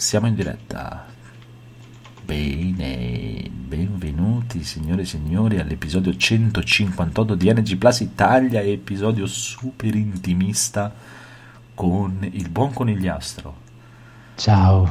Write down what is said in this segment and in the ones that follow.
Siamo in diretta. Bene, benvenuti signore e signori all'episodio 158 di NG Plus Italia, episodio super intimista con il buon conigliastro Ciao,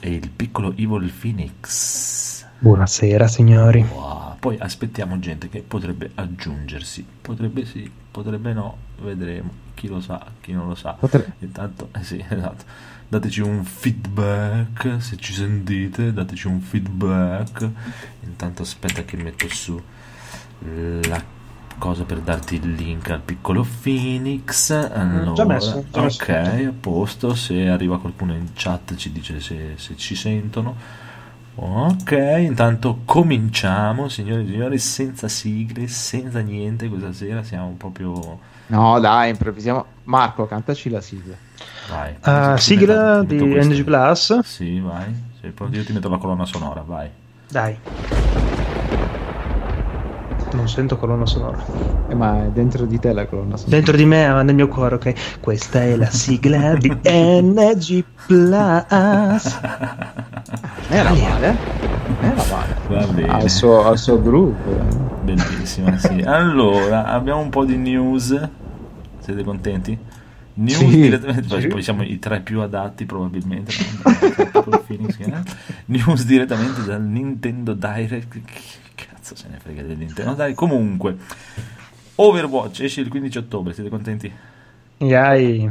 e il piccolo Evil Phoenix. buonasera signori. Wow, Poi aspettiamo gente che potrebbe aggiungersi, potrebbe sì, potrebbe no, vedremo, chi lo sa, chi non lo sa. Potre- Intanto, eh sì, esatto. Dateci un feedback se ci sentite, dateci un feedback. Intanto aspetta che metto su la cosa per darti il link al piccolo Phoenix. Allora, già messo, già messo ok, tutto. a posto. Se arriva qualcuno in chat ci dice se, se ci sentono. Ok, intanto cominciamo, signori e signori, senza sigle, senza niente. Questa sera siamo proprio. No, dai, improvvisiamo. Marco, cantaci la sigla. Vai. Ti sigla metto- di. NG Plus. Sì, vai. Io ti metto la colonna sonora, vai. Dai. Non sento colonna sonora. Eh, ma è dentro di te la colonna sonora. Dentro di me, ma nel mio cuore, ok. Questa è la sigla di NG Plus. Era male. Non era male. Va bene. Ha il suo, ha il suo groove. Bellissima, sì. Allora, abbiamo un po' di news. Siete contenti? News Sì. direttamente, Sì. poi siamo i tre più adatti probabilmente. Phoenix, eh? News direttamente dal Nintendo Direct. Che cazzo se ne frega del Nintendo? Dai, comunque. Overwatch esce il 15 ottobre, siete contenti? Sì.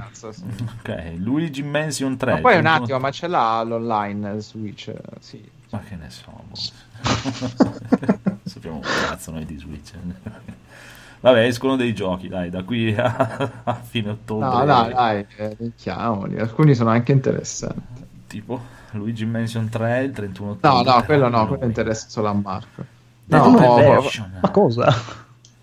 Ok, Luigi Mansion 3. Ma poi un 31 attimo, ma ce l'ha l'online Switch? Sì. Ma che ne so, boh. sappiamo un cazzo noi di Switch. Vabbè, escono dei giochi, dai, da qui a, a fine ottobre. No, dai, dai, eh, mettiamoli. Alcuni sono anche interessanti. Tipo Luigi Mansion 3 il 31 No, ottobre. no, quello no, quello interessa solo a Marco. Dead No, Premonition. Ma cosa?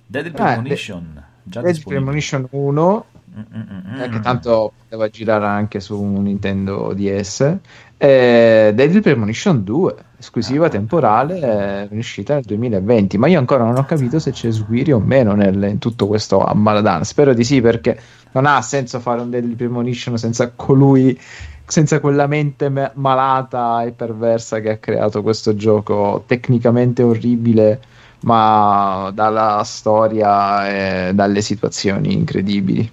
Dead Premonition. già Dead disponibile. Premonition 1 Mm, mm, mm, eh, che tanto poteva girare anche su un Nintendo DS. E Devil Premonition 2, esclusiva Ah. temporale, è in uscita nel 2020. Ma io ancora non ho capito se c'è Sguiri o meno nel- in tutto questo Ammaladan. Spero di sì, perché non ha senso fare un Devil Premonition senza colui. Senza quella mente me- malata e perversa che ha creato questo gioco tecnicamente orribile, ma dalla storia e dalle situazioni incredibili.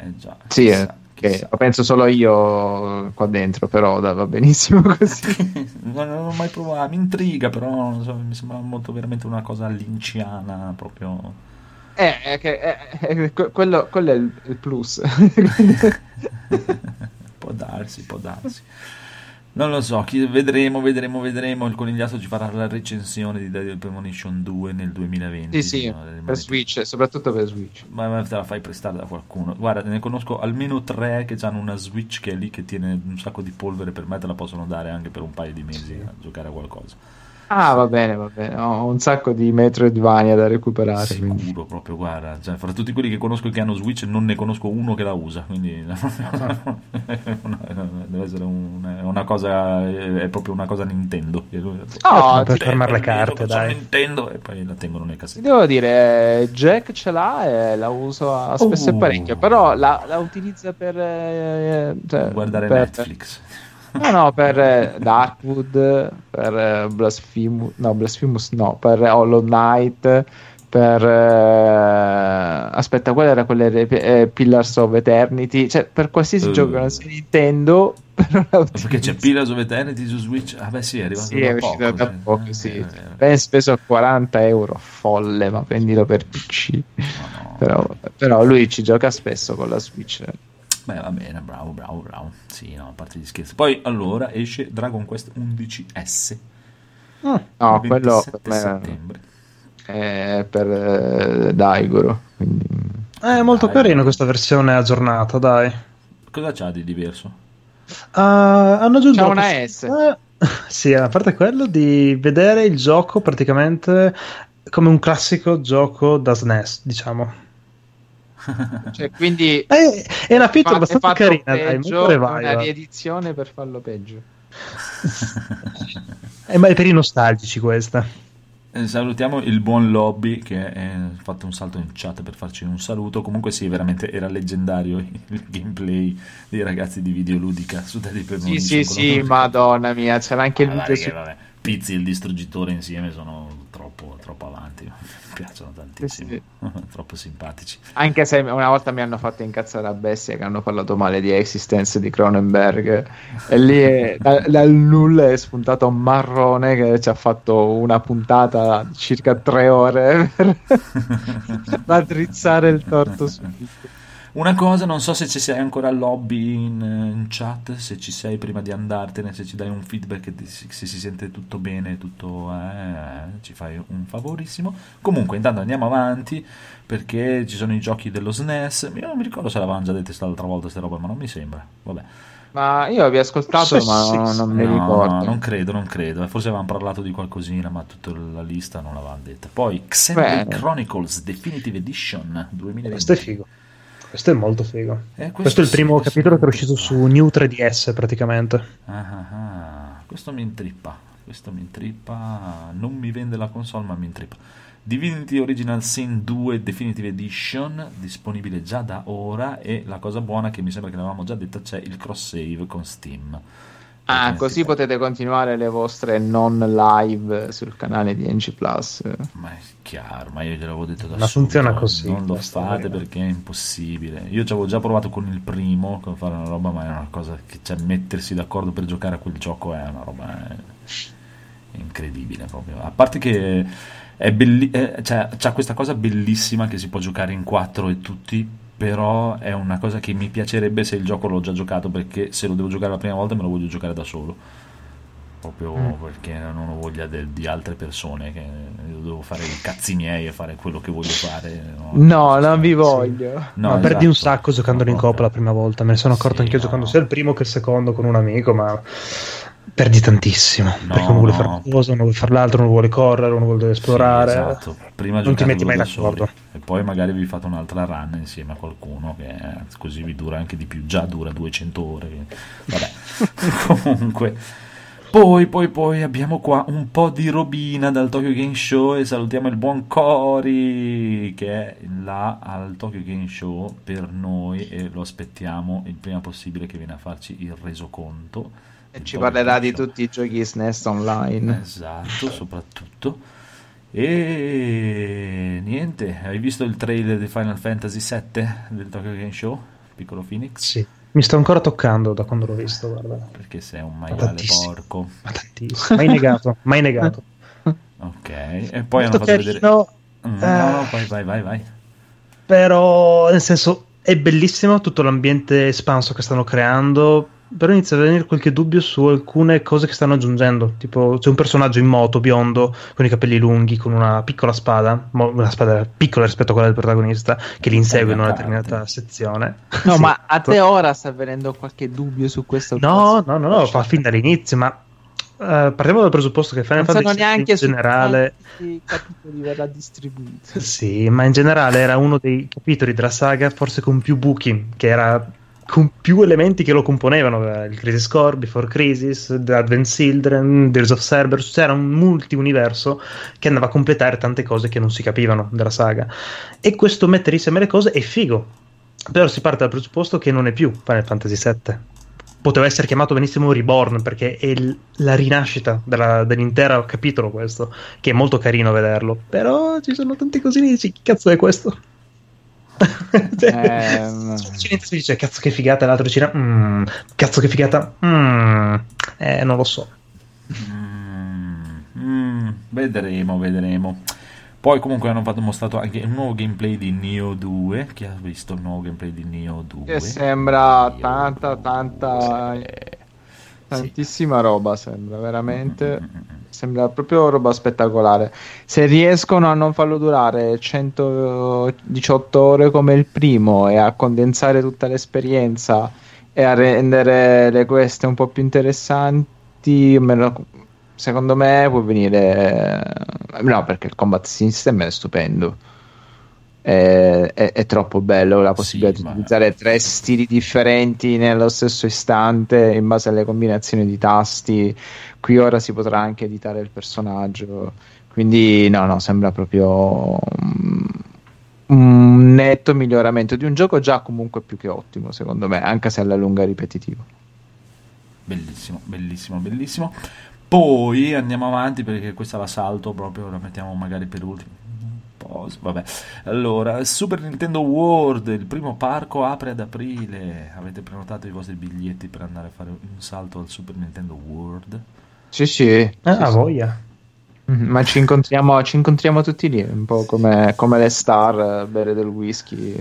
Eh già, Sì, eh, che lo penso solo io qua dentro, però da- va benissimo così. non, non ho mai provato, mi intriga, però so, mi sembra molto veramente una cosa linciana proprio. Eh, è che- è- è- que- quello, quello è il, il plus. può darsi, può darsi. Non lo so, vedremo, vedremo, vedremo. Il conigliato ci farà la recensione di Devil Premonition 2 nel 2020. sì, sì, no, delle per. Switch, soprattutto per Switch. Ma ma te la fai prestare da qualcuno. Guarda, ne conosco almeno tre che hanno una Switch che è lì che tiene un sacco di polvere per me, te la possono dare anche per un paio di mesi a giocare a qualcosa. Ah, va bene, va bene. Ho un sacco di Metroidvania da recuperare. quindi. Sicuro, proprio, guarda. Cioè, fra tutti quelli che conosco che hanno Switch, non ne conosco uno che la usa. Quindi deve essere un- una cosa, è proprio una cosa Nintendo. Che lui- Oh, per fermare le carte, dai. Nintendo e poi la tengono nei Ti cassetti. devo dire, eh, Jack ce l'ha e la uso a spesso Oh. e parecchio, però la, la utilizza per... eh, cioè, Guardare per- Netflix. No, no, per eh, Darkwood, per eh, Blasphemous, no, Blasphemous no, per Hollow Knight, per... eh, aspetta, qual era quelle eh, Pillars of Eternity? Cioè, per qualsiasi Eh. gioco che non sia Nintendo, Perché c'è. Pillars of Eternity su Switch? Ah, beh, sì, è arrivato Sì, da è poco. da sì. poco, Eh, sì. Ben speso 40 euro, folle, ma prendilo per PC. Ma no. Però, però lui ci gioca spesso con la Switch. Beh, va bene, bravo, bravo, bravo. Sì, no, a parte gli scherzi. Poi, allora, esce Dragon Quest 11S. No, il quello 27 per me settembre. è per eh, Daigoro. Quindi... È molto Dai. carina questa versione aggiornata, dai. Cosa c'ha di diverso? Ah, hanno aggiunto C'ha la una possibilità- Sì, a parte quello di vedere il gioco praticamente come un classico gioco da SNES, diciamo. Cioè, quindi È, è una feature abbastanza carina, dai, peggio, molto è una riedizione per farlo peggio. Eh, ma è per i nostalgici questa. Eh, salutiamo il buon Lobby che ha fatto un salto in chat per farci un saluto. Comunque sì, veramente era leggendario il gameplay dei ragazzi di Videoludica su Premonition. Sì, sì, sì, madonna mia, c'era anche il video su... Vabbè, E il distruggitore insieme sono troppo, troppo avanti. Mi piacciono tantissimo, sì, sì. troppo simpatici. Anche se una volta mi hanno fatto incazzare a bestia che hanno parlato male di Existence di Cronenberg e lì è, da, dal nulla è spuntato un marrone che ci ha fatto una puntata circa tre ore per raddrizzare il torto subito. Una cosa, non so se ci sei ancora al lobby in, in, chat, se ci sei prima di andartene, se ci dai un feedback, se si sente tutto bene, tutto, eh, ci fai un favorissimo. Comunque, intanto andiamo avanti perché ci sono i giochi dello SNES. Io non mi ricordo se l'avevamo già detto l'altra volta queste robe, ma non mi sembra. Vabbè. Ma io avevo ascoltato, ma sì, non, non mi no, ricordo. No, non credo, non credo. Forse avevamo parlato di qualcosina, ma tutta la lista non l'avevamo detta. Poi Xenoblade Chronicles Definitive Edition 2020. Questo è figo. Questo è molto figo. Eh, questo, questo, è il primo capitolo che è uscito su New 3DS praticamente. Ah, ah, ah. Questo mi intrippa. Questo mi intrippa. Non mi vende la console, ma mi intrippa. Divinity Original Sin 2 Definitive Edition, disponibile già da ora. E la cosa buona, che mi sembra che l'avevamo già detta, c'è il cross save con Steam. Ah, così potete continuare le vostre non live sul canale di NG Plus. Ma è chiaro, ma io gliel'avevo detto da Ma funziona così. Non lo fate perché è impossibile. Io ci avevo già provato con il primo a fare una roba, ma è una cosa che cioè, mettersi d'accordo per giocare a quel gioco è una roba incredibile proprio. A parte che è belli- è, cioè, c'ha questa cosa bellissima che si può giocare in quattro e tutti però è una cosa che mi piacerebbe se il gioco l'ho già giocato perché se lo devo giocare la prima volta me lo voglio giocare da solo proprio mm. perché non ho voglia de, di altre persone che devo fare i cazzi miei e fare quello che voglio fare no, no non vi voglio no, no esatto. perdi un sacco giocando in coppa la prima volta me ne sono accorto sì, anche io no. giocando sia il primo che il secondo con un amico ma perdi tantissimo no, perché uno vuole fare una cosa, uno vuole fare l'altro, uno vuole correre, uno vuole esplorare. Sì, esatto. Prima non ti metti mai d'accordo. E poi magari vi fate un'altra run insieme a qualcuno che così vi dura anche di più. Già dura 200 ore. Vabbè, comunque. Poi, poi, poi abbiamo qua un po' di robina dal Tokyo Game Show e salutiamo il buon Cori che è là al Tokyo Game Show per noi e lo aspettiamo il prima possibile che viene a farci il resoconto ci parlerà di tutti i giochi SNES online. Esatto, soprattutto. E niente, hai visto il trailer di Final Fantasy VII del Tokyo Game Show? Piccolo Phoenix? Sì. Mi sto ancora toccando da quando l'ho visto, guarda. Perché sei un maiale porco. Ma tantissimo. Mai negato, mai negato. ok, e poi Molto hanno fatto carino, vedere... No, no, no, vai, vai, vai, vai. Però, nel senso, è bellissimo tutto l'ambiente espanso che stanno creando però inizia a venire qualche dubbio su alcune cose che stanno aggiungendo. Tipo, c'è un personaggio in moto biondo con i capelli lunghi, con una piccola spada, una spada piccola rispetto a quella del protagonista, che li insegue in una determinata sezione. No, sì. ma a te ora sta venendo qualche dubbio su questo? No, no, no, no, fa fin dall'inizio, ma. Uh, partiamo dal presupposto che Final Fantasy neanche in generale capitoli verrà distribuito. Sì, ma in generale era uno dei capitoli della saga forse con più buchi, che era con più elementi che lo componevano, eh, il Crisis Core, Before Crisis, The Advent Children, Days of Cerberus, c'era un multi-universo che andava a completare tante cose che non si capivano della saga. E questo mettere insieme le cose è figo, però si parte dal presupposto che non è più Final Fantasy VII. Poteva essere chiamato benissimo Reborn perché è il, la rinascita della, dell'intero capitolo questo, che è molto carino vederlo, però ci sono tante cosine dici, che cazzo è questo? eh, si dice cazzo che figata, l'altro dice mm, cazzo che figata, mm, eh, non lo so. Mm, mm, vedremo, vedremo. Poi comunque hanno fatto, mostrato anche un nuovo gameplay di Neo 2. Chi ha visto il nuovo gameplay di Neo 2? Che sembra Neo tanta, tanta... Sì. Tantissima sì. roba sembra, veramente. Sembra proprio roba spettacolare. Se riescono a non farlo durare 118 ore come il primo e a condensare tutta l'esperienza e a rendere le queste un po' più interessanti, secondo me può venire. No, perché il combat system è stupendo. È, è, è troppo bello la possibilità sì, di utilizzare tre stili differenti nello stesso istante in base alle combinazioni di tasti qui ora si potrà anche editare il personaggio, quindi no, no, sembra proprio un netto miglioramento di un gioco già comunque più che ottimo, secondo me, anche se alla lunga è ripetitivo. Bellissimo, bellissimo, bellissimo. Poi andiamo avanti perché questa la salto proprio, la mettiamo magari per ultimo. Vabbè, allora, Super Nintendo World, il primo parco apre ad aprile. Avete prenotato i vostri biglietti per andare a fare un salto al Super Nintendo World? Sì, sì. Ah, sì, voglia. Mhm, ma ci incontriamo, ci incontriamo tutti lì, un po' come, come le star, a bere del whisky.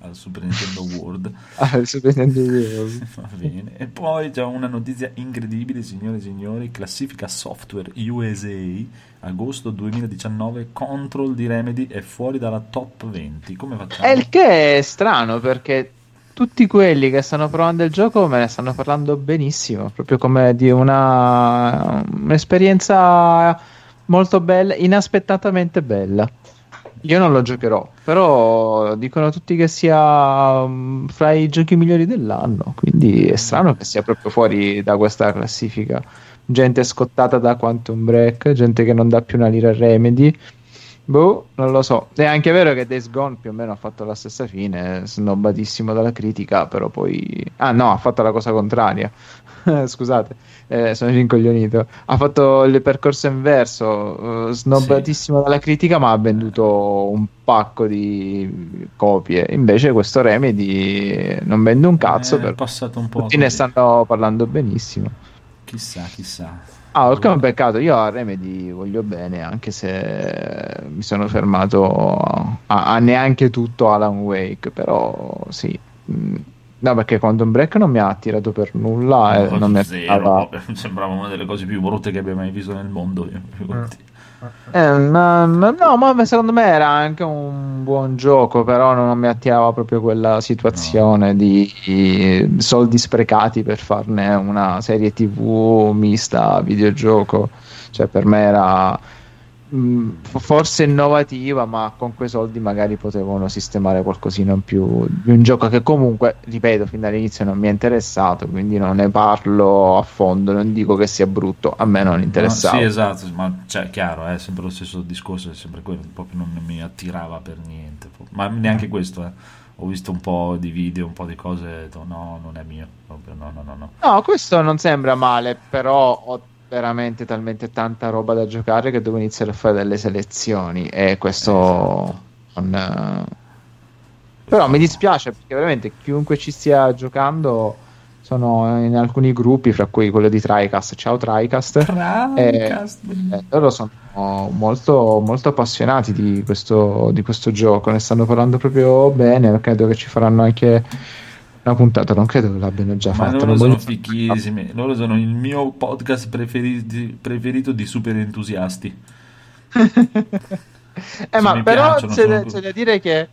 Al Super Nintendo World. Al Super Nintendo World. Va bene. E poi c'è una notizia incredibile, signore e signori, classifica software USA, agosto 2019, Control di Remedy è fuori dalla top 20. Come facciamo? È il che è strano perché tutti quelli che stanno provando il gioco me ne stanno parlando benissimo, proprio come di una un'esperienza molto bella, inaspettatamente bella. Io non lo giocherò, però dicono tutti che sia um, fra i giochi migliori dell'anno, quindi è strano che sia proprio fuori da questa classifica. Gente scottata da Quantum Break, gente che non dà più una lira a Remedy. Boh, non lo so. È anche vero che Days Gone più o meno ha fatto la stessa fine, snobbatissimo dalla critica, però poi... Ah no, ha fatto la cosa contraria. Scusate, eh, sono rincoglionito. Ha fatto il percorso inverso, uh, snobbatissimo sì. dalla critica, ma ha venduto un pacco di copie. Invece questo Remedy non vende un cazzo. È per... passato un po'. Tutti ne stanno parlando benissimo. Chissà, chissà. Ah, è un peccato. Io a Remedy voglio bene, anche se mi sono fermato a, a neanche tutto Alan Wake, però sì. Mm, no, perché Quantum Break non mi ha attirato per nulla. No, e non mi zero, sembrava una delle cose più brutte che abbia mai visto nel mondo. Eh, ma, ma, no, ma secondo me era anche un buon gioco, però non mi attirava proprio quella situazione no. di, di soldi sprecati per farne una serie TV mista videogioco. Cioè, per me era forse innovativa, ma con quei soldi magari potevano sistemare qualcosina in più di un gioco che comunque, ripeto, fin dall'inizio non mi è interessato, quindi non ne parlo a fondo, non dico che sia brutto, a me non interessava. No, sì, esatto, ma cioè, chiaro, è sempre lo stesso discorso, è sempre quello, proprio non mi attirava per niente, ma neanche questo, eh. Ho visto un po' di video, un po' di cose, e ho detto no, non è mio, no, no, no, no. No, questo non sembra male, però ho veramente talmente tanta roba da giocare che devo iniziare a fare delle selezioni e questo esatto. non... però mi dispiace perché veramente chiunque ci stia giocando sono in alcuni gruppi fra cui quello di TriCast ciao TriCast, TriCast. E, e loro sono molto, molto appassionati di questo, di questo gioco ne stanno parlando proprio bene credo che ci faranno anche una puntata, non credo che l'abbiano già fatta. Loro sono fichissimi, loro sono il mio podcast preferiti, preferito di super entusiasti. eh, ma però c'è, da, c'è, da dire che,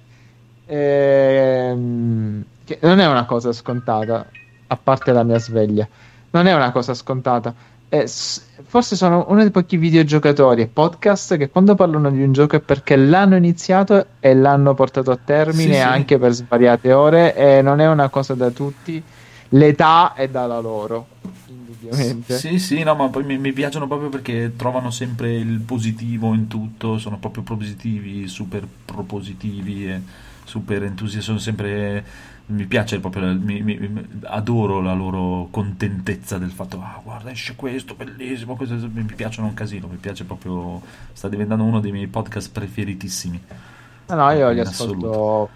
ehm, che non è una cosa scontata, a parte la mia sveglia, non è una cosa scontata eh, forse sono uno dei pochi videogiocatori e podcast che quando parlano di un gioco è perché l'hanno iniziato e l'hanno portato a termine sì, anche sì. per svariate ore e non è una cosa da tutti. L'età è dalla loro, indubbiamente. Sì, sì, no, ma poi mi, mi piacciono proprio perché trovano sempre il positivo in tutto, sono proprio propositivi, super propositivi e super entusiasti, sono sempre mi piace proprio, mi, mi, adoro la loro contentezza del fatto, ah guarda esce questo, bellissimo, questo, mi piacciono un casino, mi piace proprio, sta diventando uno dei miei podcast preferitissimi. No, no, io li ascolto proprio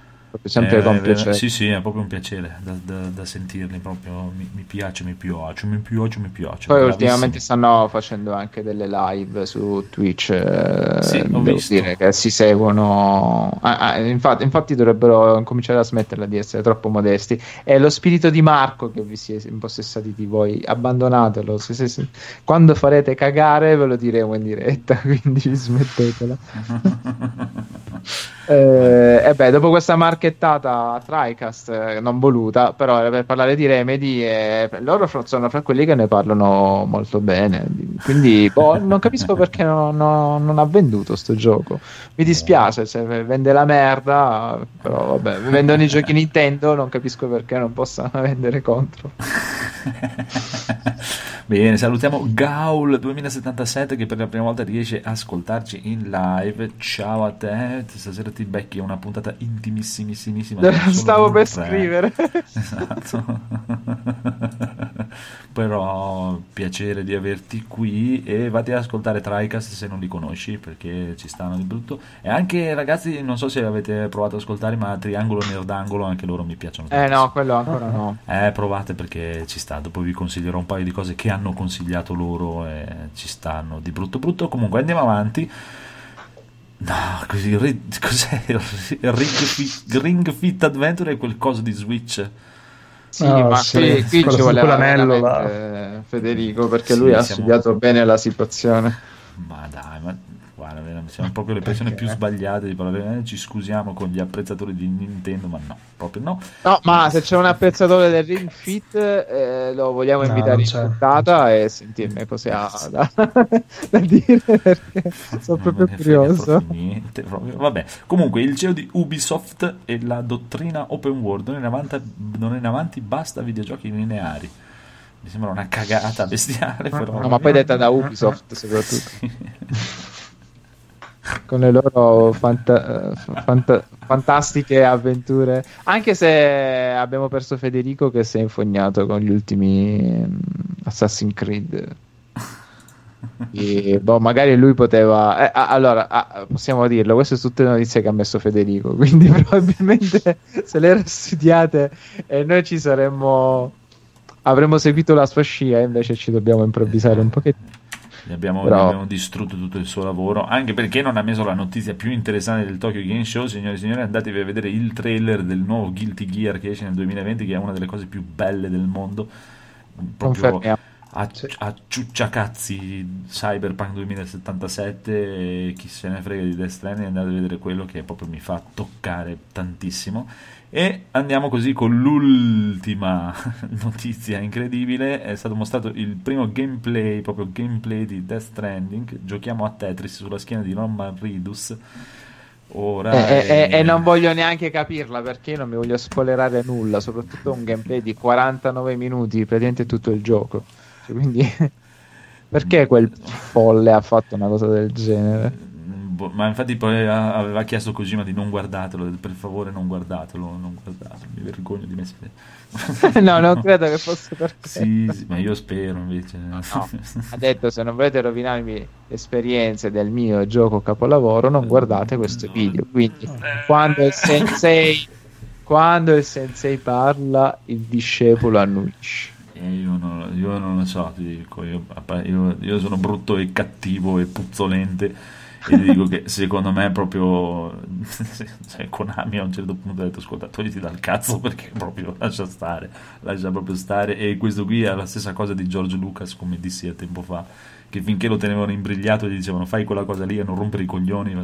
sempre eh, con piacere. Sì, sì, è proprio un piacere da, da, da sentirli, proprio mi, mi, piace, mi piace, mi piace, mi piace. Poi ultimamente stanno facendo anche delle live su Twitch, eh, sì, devo visto. dire che si seguono, ah, ah, infatti, infatti, dovrebbero cominciare a smetterla di essere troppo modesti. È lo spirito di Marco che vi si è impossessati di voi, abbandonatelo, se, se, se, quando farete cagare ve lo diremo in diretta, quindi smettetela. eh, e beh, dopo questa marchettata a TriCast eh, non voluta, però era per parlare di Remedy e loro sono fra quelli che ne parlano molto bene. Quindi boh, non capisco perché non, non, non, ha venduto sto gioco. Mi dispiace, cioè, vende la merda, però vabbè, vendono i giochi Nintendo, non capisco perché non possano vendere contro. Bene, salutiamo Gaul 2077 che per la prima volta riesce a ascoltarci in live. Ciao a te, stasera ti becchi una puntata intimissimissima. Stavo per tre. scrivere. Esatto. Però piacere di averti qui e vatti ad ascoltare Tricast se non li conosci perché ci stanno di brutto. E anche ragazzi, non so se avete provato ad ascoltare, ma Triangolo Nerdangolo anche loro mi piacciono. Eh no, quello ancora no. Eh, provate perché ci sta. Dopo vi consiglierò un paio di cose che hanno consigliato loro e ci stanno di brutto brutto. Comunque andiamo avanti. No, così, cos'è Ring Fit, Ring Fit Adventure è qualcosa di Switch. Sì, oh, ma sì, qui, qui ci vuole l'anello Federico perché sì, lui ha siamo... studiato bene la situazione. Ma dai, ma guarda, siamo proprio le persone più sbagliate di parlare. Eh, ci scusiamo con gli apprezzatori di Nintendo, ma no, proprio no. No, ma se c'è un apprezzatore del Ring Fit, eh, lo vogliamo no, invitare in puntata e sentirne cosa ha da, da, dire perché sono proprio curioso. Niente, proprio. Vabbè, comunque il CEO di Ubisoft e la dottrina open world non è in avanti, non è in avanti basta videogiochi lineari mi sembra una cagata bestiale. Però... No, ma poi detta da Ubisoft soprattutto. Con le loro fanta- fanta- fantastiche avventure. Anche se abbiamo perso Federico che si è infognato con gli ultimi um, Assassin's Creed. E, boh, magari lui poteva. Eh, allora, ah, possiamo dirlo: queste sono tutte notizie che ha messo Federico. Quindi, probabilmente se le era studiate, eh, noi ci saremmo. Avremmo seguito la sua scia, invece ci dobbiamo improvvisare un pochettino. Gli abbiamo, Però... abbiamo, distrutto tutto il suo lavoro, anche perché non ha meso la notizia più interessante del Tokyo Game Show. Signori e signori, andatevi a vedere il trailer del nuovo Guilty Gear che esce nel 2020, che è una delle cose più belle del mondo. Proprio a, a ciucciacazzi Cyberpunk 2077 chi se ne frega di Death Stranding andate a vedere quello che proprio mi fa toccare tantissimo e andiamo così con l'ultima notizia incredibile. È stato mostrato il primo gameplay, proprio gameplay di Death Stranding. Giochiamo a Tetris sulla schiena di Roman Ridus. Ora e, è... e, e, non voglio neanche capirla perché non mi voglio spoilerare nulla, soprattutto un gameplay di 49 minuti, praticamente tutto il gioco. Cioè, quindi perché quel folle ha fatto una cosa del genere? Boh, ma infatti poi aveva chiesto Kojima di non guardatelo, per favore non guardatelo, non guardatelo, mi vergogno di me stesso. no, non credo che fosse per te. Sì, sì, ma io spero invece. No, no. Ha detto se non volete rovinarmi l'esperienza del mio gioco capolavoro non guardate questo video. Quindi quando il sensei, quando il sensei parla il discepolo annuisce. Io non, io non, lo so, ti dico, io, io, io sono brutto e cattivo e puzzolente e ti dico che secondo me proprio cioè, Konami a un certo punto ha detto ascolta togliti dal cazzo perché proprio lascia stare lascia proprio stare. E questo qui è la stessa cosa di George Lucas come dissi a tempo fa che finché lo tenevano imbrigliato gli dicevano fai quella cosa lì e non rompere i coglioni.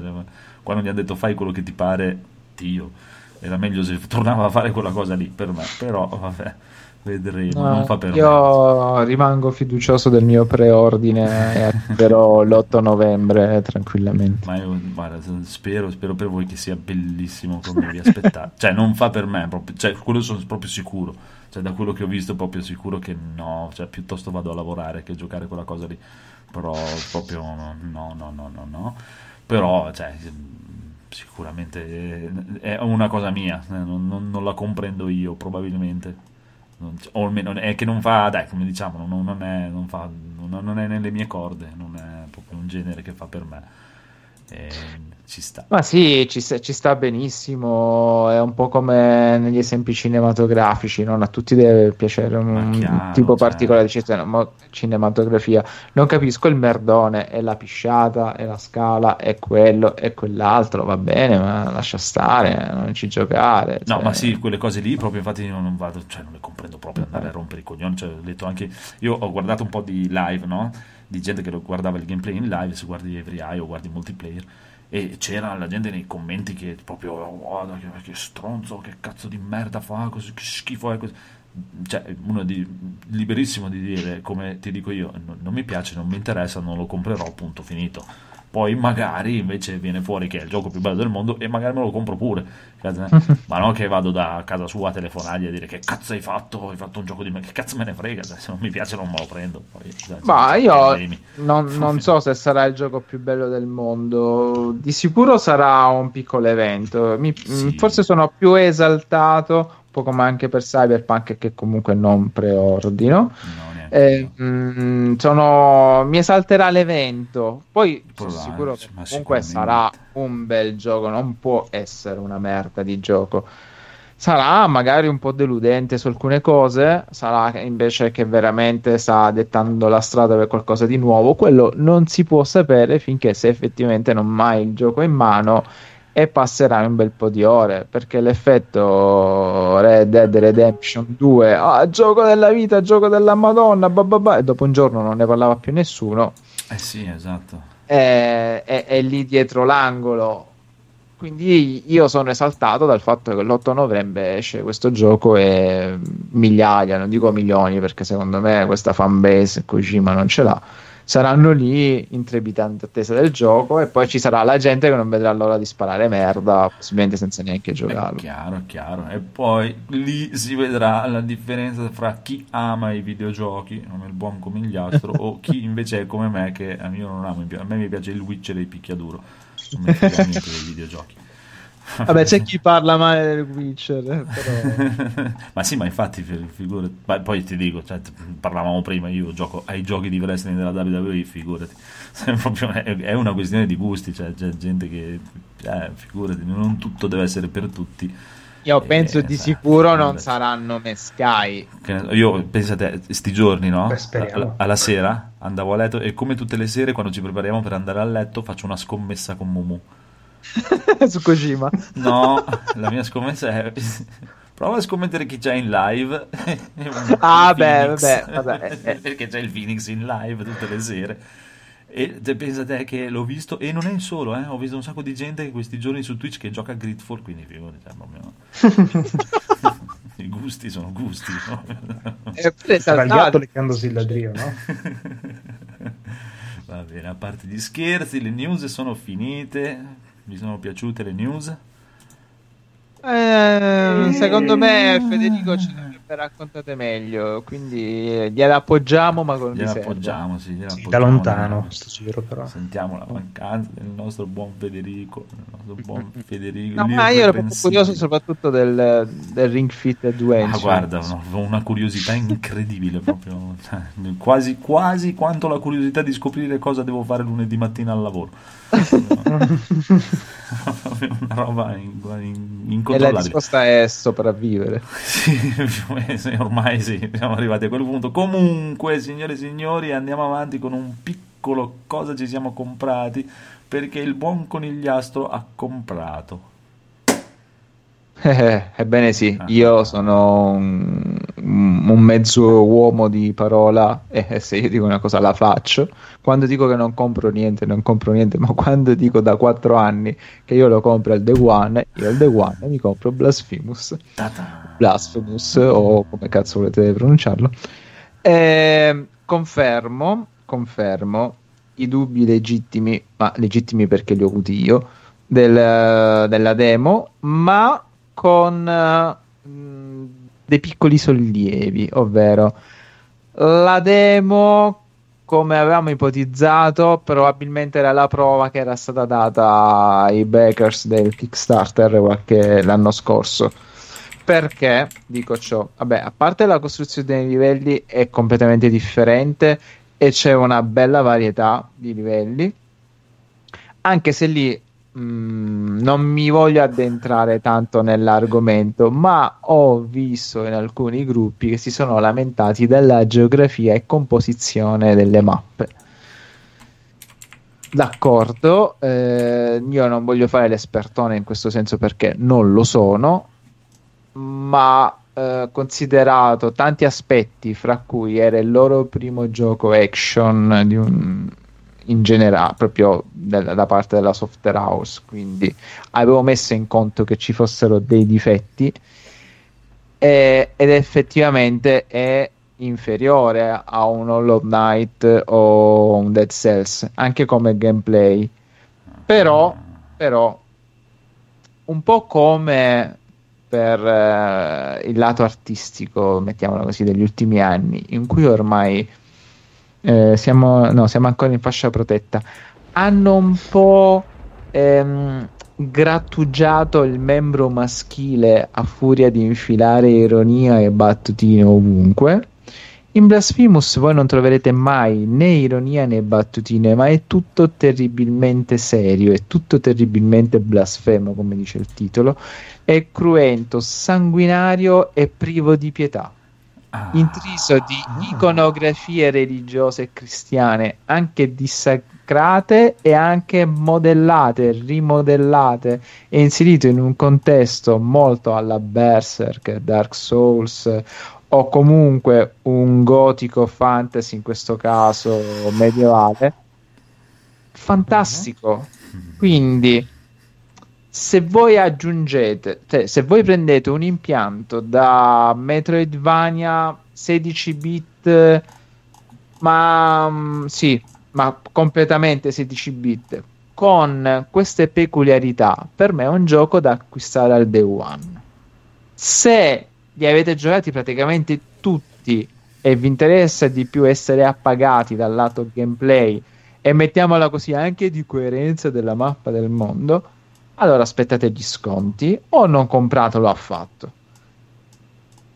Quando gli ha detto fai quello che ti pare Dio. Era meglio se tornava a fare quella cosa lì per me. Però vabbè vedremo. No, non fa per io me. rimango fiducioso del mio preordine e attiverò l'8 novembre tranquillamente. Ma io guarda, spero, spero, per voi che sia bellissimo come vi aspettate. cioè, non fa per me, proprio, cioè, quello sono proprio sicuro. Cioè, da quello che ho visto, proprio sicuro che no. Cioè, piuttosto vado a lavorare che giocare quella cosa lì. Però proprio no, no, no, no, no. Però, cioè sicuramente è una cosa mia, non, non, non la comprendo io probabilmente o almeno è che non fa, dai, come diciamo, non, non, è, non, fa, non, è, nelle mie corde, non è proprio un genere che fa per me. E ci sta. Ma sì, ci, ci, sta benissimo. È un po' come negli esempi cinematografici, non a tutti deve piacere un chiaro, tipo cioè... particolare di cinematografia. Non capisco il merdone, è la pisciata, è la scala, è quello, è quell'altro. Va bene, ma lascia stare, non ci giocare. Cioè... No, ma sì, quelle cose lì proprio infatti io non vado, cioè non le comprendo proprio andare a rompere i coglioni. Cioè, ho detto anche, io ho guardato un po' di live, no? Di gente che guardava il gameplay in live, se guardi Every Eye o guardi multiplayer e c'era la gente nei commenti che proprio oh, che, che, stronzo che cazzo di merda fa così che schifo è così cioè uno di, liberissimo di dire come ti dico io non, non, mi piace non mi interessa non lo comprerò punto finito poi magari invece viene fuori che è il gioco più bello del mondo e magari me lo compro pure. Ma non che vado da casa sua a telefonargli a dire che cazzo hai fatto? Hai fatto un gioco di me? Che cazzo me ne frega? Se non mi piace non me lo prendo. Poi, Ma io non, non, so se sarà il gioco più bello del mondo. Di sicuro sarà un piccolo evento. Mi, sì. Forse sono più esaltato, un po' come anche per Cyberpunk che comunque non preordino. No eh, mh, mm, sono... mi esalterà l'evento. Poi sono sicuro che comunque sarà un bel gioco, non può essere una merda di gioco. Sarà magari un po' deludente su alcune cose, sarà invece che veramente sta dettando la strada per qualcosa di nuovo. Quello non si può sapere finché se effettivamente non hai il gioco in mano e passerai un bel po' di ore perché l'effetto Red Dead Redemption 2 ah, gioco della vita, gioco della madonna bah, e dopo un giorno non ne parlava più nessuno. Eh sì esatto. È, è, è lì dietro l'angolo. Quindi io sono esaltato dal fatto che l'8 novembre esce questo gioco e migliaia, non dico milioni perché secondo me questa fanbase Kojima non ce l'ha saranno lì in trepidante attesa del gioco e poi ci sarà la gente che non vedrà l'ora di sparare merda, possibilmente senza neanche giocarlo. È chiaro, è chiaro. E poi lì si vedrà la differenza fra chi ama i videogiochi, come il buon conigliastro, o chi invece è come me che io non amo, a me mi piace il Witcher e il picchiaduro, non mi frega niente dei videogiochi. Vabbè, c'è chi parla male del Witcher, eh, però... ma sì, ma infatti, figurati. Ma poi ti dico, cioè, parlavamo prima, io gioco ai giochi di wrestling della WWE, figurati. È una questione di gusti, cioè, c'è gente che, eh, figurati, non tutto deve essere per tutti. Io penso di sicuro non saranno mescai. Io pensate, sti giorni, no? Alla, alla sera andavo a letto e come tutte le sere quando ci prepariamo per andare a letto faccio una scommessa con Mumu su Kojima. No, la mia scommessa è prova a scommettere chi c'è in live. ah, beh, vabbè, vabbè. Eh, eh. Perché c'è il Phoenix in live tutte le sere. E te, pensa te che l'ho visto, e non è il solo, eh, ho visto un sacco di gente questi giorni su Twitch che gioca a Gridfall, quindi figurati, cioè, i gusti sono gusti. No? È sbagliato leccandosi il ladrio, no? Va bene, a parte gli scherzi, le news sono finite. Vi sono piaciute le news? Eh, secondo me Federico ce le raccontate meglio, quindi gliela appoggiamo ma con gliela appoggiamo, sì, gliela sì, appoggiamo, da lontano sto giro però. Sentiamo la mancanza del nostro buon Federico, nostro buon Federico. No, ma io ero proprio curioso soprattutto del, del Ring Fit Adventure. Ah, guarda, no, una curiosità incredibile proprio, cioè, quasi, quasi quanto la curiosità di scoprire cosa devo fare lunedì mattina al lavoro una roba in, in, incontrollabile. E la risposta è sopravvivere. sì, ormai sì, siamo arrivati a quel punto. Comunque, signore e signori, andiamo avanti con un piccolo cosa ci siamo comprati perché il buon conigliastro ha comprato. Eh, ebbene sì, ah. io sono un, un, mezzo uomo di parola e se io dico una cosa la faccio. Quando dico che non compro niente, non compro niente, ma quando dico da quattro anni che io lo compro al The One, io al The One mi compro Blasphemous. Blasphemous o come cazzo volete pronunciarlo. E confermo, confermo i dubbi legittimi, ma legittimi perché li ho avuti io, del, della demo, ma con uh, dei piccoli sollievi, ovvero la demo come avevamo ipotizzato, probabilmente era la prova che era stata data ai backers del Kickstarter qualche l'anno scorso. Perché dico ciò? Vabbè, a parte la costruzione dei livelli è completamente differente e c'è una bella varietà di livelli, anche se lì Mm, non mi voglio addentrare tanto nell'argomento, ma ho visto in alcuni gruppi che si sono lamentati della geografia e composizione delle mappe. D'accordo, eh, io non voglio fare l'espertone in questo senso perché non lo sono, ma eh, considerato tanti aspetti, fra cui era il loro primo gioco action di un in generale, proprio del, da parte della software house. Quindi avevo messo in conto che ci fossero dei difetti e, ed effettivamente è inferiore a un Hollow Knight o un Dead Cells, anche come gameplay. Però, però, un po' come per eh, il lato artistico, mettiamolo così, degli ultimi anni, in cui ormai eh, siamo, no, siamo ancora in fascia protetta, hanno un po' ehm, grattugiato il membro maschile a furia di infilare ironia e battutine ovunque. In Blasphemous voi non troverete mai né ironia né battutine, ma è tutto terribilmente serio, è tutto terribilmente blasfemo, come dice il titolo. È cruento, sanguinario e privo di pietà. Ah. Intriso di iconografie religiose e cristiane, anche dissacrate e anche modellate, rimodellate e inserito in un contesto molto alla Berserk, Dark Souls o comunque un gotico fantasy, in questo caso medievale, fantastico. Quindi, se voi aggiungete, cioè, se voi prendete un impianto da Metroidvania 16 bit, ma mm, sì, ma completamente 16 bit, con queste peculiarità, per me è un gioco da acquistare al day one. Se li avete giocati praticamente tutti e vi interessa di più essere appagati dal lato gameplay e mettiamola così anche di coerenza della mappa del mondo, allora aspettate gli sconti o non compratelo affatto.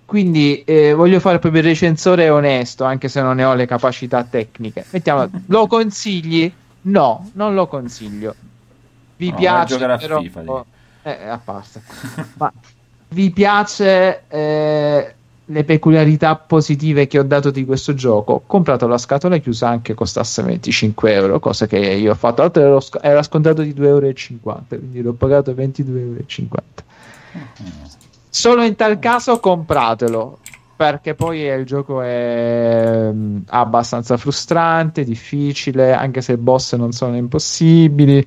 Quindi eh, voglio fare proprio il recensore onesto, anche se non ne ho le capacità tecniche. Mettiamo, lo consigli? No, non lo consiglio. Vi No, piace però, FIFA, lì. eh, a parte. Ma vi piace eh, le peculiarità positive che ho dato di questo gioco? Comprato la scatola chiusa anche costasse 25 euro, cosa che io ho fatto. Tra l'altro ero era scontato di 2,50 euro, quindi l'ho pagato 22,50 euro. Solo in tal caso compratelo. Perché poi il gioco è mm, abbastanza frustrante, difficile, anche se i boss non sono impossibili.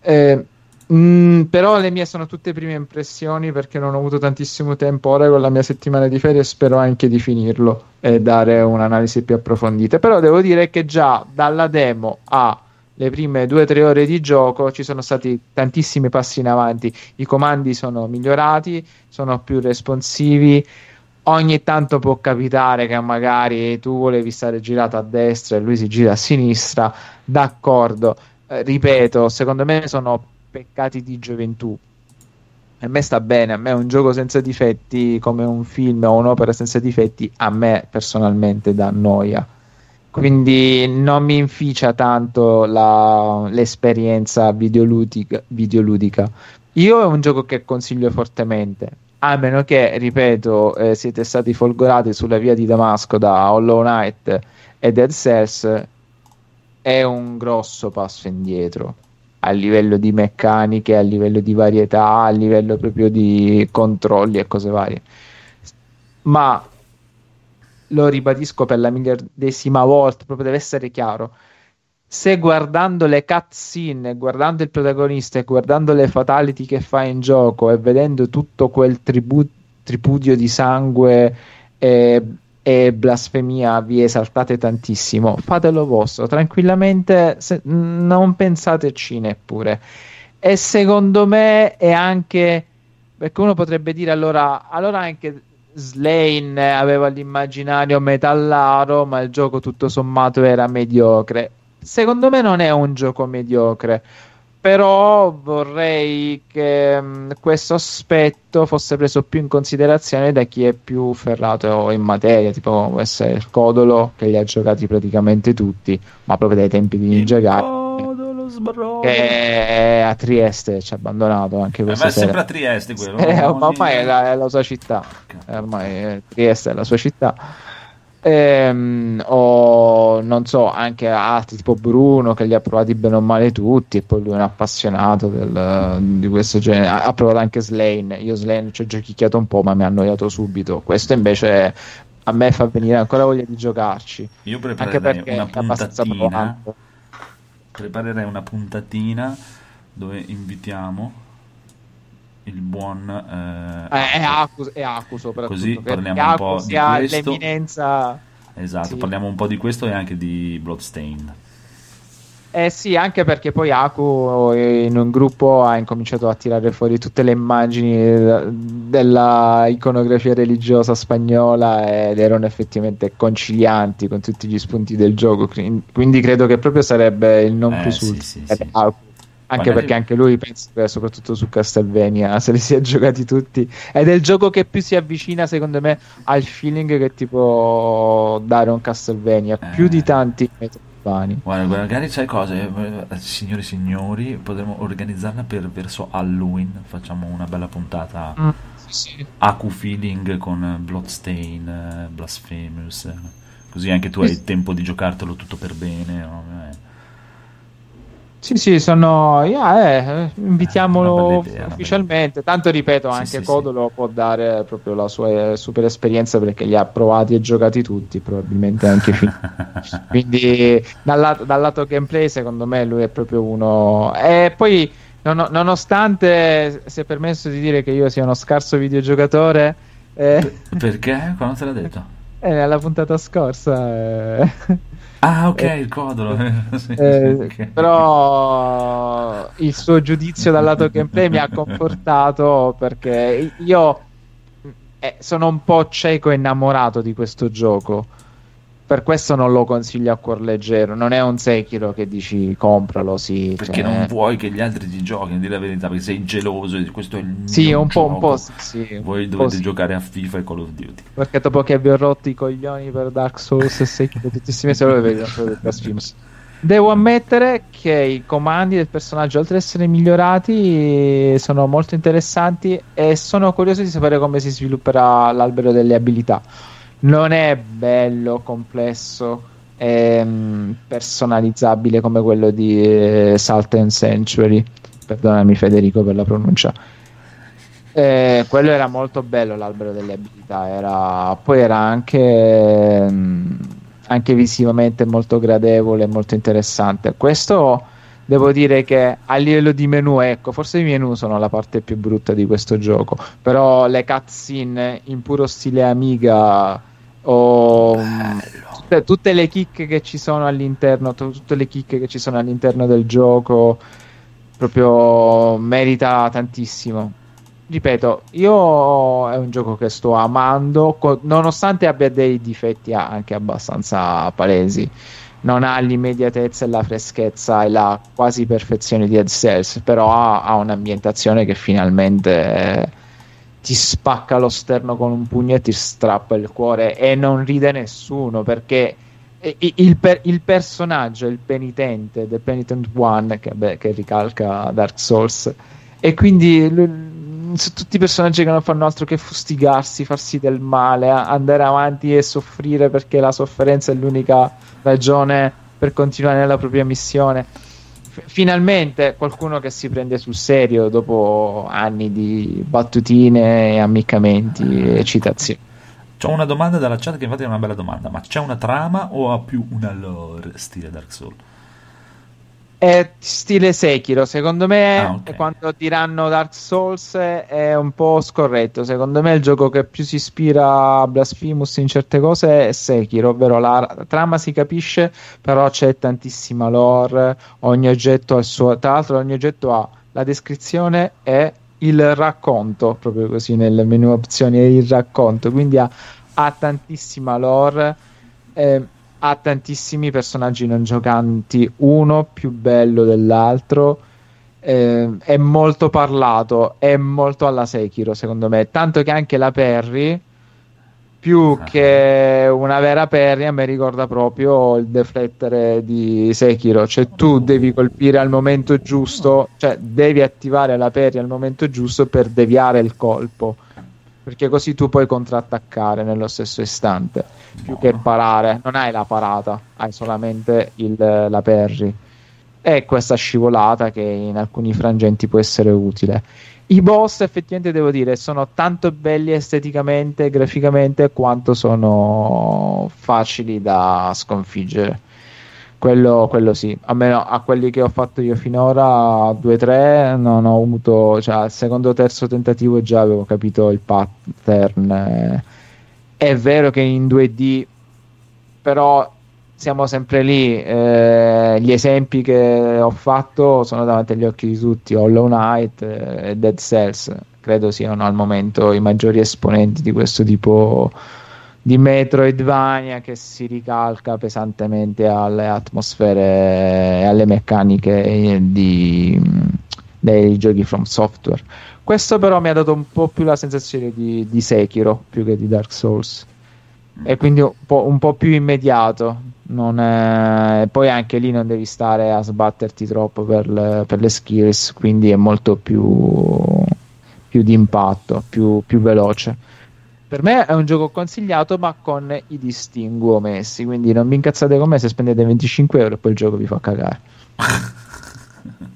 Eh, mm, però le mie sono tutte prime impressioni perché non ho avuto tantissimo tempo ora con la mia settimana di ferie spero anche di finirlo e dare un'analisi più approfondita. Però devo dire che già dalla demo a le prime due o tre ore di gioco ci sono stati tantissimi passi in avanti. I comandi sono migliorati, sono più responsivi. Ogni tanto può capitare che magari tu volevi stare girato a destra e lui si gira a sinistra. D'accordo, Eh, ripeto, secondo me sono peccati di gioventù. A me sta bene, a me un gioco senza difetti come un film o un'opera senza difetti, a me personalmente dà noia quindi non mi inficia tanto la- l'esperienza videoludica, videoludica. Io è un gioco che consiglio fortemente, a meno che, ripeto, eh, siete stati folgorati sulla via di Damasco da Hollow Knight e Dead Cells, è un grosso passo indietro a livello di meccaniche, a livello di varietà, a livello proprio di controlli e cose varie. Ma lo ribadisco per la miliardesima volta, proprio deve essere chiaro. Se guardando le cutscene, guardando il protagonista e guardando le fatality che fa in gioco e vedendo tutto quel tribu- tripudio di sangue e, e blasfemia vi esaltate tantissimo, fatelo vostro tranquillamente, se- non pensateci neppure. E secondo me è anche perché uno potrebbe dire allora, allora anche Slane aveva l'immaginario metallaro, ma il gioco tutto sommato era mediocre. Secondo me non è un gioco mediocre, però vorrei che mh, questo aspetto fosse preso più in considerazione da chi è più ferrato in materia, tipo può essere il Codolo, che li ha giocati praticamente tutti, ma proprio dai tempi di Ninja Gaiden, che a Trieste ci ha abbandonato anche Eh, ma è sempre a Trieste quello. Eh, no? ma ormai è la, è la sua città. Ormai eh, Trieste è la sua città. Ehm, o non so, anche altri tipo Bruno che li ha provati bene o male tutti. E poi lui è un appassionato del- di questo genere. Ha, ha provato anche Slane. Io Slane ci ho giochicchiato un po', ma mi ha annoiato subito. Questo invece a me fa venire ancora voglia di giocarci. Io Anche preparerei perché una puntatina. Preparerei una puntatina dove invitiamo il buon eh, Eh, è è soprattutto. Così parliamo un po' di questo. l'eminenza. Esatto, Sì. parliamo un po' di questo e anche di Bloodstain. Eh sì, anche perché poi Aku in un gruppo ha incominciato a tirare fuori tutte le immagini della iconografia religiosa spagnola ed erano effettivamente concilianti con tutti gli spunti del gioco. Quindi credo che proprio sarebbe il non Eh, plus sì, sì, sì. Aku. Anche perché anche lui penso che soprattutto su Castlevania se li sia giocati tutti ed è il gioco che più si avvicina secondo me al feeling che ti può dare un Castlevania più Eh. di tanti Metroidvania Guarda, magari sai cose, eh, signori e signori, potremmo organizzarla per verso Halloween. Facciamo una bella puntata Mm, sì. Aku feeling con Bloodstain, eh, Blasphemous. Così anche tu hai il tempo di giocartelo tutto per bene. no? Eh, Sì, sì, sono. yeah, eh, invitiamolo bella idea, ufficialmente. Tanto ripeto, Sì, anche sì, Codolo può dare proprio la sua eh, super esperienza perché li ha provati e giocati tutti, probabilmente anche finiti. Quindi, dal lato, dal lato gameplay, secondo me, lui è proprio uno. E poi, non- nonostante si è permesso di dire che io sia uno scarso videogiocatore, eh, Perché? Quando te l'ha detto? eh, nella puntata scorsa. eh, Ah, ok, Eh, il codolo. Sì, Eh, sì, ok. però il suo giudizio dal lato gameplay mi ha confortato perché io eh, sono un po' cieco e innamorato di questo gioco. Per questo non lo consiglio a cuor leggero. Non è un Sekiro che dici compralo, sì. Perché cioè- non vuoi che gli altri ti giochino, di la verità, perché sei geloso e questo è il mio Sì, un po', un po' sì, Voi dovete giocare a FIFA e Call of Duty. Perché dopo che vi ho rotto i coglioni per Dark Souls e Sekiro tutti questi mesi, allora vedo solo per Blasphemous. Devo ammettere che i comandi del personaggio, oltre ad essere migliorati, sono molto interessanti e sono curioso di sapere come si svilupperà l'albero delle abilità. Non è bello, complesso, e mm, personalizzabile come quello di eh, Salt and Sanctuary. Perdonami Federico per la pronuncia. Eh, quello era molto bello l'albero delle abilità, era, poi era anche, mm, anche visivamente molto gradevole e molto interessante. Questo devo dire che a livello di menu, ecco, forse i menu sono la parte più brutta di questo gioco, però le cutscene in puro stile Amiga o mm, tutte, tutte le chicche che ci sono all'interno, tu- tutte le chicche che ci sono all'interno del gioco, proprio merita tantissimo ripeto, io è un gioco che sto amando, co- nonostante abbia dei difetti anche abbastanza palesi. Non ha l'immediatezza e la freschezza e la quasi perfezione di Dead Cells, però ha, ha un'ambientazione che finalmente ti spacca lo sterno con un pugno e ti strappa il cuore e non ride nessuno perché i- il, per- il personaggio, il penitente, The Penitent One, che, beh, che ricalca Dark Souls, e quindi sono tutti personaggi che non fanno altro che fustigarsi, farsi del male, andare avanti e soffrire perché la sofferenza è l'unica ragione per continuare nella propria missione. Finalmente qualcuno che si prende sul serio dopo anni di battutine ammiccamenti e citazioni. C'ho una domanda dalla chat che infatti è una bella domanda, ma c'è una trama o ha più una lore stile Dark Souls? È stile Sekiro, secondo me Ah, ok. quando diranno Dark Souls è un po' scorretto. Secondo me il gioco che più si ispira a Blasphemous in certe cose è Sekiro, ovvero la trama si capisce, però c'è tantissima lore, ogni oggetto ha il suo... Tra l'altro ogni oggetto ha la descrizione e il racconto, proprio così nel menu opzioni è il racconto, quindi ha, ha tantissima lore. eh, ha tantissimi personaggi non giocanti, uno più bello dell'altro. eh, è molto parlato, è molto alla Sekiro, secondo me. Tanto che anche la Perry, più Ah. che una vera Perry, a me ricorda proprio il deflettere di Sekiro. Cioè, tu devi colpire al momento giusto, cioè devi attivare la Perry al momento giusto per deviare il colpo. Perché così tu puoi contrattaccare nello stesso istante più che parare, non hai la parata, hai solamente il, la Perry. E questa scivolata che in alcuni frangenti può essere utile. I boss, effettivamente, devo dire, sono tanto belli esteticamente, graficamente, quanto sono facili da sconfiggere. Quello, quello sì, almeno a quelli che ho fatto io finora, 2-3, non ho avuto, cioè al secondo o terzo tentativo già avevo capito il pattern. eh. È vero che in 2D, però siamo sempre lì. Eh, gli esempi che ho fatto sono davanti agli occhi di tutti: Hollow Knight e Dead Cells. Credo siano al momento i maggiori esponenti di questo tipo di Metroidvania che si ricalca pesantemente alle atmosfere e alle meccaniche di, dei giochi from software. Questo però mi ha dato un po' più la sensazione di, di Sekiro più che di Dark Souls e quindi un po', un po più immediato. È... Poi anche lì non devi stare a sbatterti troppo per le, per le skills, quindi è molto più, più di impatto, più, più veloce. Per me è un gioco consigliato, ma con i distinguo messi. Quindi non vi incazzate con me se spendete 25 euro e poi il gioco vi fa cagare.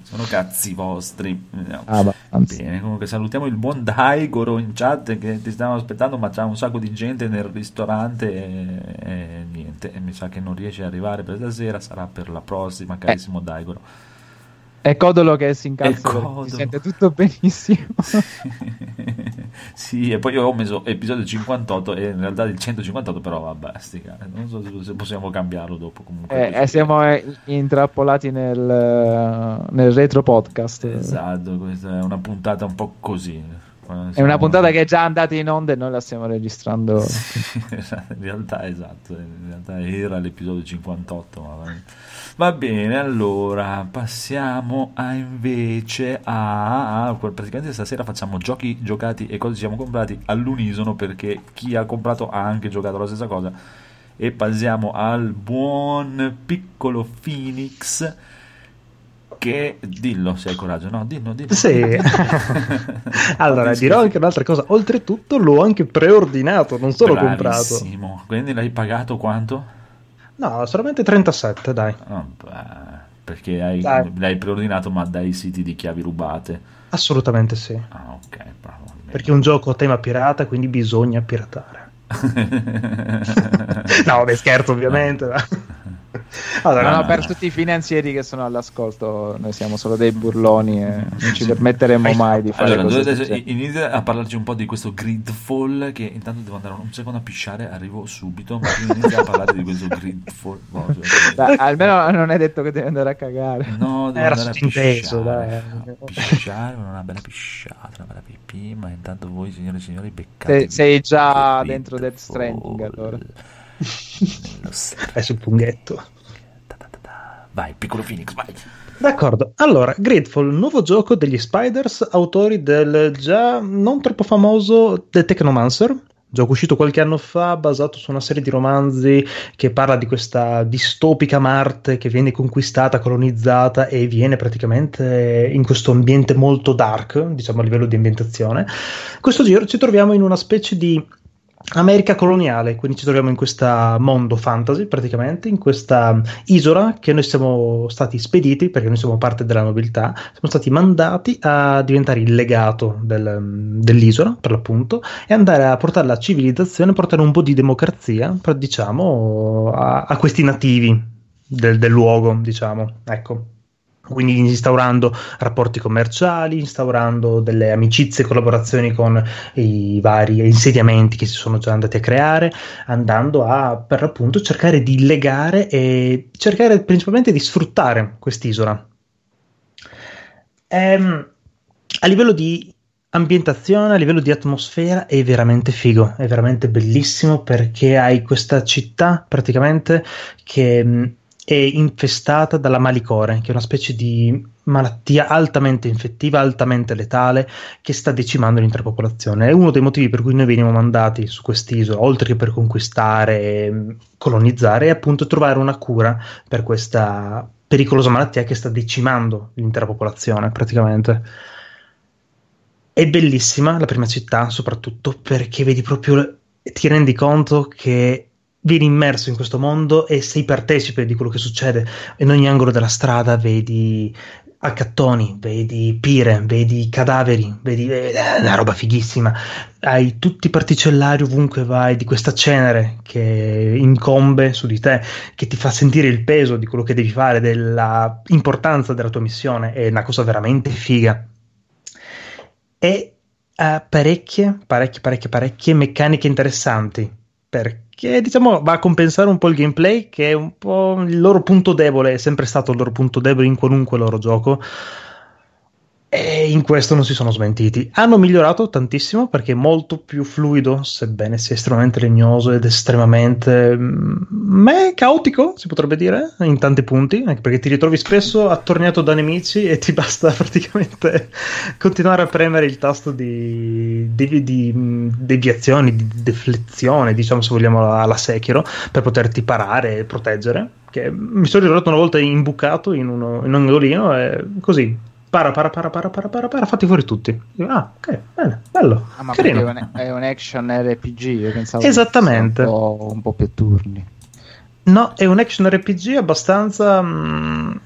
Sono cazzi vostri. Ah, Bene, comunque salutiamo il buon Daigoro in chat che ti stavamo aspettando, ma c'è un sacco di gente nel ristorante e, e niente. E mi sa che non riesce ad arrivare per stasera, sarà per la prossima, carissimo eh. Daigoro. È Codolo che si incazza, si sente tutto benissimo. sì, e poi io ho messo episodio 58 e in realtà il 158 però vabbè, stica. non so se possiamo cambiarlo dopo comunque. Eh, eh, siamo intrappolati nel, nel retro podcast. Esatto, questa è una puntata un po' così. È una puntata che è già andata in onda e noi la stiamo registrando. in realtà esatto, in realtà era l'episodio 58, ma Va bene, allora passiamo a invece a, a, praticamente stasera facciamo giochi giocati e cose ci siamo comprati all'unisono perché chi ha comprato ha anche giocato la stessa cosa e passiamo al buon piccolo Phoenix che dillo se hai coraggio no dillo dillo sì allora dirò anche un'altra cosa oltretutto l'ho anche preordinato non solo Bravissimo. comprato quindi l'hai pagato quanto? No, solamente 37, dai. Oh, perché hai, l'hai preordinato ma dai siti di chiavi rubate? Assolutamente sì. Ah, ok, bravo. Perché è un gioco a tema pirata, quindi bisogna piratare. no, beh, scherzo ovviamente. Allora, no, no, per tutti i finanzieri che sono all'ascolto, noi siamo solo dei burloni e non ci permetteremo mai di fare allora, adesso inizia a parlarci un po' di questo Gridfall che intanto devo andare un secondo a pisciare, arrivo subito, ma inizia a parlare di questo Gridfall. No, cioè, dai, almeno non è detto che devi andare a cagare. No, devo Era andare a pisciare, dai. A pisciare, una bella pisciata, una bella pipì, ma intanto voi signore e signori beccate. Sei, sei già dentro Death Stranding allora. È sul funghetto. Vai, piccolo Phoenix, vai. D'accordo, allora, Gridfall, nuovo gioco degli Spiders, autori del già non troppo famoso The Technomancer, gioco uscito qualche anno fa, basato su una serie di romanzi che parla di questa distopica Marte che viene conquistata, colonizzata e viene praticamente in questo ambiente molto dark, diciamo a livello di ambientazione. Questo giro ci troviamo in una specie di America coloniale, quindi ci troviamo in questo mondo fantasy praticamente, in questa isola che noi siamo stati spediti, perché noi siamo parte della nobiltà, siamo stati mandati a diventare il legato del, dell'isola, per l'appunto, e andare a portare la civilizzazione, portare un po' di democrazia, diciamo, a, a questi nativi del, del luogo, diciamo, ecco quindi instaurando rapporti commerciali, instaurando delle amicizie e collaborazioni con i vari insediamenti che si sono già andati a creare, andando a per l'appunto cercare di legare e cercare principalmente di sfruttare quest'isola. Ehm, a livello di ambientazione, a livello di atmosfera è veramente figo, è veramente bellissimo perché hai questa città praticamente che è infestata dalla malicore, che è una specie di malattia altamente infettiva, altamente letale, che sta decimando l'intera popolazione. È uno dei motivi per cui noi veniamo mandati su quest'isola, oltre che per conquistare e colonizzare, è appunto trovare una cura per questa pericolosa malattia che sta decimando l'intera popolazione, praticamente. È bellissima la prima città, soprattutto perché vedi proprio, ti rendi conto che vieni immerso in questo mondo e sei partecipe di quello che succede. In ogni angolo della strada vedi accattoni, vedi pire, vedi cadaveri, vedi eh, una roba fighissima. Hai tutti i particellari ovunque vai di questa cenere che incombe su di te, che ti fa sentire il peso di quello che devi fare, dell'importanza della tua missione. È una cosa veramente figa. E ha parecchie, parecchie, parecchie, parecchie meccaniche interessanti perché che diciamo va a compensare un po' il gameplay, che è un po' il loro punto debole, è sempre stato il loro punto debole in qualunque loro gioco. E in questo non si sono smentiti. Hanno migliorato tantissimo perché è molto più fluido, sebbene sia estremamente legnoso ed estremamente ma mm, caotico, si potrebbe dire, in tanti punti, anche perché ti ritrovi spesso attorniato da nemici e ti basta praticamente continuare a premere il tasto di, di, di mm, deviazione, di deflezione, diciamo se vogliamo alla Sekiro, per poterti parare e proteggere. Che mi sono ritrovato una volta imbucato in, uno, in un angolino e così para, para, para, para, para, para, para, fatti fuori tutti. Ah, ok, bene, bello. Ah, ma carino. È un, è un action RPG, io pensavo Esattamente. Un po', un po', più turni. No, è un action RPG abbastanza mh, mm,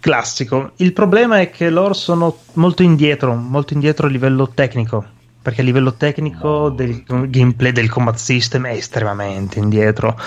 classico. Il problema è che loro sono molto indietro, molto indietro a livello tecnico. Perché a livello tecnico no. del gameplay del combat system è estremamente indietro.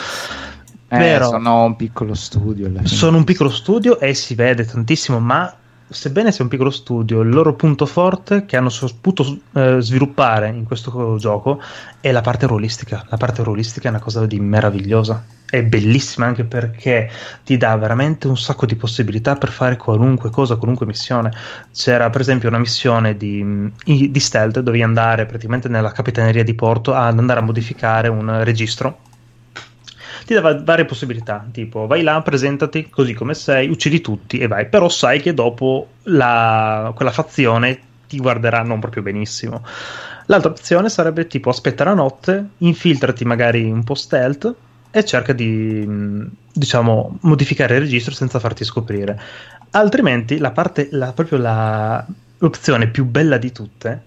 Eh, Però sono un piccolo studio. Sono un piccolo studio e si vede tantissimo, ma sebbene sia un piccolo studio, il loro punto forte che hanno saputo eh, sviluppare in questo gioco è la parte ruolistica. La parte ruolistica è una cosa di meravigliosa. È bellissima anche perché ti dà veramente un sacco di possibilità per fare qualunque cosa, qualunque missione. C'era per esempio una missione di, di stealth, dovevi andare praticamente nella capitaneria di porto ad andare a modificare un registro ti dava varie possibilità, tipo vai là, presentati così come sei, uccidi tutti e vai, però sai che dopo la, quella fazione ti guarderà non proprio benissimo. L'altra opzione sarebbe tipo aspetta la notte, infiltrati magari un po' stealth e cerca di diciamo modificare il registro senza farti scoprire. Altrimenti la parte la, proprio la, l'opzione più bella di tutte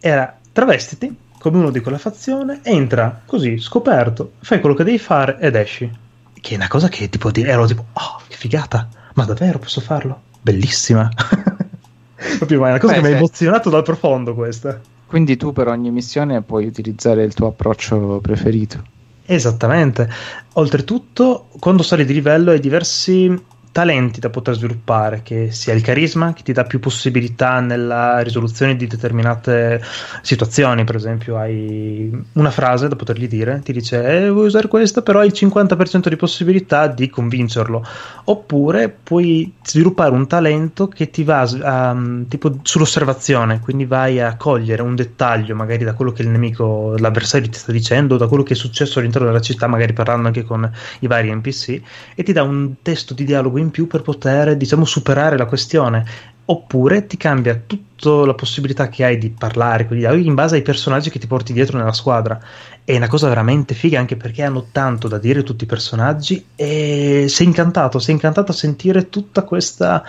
era travestiti come uno di quella fazione, entra così scoperto, fai quello che devi fare ed esci. Che è una cosa che tipo ero tipo, oh, che figata, ma davvero posso farlo? Bellissima. Proprio, è una cosa Beh, che mi ha emozionato dal profondo questa. Quindi tu per ogni missione puoi utilizzare il tuo approccio preferito. Esattamente. Oltretutto, quando sali di livello hai diversi talenti da poter sviluppare, che sia il carisma che ti dà più possibilità nella risoluzione di determinate situazioni, per esempio hai una frase da potergli dire, ti dice eh, vuoi usare questa, però hai il 50% di possibilità di convincerlo, oppure puoi sviluppare un talento che ti va a, um, tipo sull'osservazione, quindi vai a cogliere un dettaglio magari da quello che il nemico, l'avversario ti sta dicendo, da quello che è successo all'interno della città, magari parlando anche con i vari NPC, e ti dà un testo di dialogo in più per poter, diciamo, superare la questione. Oppure ti cambia tutta la possibilità che hai di parlare con gli altri in base ai personaggi che ti porti dietro nella squadra. È una cosa veramente figa anche perché hanno tanto da dire tutti i personaggi e sei incantato, sei incantato a sentire tutta questa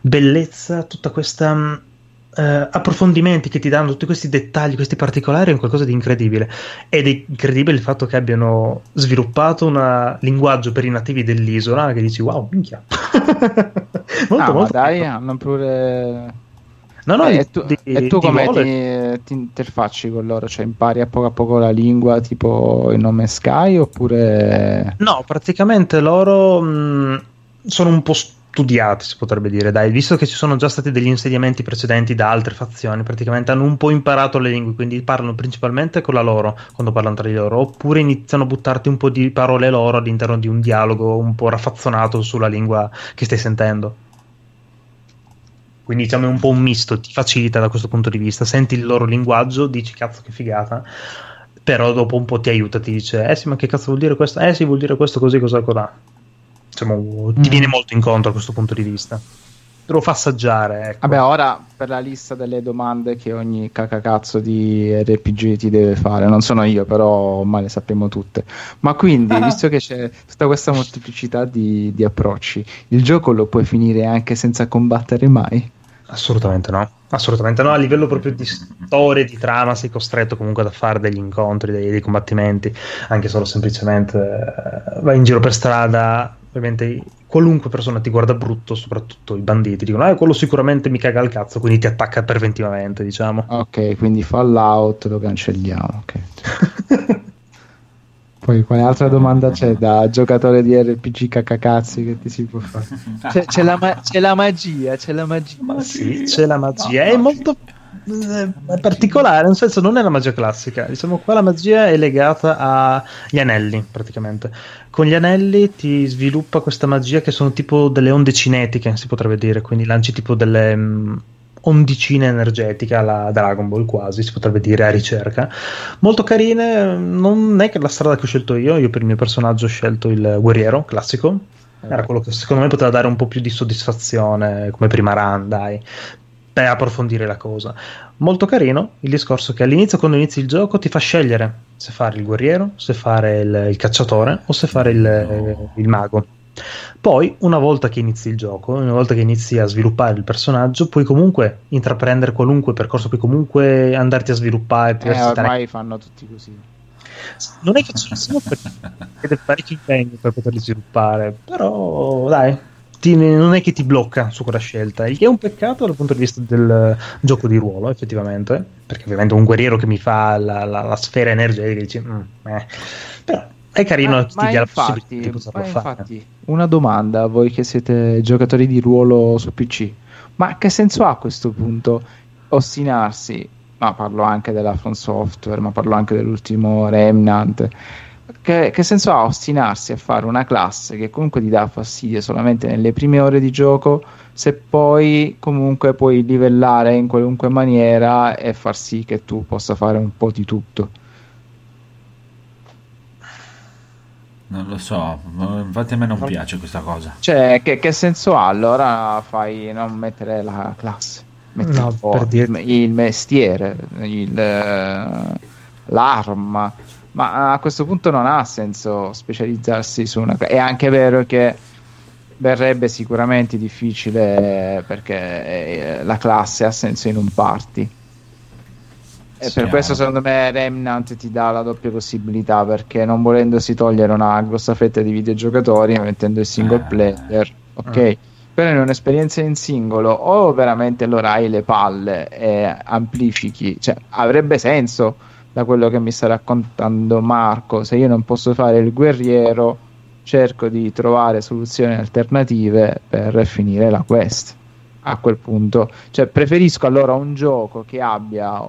bellezza, tutta questa Uh, approfondimenti che ti danno tutti questi dettagli, questi particolari, è qualcosa di incredibile. Ed è incredibile il fatto che abbiano sviluppato un linguaggio per i nativi dell'isola che dici wow, minchia. molto, ah, molto dai, hanno pure... No, no, eh, e, tu, di, e tu come ti, ti, interfacci con loro? Cioè impari a poco a poco la lingua tipo il nome Sky oppure... No, praticamente loro mh, sono un po' studiati, si potrebbe dire, dai, visto che ci sono già stati degli insediamenti precedenti da altre fazioni, praticamente hanno un po' imparato le lingue, quindi parlano principalmente con la loro quando parlano tra di loro, oppure iniziano a buttarti un po' di parole loro all'interno di un dialogo un po' raffazzonato sulla lingua che stai sentendo. Quindi diciamo è un po' un misto, ti facilita da questo punto di vista, senti il loro linguaggio, dici cazzo che figata, però dopo un po' ti aiuta, ti dice eh sì ma che cazzo vuol dire questo? Eh sì vuol dire questo così, cosa là diciamo, ti viene mm. molto incontro a questo punto di vista. Te lo fa assaggiare. Ecco. Vabbè, ora per la lista delle domande che ogni cacacazzo di RPG ti deve fare, non sono io, però ormai le sappiamo tutte. Ma quindi, visto che c'è tutta questa molteplicità di, di approcci, il gioco lo puoi finire anche senza combattere mai? Assolutamente no, assolutamente no. A livello proprio di storia, di trama, sei costretto comunque a fare degli incontri, dei, dei combattimenti, anche solo semplicemente eh, vai in giro per strada, ovviamente qualunque persona ti guarda brutto, soprattutto i banditi, dicono ah, quello sicuramente mi caga il cazzo, quindi ti attacca preventivamente, diciamo. Ok, quindi Fallout lo cancelliamo, ok. Poi quale altra domanda c'è da giocatore di RPG cacacazzi che ti si può fare? C'è, c'è, la, ma- c'è la, magia, c'è la magia. Ma sì, c'è la magia. No, è molto è particolare, nel senso non è la magia classica. Diciamo qua la magia è legata agli anelli, praticamente. Con gli anelli ti sviluppa questa magia che sono tipo delle onde cinetiche, si potrebbe dire, quindi lanci tipo delle um, ondicine energetiche alla Dragon Ball quasi, si potrebbe dire a ricerca. Molto carine, non è che la strada che ho scelto io, io per il mio personaggio ho scelto il guerriero classico, era quello che secondo me poteva dare un po' più di soddisfazione come prima run, dai, per approfondire la cosa. Molto carino il discorso che all'inizio, quando inizi il gioco, ti fa scegliere se fare il guerriero, se fare il, il cacciatore o se fare il, no. il mago. Poi, una volta che inizi il gioco, una volta che inizi a sviluppare il personaggio, puoi comunque intraprendere qualunque percorso, puoi comunque andarti a sviluppare. Eh, ormai fanno tutti così non è facilissimo perché parecchio impegno per poterli sviluppare, però dai, ti, non è che ti blocca su quella scelta, il che è un peccato dal punto di vista del gioco di ruolo, effettivamente, perché ovviamente un guerriero che mi fa la, la, la sfera energetica dici, mm, eh. però è carino ma, ma infatti, ma infatti una domanda a voi che siete giocatori di ruolo su PC ma che senso ha a questo punto ostinarsi ma parlo anche della From Software, ma parlo anche dell'ultimo Remnant. Che, che, senso ha ostinarsi a fare una classe che comunque ti dà fastidio solamente nelle prime ore di gioco se poi comunque puoi livellare in qualunque maniera e far sì che tu possa fare un po' di tutto? Non lo so, infatti a me non piace questa cosa. Cioè, che, che senso ha allora fai non mettere la classe? no, per dire... il mestiere, il, eh, l'arma. Ma a questo punto non ha senso specializzarsi su una. È anche vero che verrebbe sicuramente difficile perché eh, la classe ha senso in un party. E sì, per questo, secondo me, Remnant ti dà la doppia possibilità perché non volendosi togliere una grossa fetta di videogiocatori, mettendo il single eh. player, ok. Eh però in un'esperienza in singolo o veramente allora hai le palle e amplifichi, cioè avrebbe senso da quello che mi sta raccontando Marco, se io non posso fare il guerriero cerco di trovare soluzioni alternative per finire la quest. A quel punto, cioè preferisco allora un gioco che abbia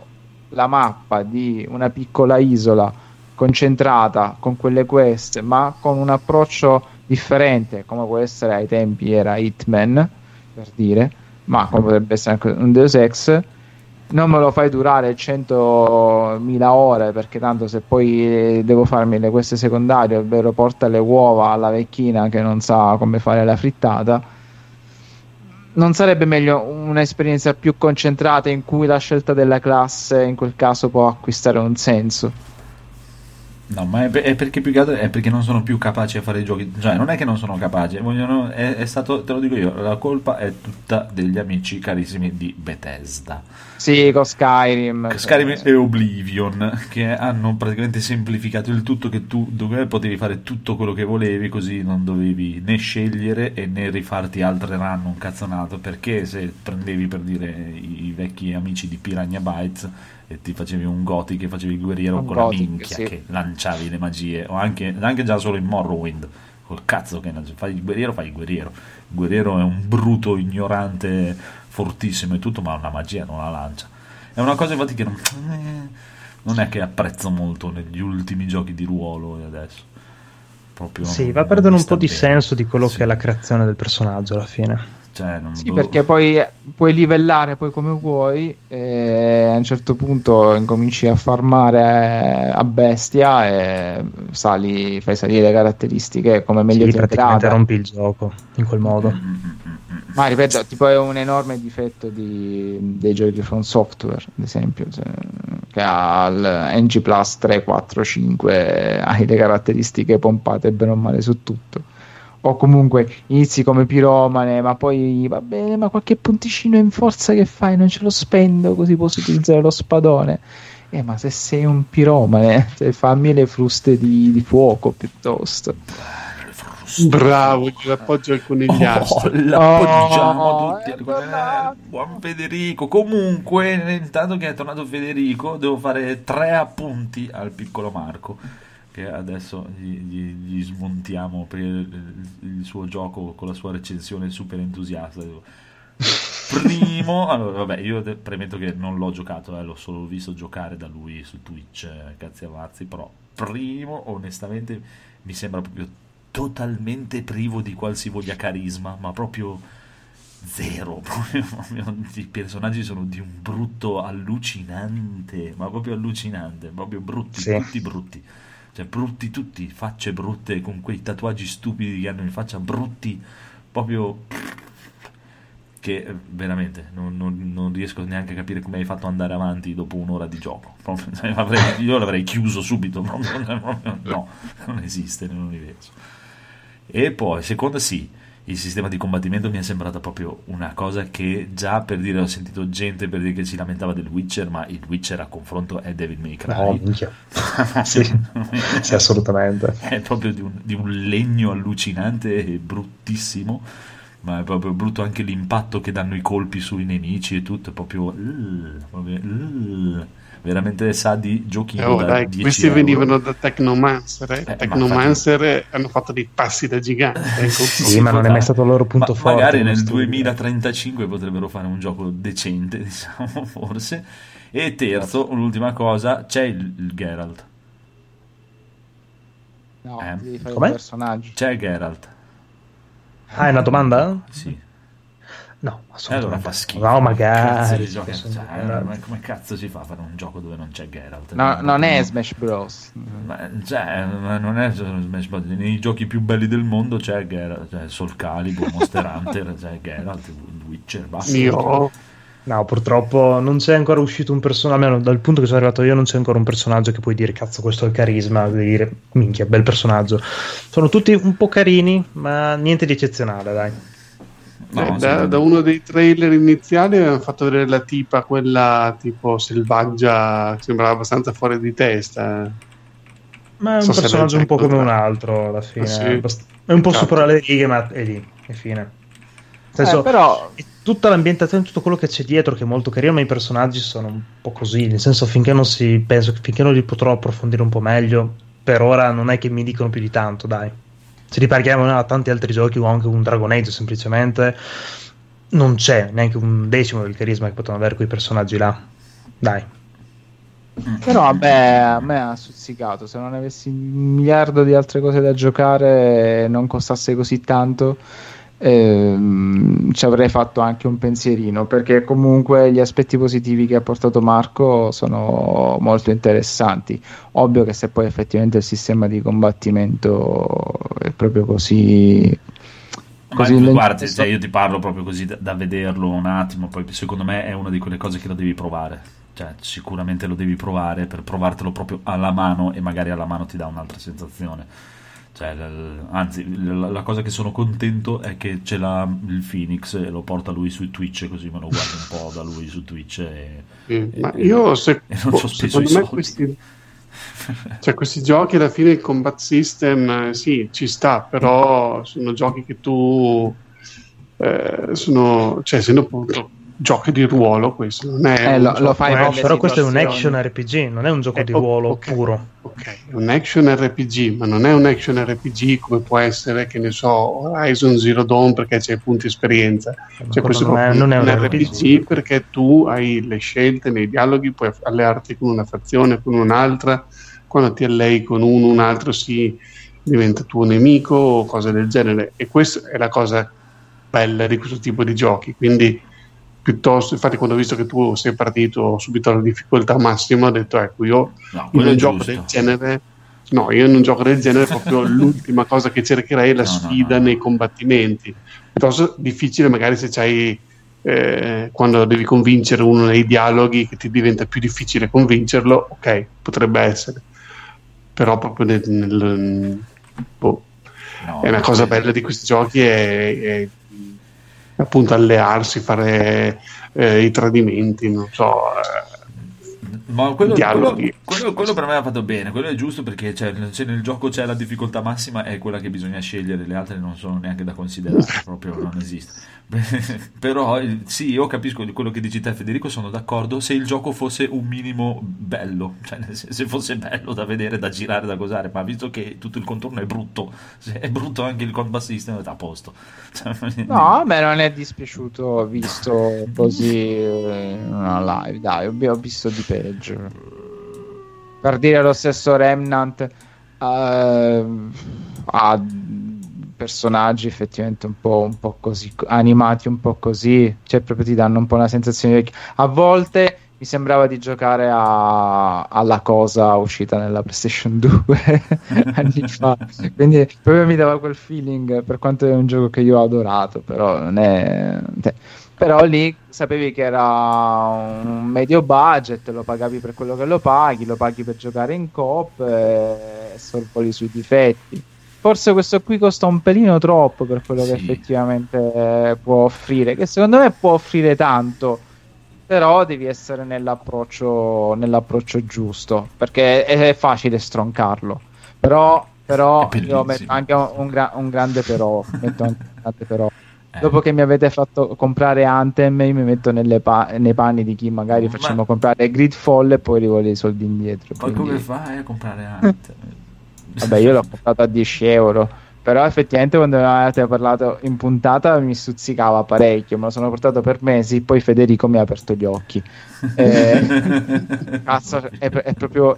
la mappa di una piccola isola concentrata con quelle quest ma con un approccio differente come può essere ai tempi era Hitman per dire ma come potrebbe essere anche un Deus Ex non me lo fai durare 100.000 ore perché tanto se poi devo farmi le queste secondarie ovvero porta le uova alla vecchina che non sa come fare la frittata non sarebbe meglio un'esperienza più concentrata in cui la scelta della classe in quel caso può acquistare un senso No, ma è, perché più che altro è perché non sono più capaci a fare i giochi. Cioè, non è che non sono capaci, vogliono, è, è, stato, te lo dico io, la colpa è tutta degli amici carissimi di Bethesda. Sì, con Skyrim. Skyrim e Oblivion, che hanno praticamente semplificato il tutto, che tu dove potevi fare tutto quello che volevi, così non dovevi né scegliere e né rifarti altre run un cazzonato, perché se prendevi per dire i, i vecchi amici di Piranha Bytes e ti facevi un gothic che facevi il guerriero un con gothic, la minchia sì. che lanciavi le magie o anche, anche, già solo in Morrowind col cazzo che fai il guerriero fai il guerriero il guerriero è un bruto ignorante fortissimo e tutto ma una magia non la lancia è una cosa infatti che non, eh, non è che apprezzo molto negli ultimi giochi di ruolo adesso proprio sì va a perdere un po' di senso di quello sì. che è la creazione del personaggio alla fine cioè, sì, boh. perché poi puoi livellare poi come vuoi e a un certo punto incominci a farmare a bestia e sali, fai salire le caratteristiche come meglio sì, ti praticamente rompi il gioco in quel modo. Mm, mm, mm, Ma ripeto, tipo è un enorme difetto di, dei giochi di From Software, ad esempio, cioè, che ha il NG Plus 3, 4, 5, hai le caratteristiche pompate bene o male su tutto o comunque inizi come piromane, ma poi va bene, ma qualche punticino in forza che fai? Non ce lo spendo così posso utilizzare lo spadone. Eh, ma se sei un piromane, cioè, fammi le fruste di, di fuoco piuttosto. Bravo, ci appoggio al conigliastro. Oh, l'appoggiamo oh, tutti. Eh, buon Federico. Comunque, intanto che è tornato Federico, devo fare tre appunti al piccolo Marco che adesso gli, gli, gli, smontiamo per il, il, suo gioco con la sua recensione super entusiasta. Primo, allora, vabbè, io premetto che non l'ho giocato, eh, l'ho solo visto giocare da lui su Twitch, eh, cazzi avazzi, però primo, onestamente, mi sembra proprio totalmente privo di qualsivoglia carisma, ma proprio zero. Proprio, proprio, I personaggi sono di un brutto allucinante, ma proprio allucinante, proprio brutti, Sì. brutti, brutti. Cioè, brutti tutti, facce brutte, con quei tatuaggi stupidi che hanno in faccia, brutti, proprio che eh, veramente non, non- non riesco neanche a capire come hai fatto ad andare avanti dopo un'ora di gioco. Proprio, cioè, avrei- io l'avrei chiuso subito, proprio, proprio, no, non esiste nell'universo. E poi, seconda, sì, il sistema di combattimento mi è sembrata proprio una cosa che già per dire ho sentito gente per dire che si lamentava del Witcher, ma il Witcher a confronto è Devil May Cry. No, minchia. Sì, sì, assolutamente. È proprio di un, di un legno allucinante e bruttissimo, ma è proprio brutto anche l'impatto che danno i colpi sui nemici e tutto, è proprio... uh, proprio, uh, veramente sa di giochi Eh, oh, da dai, 10 questi euro. venivano da Technomancer. eh. ma Technomancer eh, hanno fatto dei passi da gigante. eh, con- Sì, ma non è mai stato il loro punto Ma forte. Magari nel studio. 2035 potrebbero fare un gioco decente, diciamo, forse. E terzo, l'ultima cosa, c'è il, il Geralt. No, Eh. devi fare Com'è? un personaggio. C'è Geralt. Ah, è una domanda? Sì. No, assolutamente. allora fa schifo. No, Cazzo magari. sono- cioè, ma come cazzo si fa a fare un gioco dove non c'è Geralt? No, non è No. Smash Bros. Ma, cioè, ma non è Smash Bros. Nei giochi più belli del mondo c'è Geralt, cioè Soul Calibur, Monster Hunter, c'è Geralt, Witcher, basta. Io No, purtroppo non c'è ancora uscito un personaggio, almeno dal punto che sono arrivato io non c'è ancora un personaggio che puoi dire cazzo questo è il carisma, devi dire minchia, bel personaggio. Sono tutti un po' carini, ma niente di eccezionale, dai. No, eh, da, da uno dei trailer iniziali avevano fatto vedere la tipa, quella tipo selvaggia, sembrava abbastanza fuori di testa. eh. Ma è un So se personaggio un po' come un altro alla fine. Ah, sì? È un po' Cazzo. sopra le righe, ma è lì, è fine. Nel senso, Eh, però è tutta l'ambientazione, tutto quello che c'è dietro, che è molto carino, ma i personaggi sono un po' così. Nel senso, finché non si penso finché non li potrò approfondire un po' meglio, per ora non è che mi dicono più di tanto, dai. Se riparliamo a tanti altri giochi o anche un Dragon Age, semplicemente non c'è neanche un decimo del carisma che potevano avere quei personaggi là. Dai. Però vabbè, a me ha stuzzicato. Se non avessi un miliardo di altre cose da giocare e non costasse così tanto, ehm, ci avrei fatto anche un pensierino. Perché comunque gli aspetti positivi che ha portato Marco sono molto interessanti. Ovvio che se poi effettivamente il sistema di combattimento è proprio così. Ma così guarda, lento- cioè, io ti parlo proprio così da, da vederlo un attimo, poi secondo me è una di quelle cose che lo devi provare. Cioè, sicuramente lo devi provare per provartelo proprio alla mano e magari alla mano ti dà un'altra sensazione. Cioè, anzi, l- la cosa che sono contento è che ce l'ha il Phoenix e lo porta lui su Twitch, così me lo guardo un po' da lui su Twitch. E, Sì, e- ma io se- e non speso secondo me questi, cioè, questi giochi alla fine il combat system eh, sì ci sta però sono giochi che tu eh, sono cioè essendo appunto giochi di ruolo questo non è Eh, un lo- lo fai Eh, le però questo è un action RPG, non è un gioco Eh, di ruolo ok. puro. Ok, è un action RPG, ma non è un action RPG come può essere, che ne so, Horizon Zero Dawn perché c'è punti esperienza. Cioè, questo non, è, non è un RPG, RPG. perché tu hai le scelte nei dialoghi, puoi allearti con una fazione, con un'altra, quando ti allei con uno, un altro si diventa tuo nemico o cose del genere. E questa è la cosa bella di questo tipo di giochi. Quindi, piuttosto, infatti, quando ho visto che tu sei partito subito alla difficoltà massima, ho detto: Ecco, io No, in un gioco del genere. No, io in un gioco del genere proprio l'ultima cosa che cercherei è la No, sfida no. nei combattimenti. Piuttosto difficile magari se c'hai eh, quando devi convincere uno nei dialoghi che ti diventa più difficile convincerlo, ok, potrebbe essere. Però proprio nel, nel- boh, è una cosa bella di questi giochi è, è appunto allearsi, fare eh, i tradimenti, non so. eh, Ma quello, dialoghi. quello, quello, quello per me ha fatto bene, quello è giusto perché cioè, nel gioco c'è la difficoltà massima è quella che bisogna scegliere, le altre non sono neanche da considerare, proprio non esiste. Però sì, io capisco quello che dici te Federico, sono d'accordo se il gioco fosse un minimo bello, cioè se fosse bello da vedere, da girare, da cosare, ma visto che tutto il contorno è brutto, se è brutto anche il combat system è a posto. No, a me non è dispiaciuto visto così in una live, dai, ho visto di peggio. Per dire lo stesso Remnant uh, ha personaggi effettivamente un po', un po' così animati un po' così cioè proprio ti danno un po' una sensazione di a volte mi sembrava di giocare a, alla cosa uscita nella PlayStation 2 anni fa. Quindi proprio mi dava quel feeling, per quanto è un gioco che io ho adorato, però non è... Però lì sapevi che era un medio budget, lo pagavi per quello che lo paghi, lo paghi per giocare in coop e sorvoli sui difetti. Forse questo qui costa un pelino troppo per quello sì. che effettivamente può offrire, che secondo me può offrire tanto però devi essere nell'approccio, nell'approccio giusto perché è, facile stroncarlo però, però io metto anche un, un, gra- un grande però metto anche un grande però eh. dopo che mi avete fatto comprare Anthem mi metto pa- nei panni di chi magari facciamo Ma... comprare Gridfall e poi rivolgo i soldi indietro ma quindi... come fai a comprare Anthem? vabbè io l'ho comprato a 10 euro però effettivamente quando ne avete parlato in puntata mi stuzzicava parecchio, me lo sono portato per mesi, poi Federico mi ha aperto gli occhi. Eh, cazzo, è, è, proprio...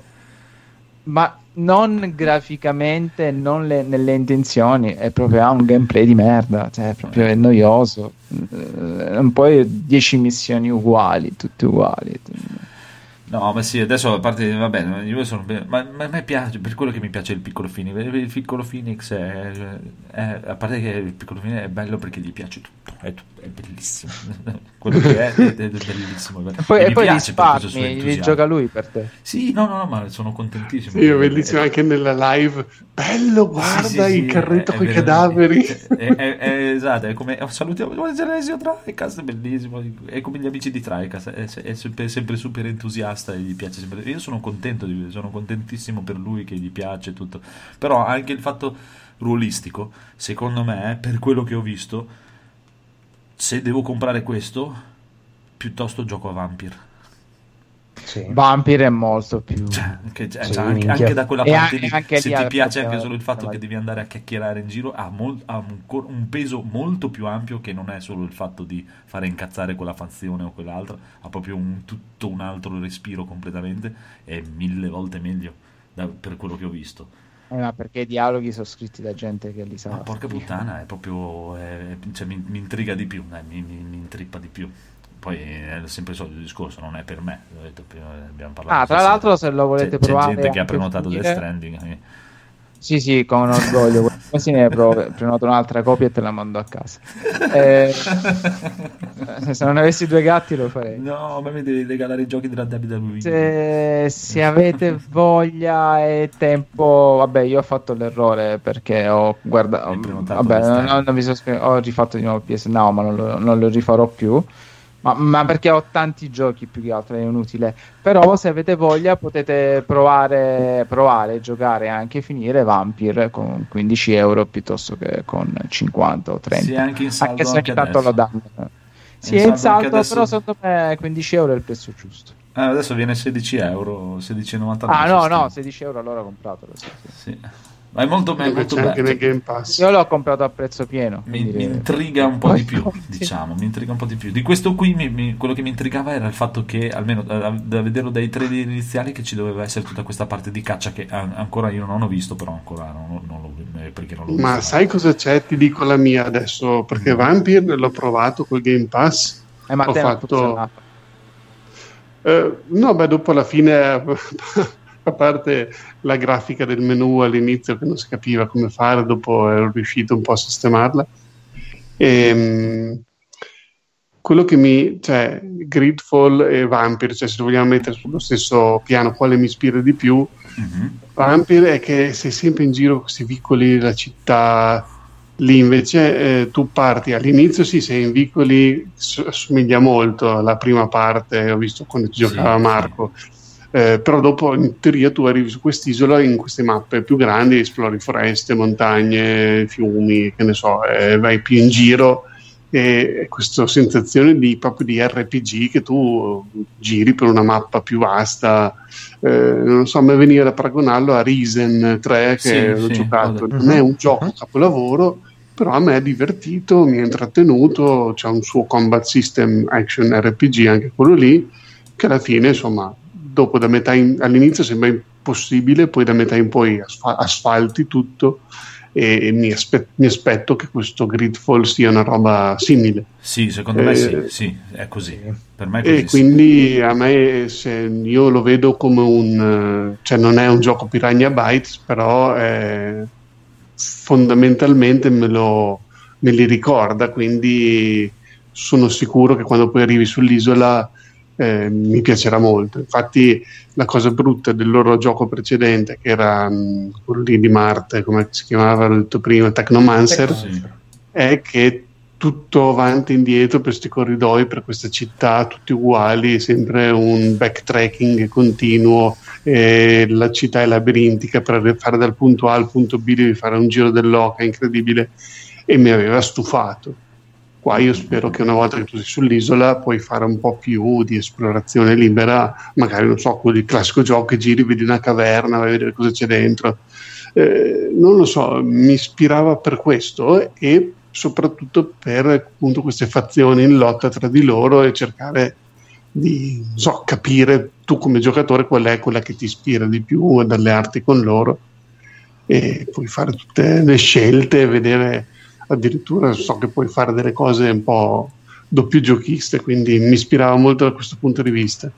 Ma non graficamente, non le, nelle intenzioni, è proprio ha un gameplay di merda, cioè è proprio è noioso. Un po' 10 missioni uguali, tutte uguali. No, ma sì, adesso a parte, vabbè, io sono, ma, ma a me piace, per quello che mi piace il piccolo Phoenix, il piccolo Phoenix è, è, a parte che il piccolo Phoenix è bello perché gli piace tutto, è, è bellissimo, quello che è, è, è bellissimo. E poi, e poi risparmi, li gioca lui per te. Sì, no, no, no, ma sono contentissimo. Sì, è bellissimo anche nella live, bello, guarda sì, sì, il carretto con i cadaveri. esatto, è come, oh, salutiamo il Genesio Tricast, è bellissimo, è come gli amici di Tricast, è, sempre, sempre super entusiasta e gli piace sempre. Io sono contento di sono contentissimo per lui che gli piace tutto. Però anche il fatto ruolistico, secondo me, per quello che ho visto, se devo comprare questo, piuttosto gioco a Vampire. Sì. Vampire è molto più cioè, che, cioè, sì, anche, anche, da quella parte lì anche se ti piace anche solo il fatto che devi andare a chiacchierare in giro ha, mol, ha un, un, peso molto più ampio che non è solo il fatto di fare incazzare quella fazione o quell'altra ha proprio un, tutto un altro respiro completamente è mille volte meglio da, per quello che ho visto eh, ma perché i dialoghi sono scritti da gente che li sa ma porca puttana è proprio è, cioè, mi, mi, intriga di più eh, mi, mi, mi intrippa di più poi è sempre il solito discorso, non è per me. Abbiamo parlato ah, tra l'altro, se lo volete c'è, provare. C'è gente che ha prenotato Death Stranding. Quindi... Sì, sì, con orgoglio. Quasi ne prenoto un'altra copia e te la mando a casa. Eh, se non avessi due gatti lo farei. No, ma mi devi regalare i giochi della WWE. Se, se avete voglia e tempo, vabbè, io ho fatto l'errore perché ho guardato. Vabbè, non, non, sono ho rifatto di nuovo PS Now, ma non lo, non lo rifarò più ma, ma, perché ho tanti giochi più che altro, è inutile. Però se avete voglia potete provare, provare giocare e anche finire Vampire con 15 euro piuttosto che con 50 o 30. Sì, anche in saldo anche se ogni tanto lo danno. Sì, è in saldo, adesso... però secondo me 15 euro è il prezzo giusto. Eh, adesso viene 16 euro, 16,99. Ah no, no, 16 euro allora compratelo. Sì, sì. Ma è molto, è molto bello. Anche nel Game Pass. Io l'ho comprato a prezzo pieno. Mi, mi intriga un po' di più, diciamo, mi intriga un po' di più. Di questo qui mi, mi, quello che mi intrigava era il fatto che, almeno da, da vederlo dai trailer iniziali, che ci doveva essere tutta questa parte di caccia che ancora io non ho visto, però ancora non, non lo, eh, perché non l'ho Ma visto. sai cosa c'è? Ti dico la mia adesso, perché mm. Vampire l'ho provato col Game Pass. Eh, ma ho fatto... Uh, no, beh, dopo alla fine a parte la grafica del menu all'inizio che non si capiva come fare, dopo ero riuscito un po' a sistemarla. E, ehm, quello che mi, cioè, Gridfall e Vampire, cioè se lo vogliamo mettere sullo stesso piano, quale mi ispira di più? Mm-hmm. Vampire è che sei sempre in giro con questi vicoli, la città, lì invece eh, tu parti all'inizio, sì, sei in vicoli, assomiglia molto alla prima parte, ho visto quando giocava sì, Marco. Sì Eh, però dopo in teoria tu arrivi su quest'isola in queste mappe più grandi, esplori foreste, montagne, fiumi, che ne so, eh, vai più in giro e questa sensazione di, proprio di RPG che tu giri per una mappa più vasta. Eh, non so, a me veniva da paragonarlo a Risen 3 che Sì, l'ho sì, giocato. vabbè. Non è un Mhm. gioco capolavoro, però a me è divertito, mi ha intrattenuto, c'è un suo combat system action RPG, anche quello lì, che alla fine, insomma, dopo da metà in- all'inizio sembra impossibile, poi da metà in poi asfa- asfalti tutto e, e mi, aspe- mi aspetto che questo Gridfall sia una roba simile. Sì, secondo me sì, Eh, sì, è così. Per me è così. E sì. quindi a me se io lo vedo come un eh, cioè non è un gioco Piranha Bytes, però eh, fondamentalmente me, lo, me li ricorda, quindi sono sicuro che quando poi arrivi sull'isola eh, mi piacerà molto. Infatti la cosa brutta del loro gioco precedente, che era mh, quello lì di Marte, come si chiamava, detto prima, Technomancer, Sì. è che tutto avanti e indietro per questi corridoi, per questa città, tutti uguali, sempre un backtracking continuo, e la città è labirintica, per fare dal punto A al punto B devi fare un giro dell'oca incredibile e mi aveva stufato. Qua io spero che una volta che tu sei sull'isola puoi fare un po' più di esplorazione libera, magari non so, quello di classico gioco che giri, vedi una caverna, vai a vedere cosa c'è dentro. Eh, non lo so, mi ispirava per questo e soprattutto per appunto queste fazioni in lotta tra di loro e cercare di so, capire tu come giocatore qual è quella che ti ispira di più ad allearti con loro e puoi fare tutte le scelte, vedere addirittura so che puoi fare delle cose un po' doppio giochiste, quindi mi ispirava molto da questo punto di vista.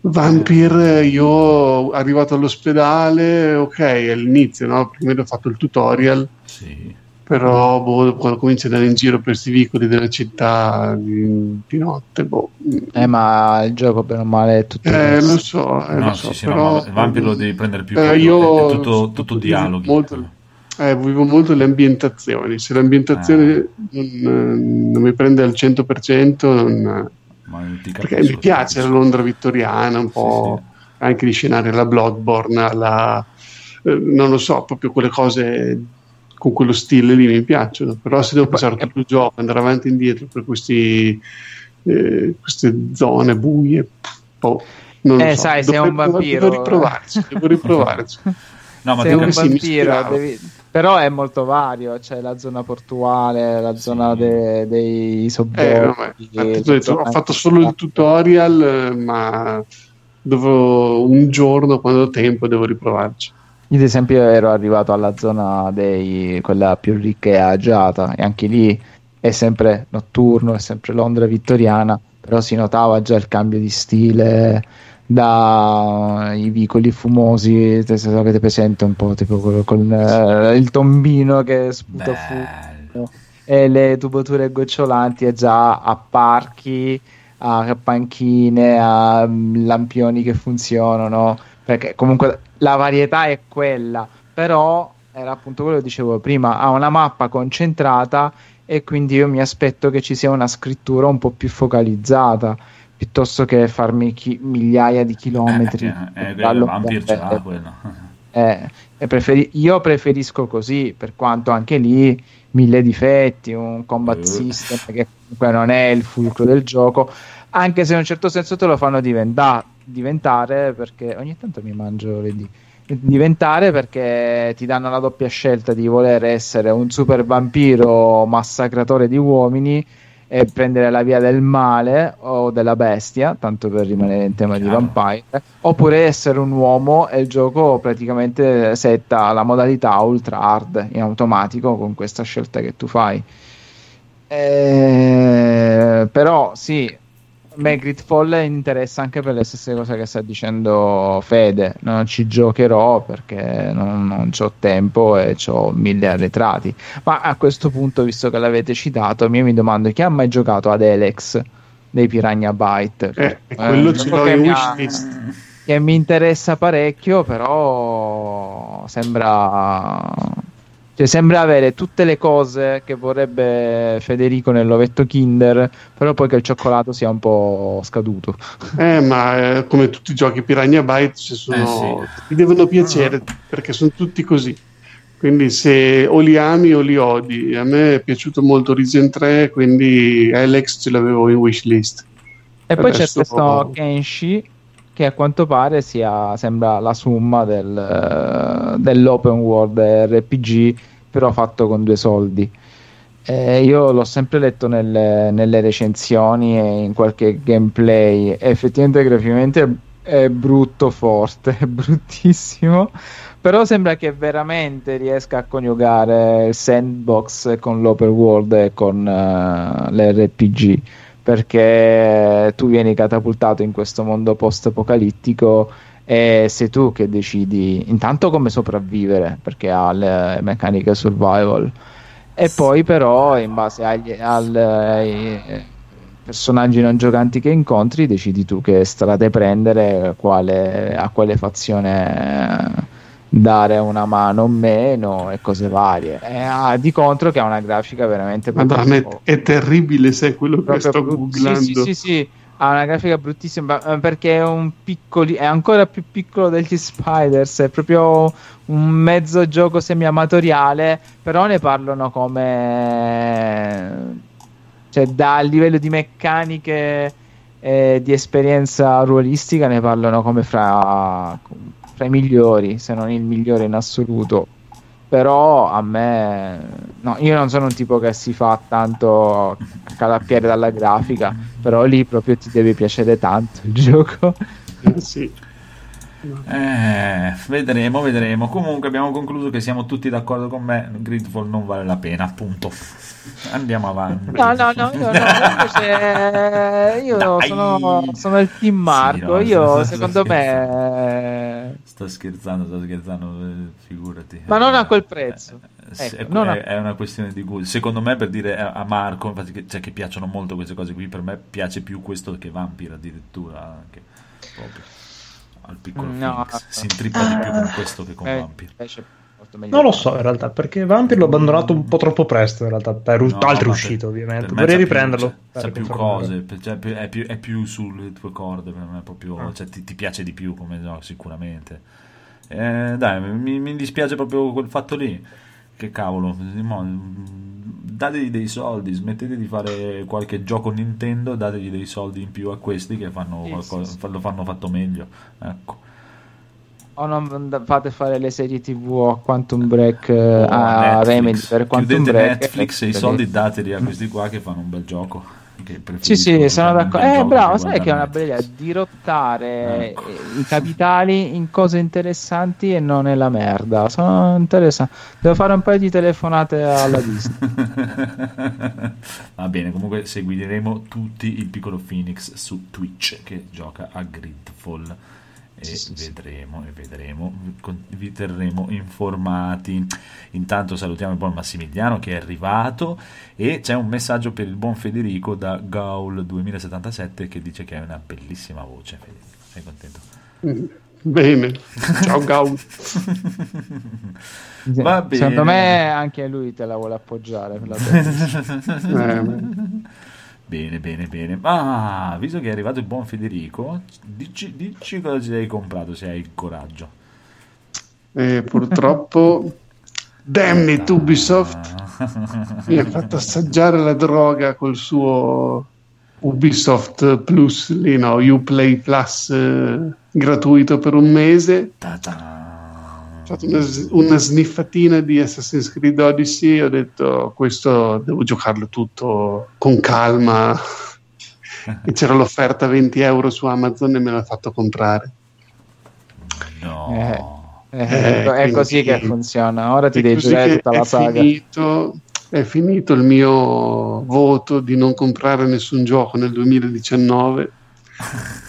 Vampir, io arrivato all'ospedale, ok, all'inizio, no? Prima ho fatto il tutorial, Sì. però boh, quando cominci ad andare in giro per questi vicoli della città di, di notte, boh. Eh, ma il gioco, bene o male, è tutto Eh, lo so, eh, No, lo sì, so, sì, però... no, Vampir lo devi prendere più Eh, proprio, io è tutto, tutto vivo dialoghi. molto- Eh, vivo molto le ambientazioni. Se l'ambientazione Ah. non, non mi prende al 100%, non, ti perché mi piace la. Londra vittoriana, un po' anche gli scenari alla Bloodborne, alla, eh, non lo so, proprio quelle cose con quello stile lì mi piacciono. Però se devo passare tutto il gioco, andare avanti e indietro per questi, eh, queste zone buie, boh, non lo Eh, so. sai, sei Dovrei un vampiro. Devo riprovarci, devo riprovarci. No, ma Sei un sì, vampiro, devi- però è molto vario. C'è la zona portuale, la zona de- dei Eh, sobborghi. ti ho fatto solo il tutorial, eh, ma dovrò un giorno, quando ho tempo, devo riprovarci. Io, ad esempio, ero arrivato alla zona dei quella più ricca e agiata, e anche lì è sempre notturno, è sempre Londra vittoriana, però si notava già il cambio di stile dai vicoli fumosi, se avete presente un po' tipo quello con eh, il tombino che sputa fumo e le tubature gocciolanti e già a parchi, a panchine, a mm, lampioni che funzionano, perché comunque la varietà è quella, però era appunto quello che dicevo prima, ha una mappa concentrata e quindi io mi aspetto che ci sia una scrittura un po' più focalizzata piuttosto che farmi chi- migliaia di chilometri. Eh, eh, eh, quello. eh, e preferi- io preferisco così, per quanto anche lì mille difetti, un combat Eh. system che comunque non è il fulcro del gioco, anche se in un certo senso te lo fanno diventa- diventare, perché ogni tanto mi mangio le D. Diventare perché ti danno la doppia scelta di voler essere un super vampiro massacratore di uomini e prendere la via del male o della bestia, tanto per rimanere in tema di vampire, oppure essere un uomo e il gioco praticamente setta la modalità ultra hard in automatico con questa scelta che tu fai. Eh, però sì, me Gridfall interessa anche per le stesse cose che sta dicendo Fede. Non ci giocherò perché non, non ho tempo e ho mille arretrati. Ma a questo punto, visto che l'avete citato, io mi domando chi ha mai giocato ad Alex dei Piranha Byte? Eh, e quello Eh, ce l'ho in wishlist. che mi interessa parecchio, però sembra Cioè, sembra avere tutte le cose che vorrebbe Federico nell'ovetto Kinder, però poi che il cioccolato sia un po' scaduto. Eh, ma eh, come tutti i giochi Piranha Byte ci sono... Eh, sì. ti devono piacere perché sono tutti così. Quindi se o li ami o li odi. A me è piaciuto molto Risen 3, quindi Alex ce l'avevo in wishlist. E poi c'è Adesso- questo Kenshi che a quanto pare sia, sembra la somma del, eh, dell'open world RPG, però fatto con due soldi. Eh, io l'ho sempre letto nelle, nelle recensioni e in qualche gameplay. e effettivamente graficamente è brutto forte, è bruttissimo. Però sembra che veramente riesca a coniugare il sandbox con l'open world e con eh, l'RPG perché tu vieni catapultato in questo mondo post-apocalittico e sei tu che decidi intanto come sopravvivere perché ha le meccaniche survival. E poi però in base agli, al- ai personaggi non giocanti che incontri decidi tu che strade prendere quale, a quale fazione dare una mano o meno e cose varie e ha di contro che ha una grafica veramente Madonna, è, è terribile se quello che sto brut- googlando. Sì, sì, sì, sì. Ha una grafica bruttissima eh, perché è un piccoli è ancora più piccolo degli Spiders, è proprio un mezzo gioco semi-amatoriale, però ne parlano come cioè da livello di meccaniche e di esperienza ruolistica ne parlano come fra, fra i migliori, se non il migliore in assoluto. Però a me, no, io non sono un tipo che si fa tanto calappiare dalla grafica, però lì proprio ti deve piacere tanto il gioco. Sì. Eh, vedremo, vedremo. Comunque abbiamo concluso che siamo tutti d'accordo con me. Gridfall non vale la pena, appunto. Andiamo avanti. No, no, no, io, no, invece, io sono, sono il team Marco. no, io, sto- sto secondo scherzando. me, Sto scherzando, sto scherzando, eh, figurati. Ma non a quel prezzo. Eh, sì, Ecco, è, non è- una questione di gusto. Secondo me, per dire a a Marco, infatti, che, cioè, che piacciono molto queste cose qui, per me piace più questo che Vampire addirittura. Anche, proprio. Al piccolo No. Phoenix. Si intrippa di più con questo che con eh, meglio. Non lo so in realtà, perché Vampire l'ho abbandonato un po' troppo presto in realtà, per No, altre uscite ovviamente. per me Vorrei c'ha riprenderlo. Più, c'ha più cose, cioè, è, più, è più sulle tue corde, per me proprio, Ah. cioè, ti, ti piace di più come gioco, sicuramente. Eh, dai, mi, mi dispiace proprio quel fatto lì. Che cavolo, dategli dei soldi, smettete di fare qualche gioco Nintendo, dategli dei soldi in più a questi che fanno Sì, qualcosa, sì, sì. lo fanno fatto meglio. Ecco. O non da- fate fare le serie TV a Quantum Break eh, O a Netflix. Remedy per Quantum Chiudete Break. Netflix e i soldi dateli a questi qua che fanno un bel gioco. Sì, sì, sono d'accordo. Eh, bravo, sai che è una bella idea dirottare Ecco. eh, i capitali in cose interessanti e non nella merda. Sono interessanti. Devo fare un paio di telefonate alla Disney. Va bene, comunque seguiremo tutti il piccolo Phoenix su Twitch che gioca a Gridfall e Sì, sì, sì. vedremo e vedremo, vi terremo informati. Intanto salutiamo il buon Massimiliano che è arrivato e c'è un messaggio per il buon Federico da Gaul 2077 che dice che hai una bellissima voce. Federico, sei contento? Mm, Bene. Ciao Gau. Va bene. Secondo me anche lui te la vuole appoggiare. per la Eh, Bene, bene, bene. Ah, visto che è arrivato il buon Federico, dici, dici cosa ci hai comprato se hai il coraggio. eh, purtroppo, damn it, Ubisoft mi ha fatto assaggiare la droga col suo Ubisoft Plus, lì no, Uplay Plus eh, gratuito per un mese. Ta-ta. Ho fatto una, una sniffatina di Assassin's Creed Odyssey e ho detto questo devo giocarlo tutto con calma. e c'era l'offerta 20 euro su Amazon e me l'ha fatto comprare. No. Eh, Eh, è quindi- così che funziona. Ora ti devi che tutta la è saga. Finito, è finito il mio voto di non comprare nessun gioco nel 2019.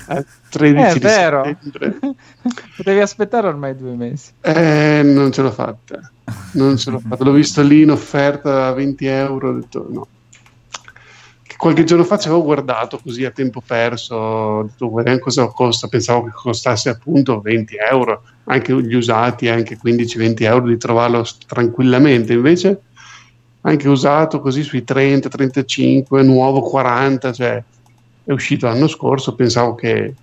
Eh, 13 Eh, è vero. Potevi aspettare ormai due mesi. Eh, non ce l'ho fatta. Non ce l'ho fatta. L'ho visto lì in offerta a 20 euro. Ho detto no. Che qualche giorno fa ci avevo guardato così a tempo perso, ho detto vediamo cosa costa, pensavo che costasse appunto 20 euro, anche gli usati, anche 15-20 euro di trovarlo tranquillamente, invece anche usato così sui 30, 35, nuovo 40, cioè è uscito l'anno scorso, pensavo che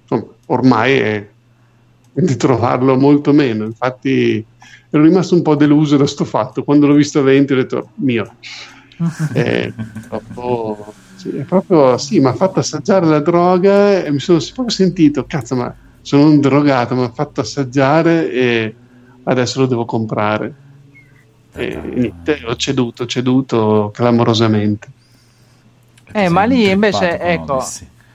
insomma, ormai è di trovarlo molto meno, infatti ero rimasto un po' deluso da sto fatto, quando l'ho visto a 20 ho detto mio, è proprio, sì, è proprio sì, mi ha fatto assaggiare la droga e mi sono proprio sentito, cazzo ma sono un drogato, mi ha fatto assaggiare e adesso lo devo comprare. E niente, ho ceduto, ho ceduto clamorosamente. Eh, ma lì invece, ecco,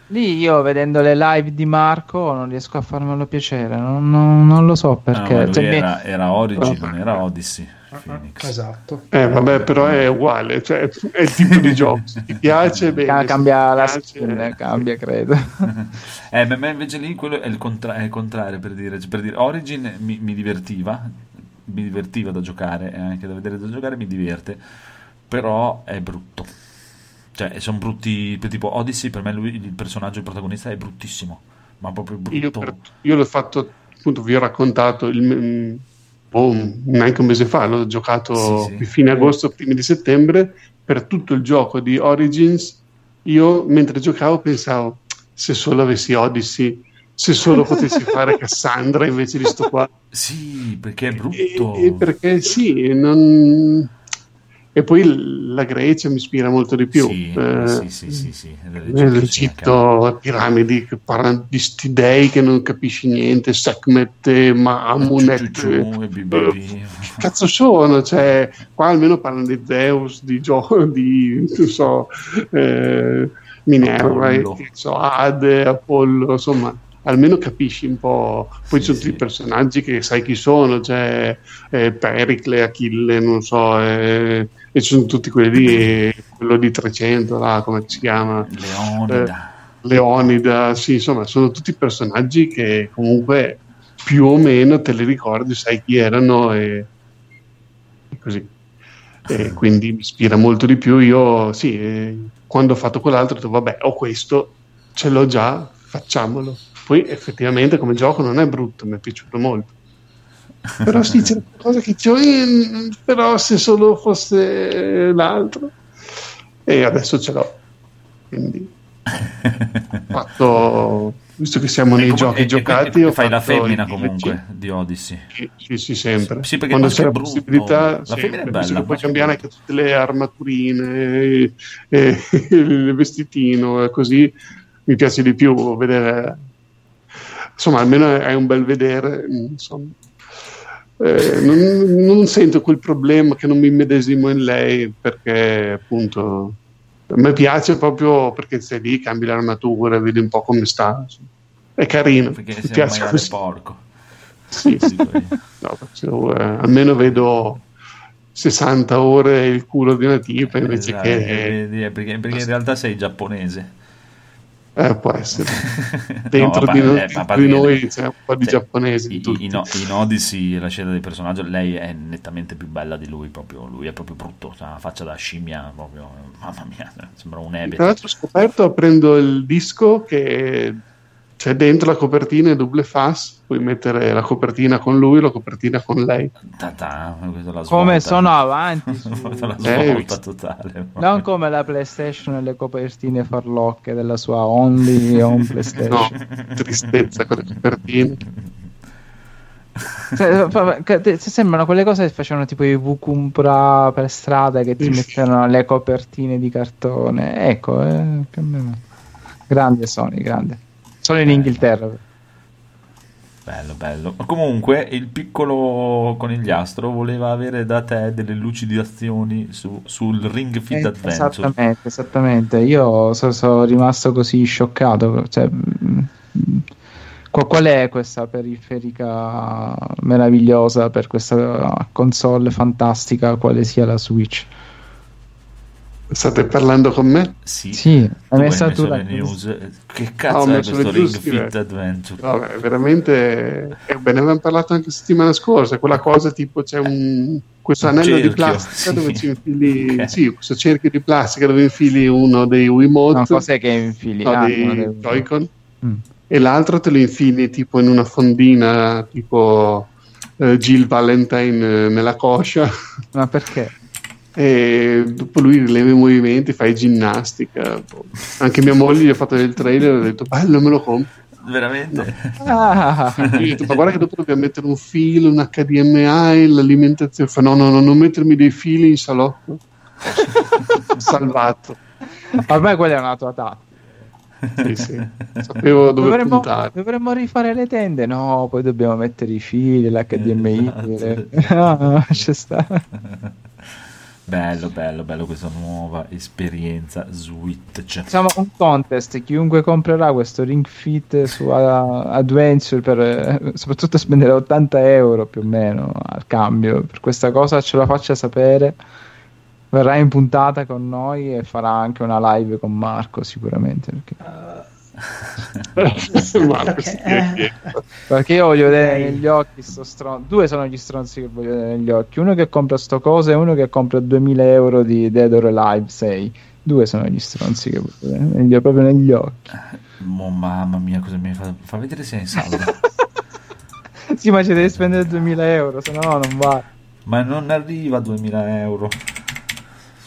lì io vedendo le live di Marco non riesco a farmelo piacere, non, non, non lo so perché. No, cioè, era, mi... era, Origin, non era Odyssey. Phoenix. Esatto. Eh, vabbè, però è uguale, cioè, è il tipo di gioco. Ti piace, bene. Cambia la skin, cambia, credo. eh, ma invece lì quello è il, contra- è il contrario, per dire. Cioè, per dire Origin mi, mi divertiva, mi divertiva da giocare, e anche da vedere da giocare mi diverte, però è brutto. Cioè, sono brutti, tipo Odyssey, per me lui, il personaggio, il protagonista è bruttissimo, ma proprio brutto. Io, per, io l'ho fatto, appunto, vi ho raccontato, il, oh, neanche un mese fa, l'ho giocato sì, sì. fine agosto, primi di settembre, per tutto il gioco di Origins, io mentre giocavo pensavo, se solo avessi Odyssey se solo potessi fare Cassandra invece di sto qua. Sì, perché è brutto. E, e perché sì, non... E poi la Grecia mi ispira molto di più. Sì, eh, sì, sì, sì, sì. L'Egitto, piramidi che parlano di sti dei che non capisci niente, Sekhmet, Mamunet. Eh, cazzo sono? Cioè, qua almeno parlano di Zeus, di Gio, di non so, eh, Minerva, Ade, Apollo, insomma almeno capisci un po'. Poi sì, sono tutti i personaggi che sai chi sono, c'è eh, Pericle, Achille, non so, eh, e ci sono tutti quelli lì, quello di 300, là, come si chiama? Leonida. Eh, Leonida, sì, insomma, sono tutti personaggi che comunque più o meno te li ricordi, sai chi erano e, e così. E quindi mi ispira molto di più. Io, sì, eh, quando ho fatto quell'altro ho detto, vabbè, ho questo, ce l'ho già, facciamolo. Poi effettivamente come gioco non è brutto, mi è piaciuto molto. Però sì, c'è qualcosa che dicevo, eh, però se solo fosse l'altro. E adesso ce l'ho. Quindi fatto, visto che siamo nei giochi e, giocati, e, e fai la femmina comunque di Odyssey. Sì, sì, sì sempre. Sì, Quando c'è la brutto, possibilità, la femmina è bella, puoi cambiare anche tutte le armaturine, e, il vestitino e così mi piace di più vedere insomma almeno è un bel vedere insomma. Eh, non, non, sento quel problema che non mi medesimo in lei perché appunto a me piace proprio perché sei lì, cambi l'armatura, vedi un po' come sta. È carino. Perché mi piace così. porco. Sì, sì. no, perché, eh, almeno vedo 60 ore il culo di una tipa invece esatto, che... Perché, perché in realtà sei giapponese. Eh, può essere. Dentro no, di, noi, eh, di noi c'è un po' di cioè, giapponesi. In, in, in, Odyssey, la scena del personaggio, lei è nettamente più bella di lui. Proprio, lui è proprio brutto, ha una faccia da scimmia. Proprio, mamma mia, sembra un ebete. Tra l'altro, ho scoperto aprendo il disco che c'è dentro la copertina è double face, puoi mettere la copertina con lui la copertina con lei. Ta-ta, come sono avanti su... la svolta totale. Non come la PlayStation e le copertine farlocche della sua Only on PlayStation. no, tristezza con le copertine. Cioè, sembrano quelle cose che facevano tipo i Vukumpra per strada che ti mettevano le copertine di cartone. Ecco, eh, grande Sony, grande. Solo in Inghilterra. Bello, bello. Comunque, il piccolo conigliastro voleva avere da te delle lucidazioni su, sul Ring Fit eh, Adventure. Esattamente, esattamente. Io sono, sono rimasto così scioccato. Cioè, mm, qual è questa periferica meravigliosa per questa console fantastica, quale sia la Switch? State parlando con me? Sì, Sì, tu hai messo la le news. Che cazzo ho è questo Ring Fit eh. Adventure? Vabbè, veramente. E ve ne avevamo parlato anche settimana scorsa. Quella cosa tipo c'è un. Questo Un anello di cerchio, plastica sì. dove ci infili. Ok. Sì, questo cerchio di plastica dove infili uno dei Wiimote. No, cos'è che infili? no, Ah, dei- Joy-Con. Mm. E l'altro te lo infili tipo in una fondina tipo eh, Jill Valentine eh, nella coscia. Ma perché? E dopo lui rileva i movimenti, fai ginnastica. Anche mia moglie gli ha fatto del trailer e ha detto bello me lo compro. Veramente? Ah, gli ho detto, ma guarda che dopo dobbiamo mettere un filo, un HDMI, l'alimentazione. Fa no, no, no, non mettermi dei fili in salotto. Salvato. ormai quella è una tua tattica. Sì, sì. Sapevo dove Dovremmo, puntare. dovremmo rifare le tende. No, poi dobbiamo mettere i fili, l'HDMI. Esatto. le- Ah, ci sta. Bello, bello, bello questa nuova esperienza Switch. Facciamo un contest. Chiunque comprerà questo Ring Fit su uh, Adventure, per, eh, soprattutto spenderà 80 euro più o meno al cambio per questa cosa, ce la faccia sapere. Verrà in puntata con noi e farà anche una live con Marco sicuramente. Perché, Marco, Eh. perché io voglio vedere negli occhi sto stronzo. Due sono gli stronzi che voglio vedere negli occhi. Uno che compra sto coso e uno che compra 2000 euro di Dead or Alive 6. Due sono gli stronzi che voglio vedere negli- proprio negli occhi. Oh, mamma mia, cosa mi fa? Fa vedere se è in saldo. Sì, ma ci devi spendere 2000 euro, se no non va. Ma non arriva a 2000 euro.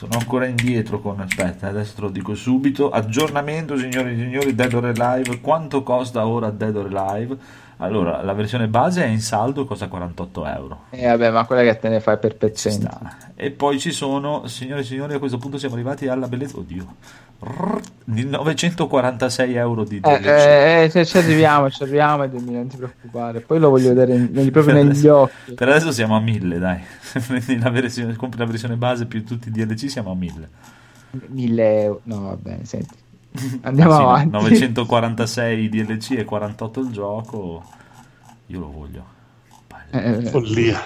Sono ancora indietro con... Aspetta, adesso te lo dico subito. Aggiornamento, signori e signori, Dead or Alive. Quanto costa ora Dead or Alive? Allora, la versione base è in saldo, costa 48 euro. Eh vabbè, ma quella che te ne fai per pezzenti. E poi ci sono, signore e signori, a questo punto siamo arrivati alla bellezza... Oddio. Rrr, di 946 euro di Eh, DLC. eh, eh, ci- arriviamo, ci arriviamo 2000, non ti preoccupare. Poi lo voglio vedere negli- proprio negli occhi. Per adesso siamo a 1000, dai. Prendi la versione, compri la versione base più tutti i DLC, siamo a 1000. 1000 euro. No, va bene, senti. Andiamo Ah, sì, avanti. 946 DLC e 48 il gioco. Io lo voglio. Eh, Follia.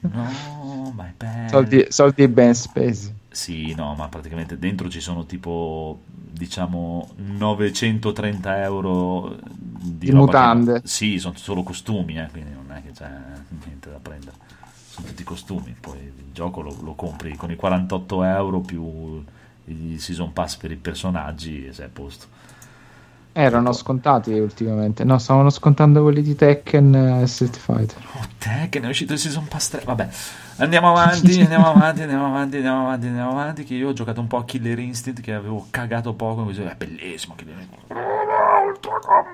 No, ma è bello. soldi, soldi ben spesi. Sì, no, ma praticamente dentro ci sono tipo, diciamo, 930 euro di, Di mutande. Che... Sì, sono solo costumi, eh, quindi non è che c'è niente da prendere. Sono tutti costumi. Poi il gioco lo, lo compri con i 48 euro più il season pass per i personaggi e sei a posto. Erano scontati ultimamente. No, stavano scontando quelli di Tekken e Street Fighter. Oh, te che ne è uscito il season pass 3. Vabbè, andiamo avanti, andiamo avanti, andiamo avanti, andiamo avanti, andiamo avanti. Che io ho giocato un po' a Killer Instinct che avevo cagato poco. Così, è bellissimo. Killer Instinct.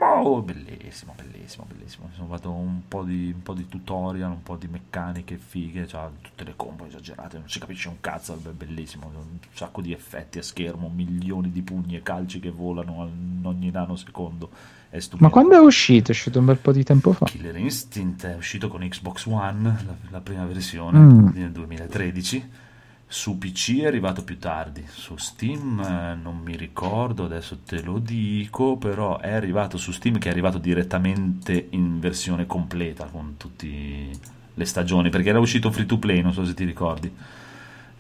Oh, bellissimo, bellissimo, bellissimo. Mi sono fatto un po' di, un po' di tutorial, un po' di meccaniche fighe. Cioè, tutte le combo esagerate. Non si capisce un cazzo. È bellissimo. Un sacco di effetti a schermo, milioni di pugni e calci che volano in ogni nanosecondo. È stupendo. Ma quando è uscito? È uscito un bel po' di tempo fa. Killer Instinct è uscito con Xbox One, la, la prima versione Mm. nel 2013. Su PC è arrivato più tardi, su Steam eh, non mi ricordo, adesso te lo dico, però è arrivato su Steam che è arrivato direttamente in versione completa con tutte le stagioni, perché era uscito free to play, non so se ti ricordi.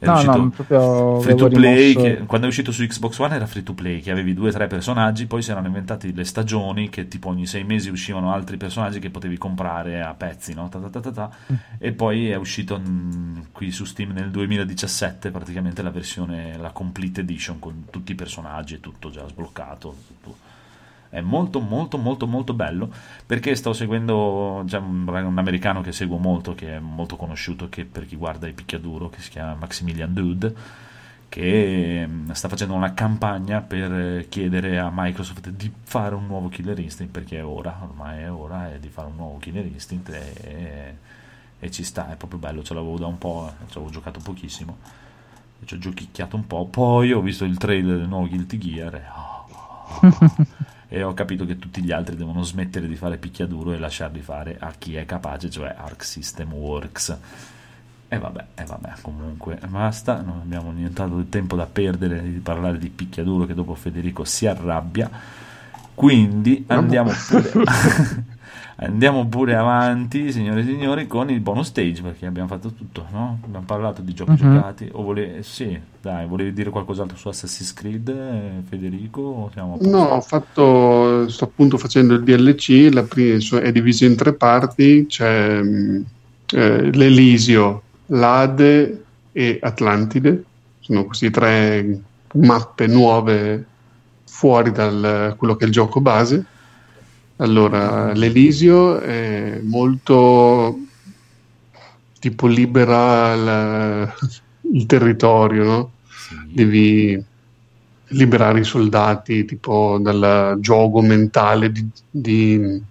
Era No, uscito no, proprio free to play, che, quando è uscito su Xbox One era free to play, che avevi due o tre personaggi, poi si erano inventati le stagioni, che tipo ogni sei mesi uscivano altri personaggi che potevi comprare a pezzi, no? Ta ta ta ta ta. E poi è uscito mm, qui su Steam nel 2017 praticamente la versione, la Complete Edition con tutti i personaggi e tutto già sbloccato. tutto. È molto molto molto molto bello perché sto seguendo c'è un, un americano che seguo molto, che è molto conosciuto che per chi guarda i picchiaduro, che si chiama Maximilian Dude, che mm, sta facendo una campagna per eh, chiedere a Microsoft di fare un nuovo Killer Instinct perché è ora, ormai è ora è di fare un nuovo Killer Instinct e, e ci sta, è proprio bello, ce l'avevo da un po', ci avevo giocato pochissimo, ci ho giochicchiato un po', poi ho visto il trailer del nuovo Guilty Gear e, oh, e ho capito che tutti gli altri devono smettere di fare picchiaduro e lasciarli fare a chi è capace, cioè Arc System Works. E vabbè, e vabbè, comunque basta, non abbiamo nient'altro di tempo da perdere di parlare di picchiaduro che dopo Federico si arrabbia. Quindi andiamo pure, Andiamo pure avanti, signore e signori, con il bonus stage perché abbiamo fatto tutto, no? Abbiamo parlato di giochi Mhm. giocati. O vole- sì, dai, volevi dire qualcos'altro su Assassin's Creed, eh, Federico? No, ho fatto, sto appunto facendo il DLC, la prima è diviso in tre parti, c'è mh, eh, l'Elisio, l'Ade e Atlantide, sono queste tre mappe nuove fuori da quello che è il gioco base. Allora, l'Elisio è molto tipo libera la- il territorio, no? Sì. devi liberare i soldati tipo dal gioco mentale di, di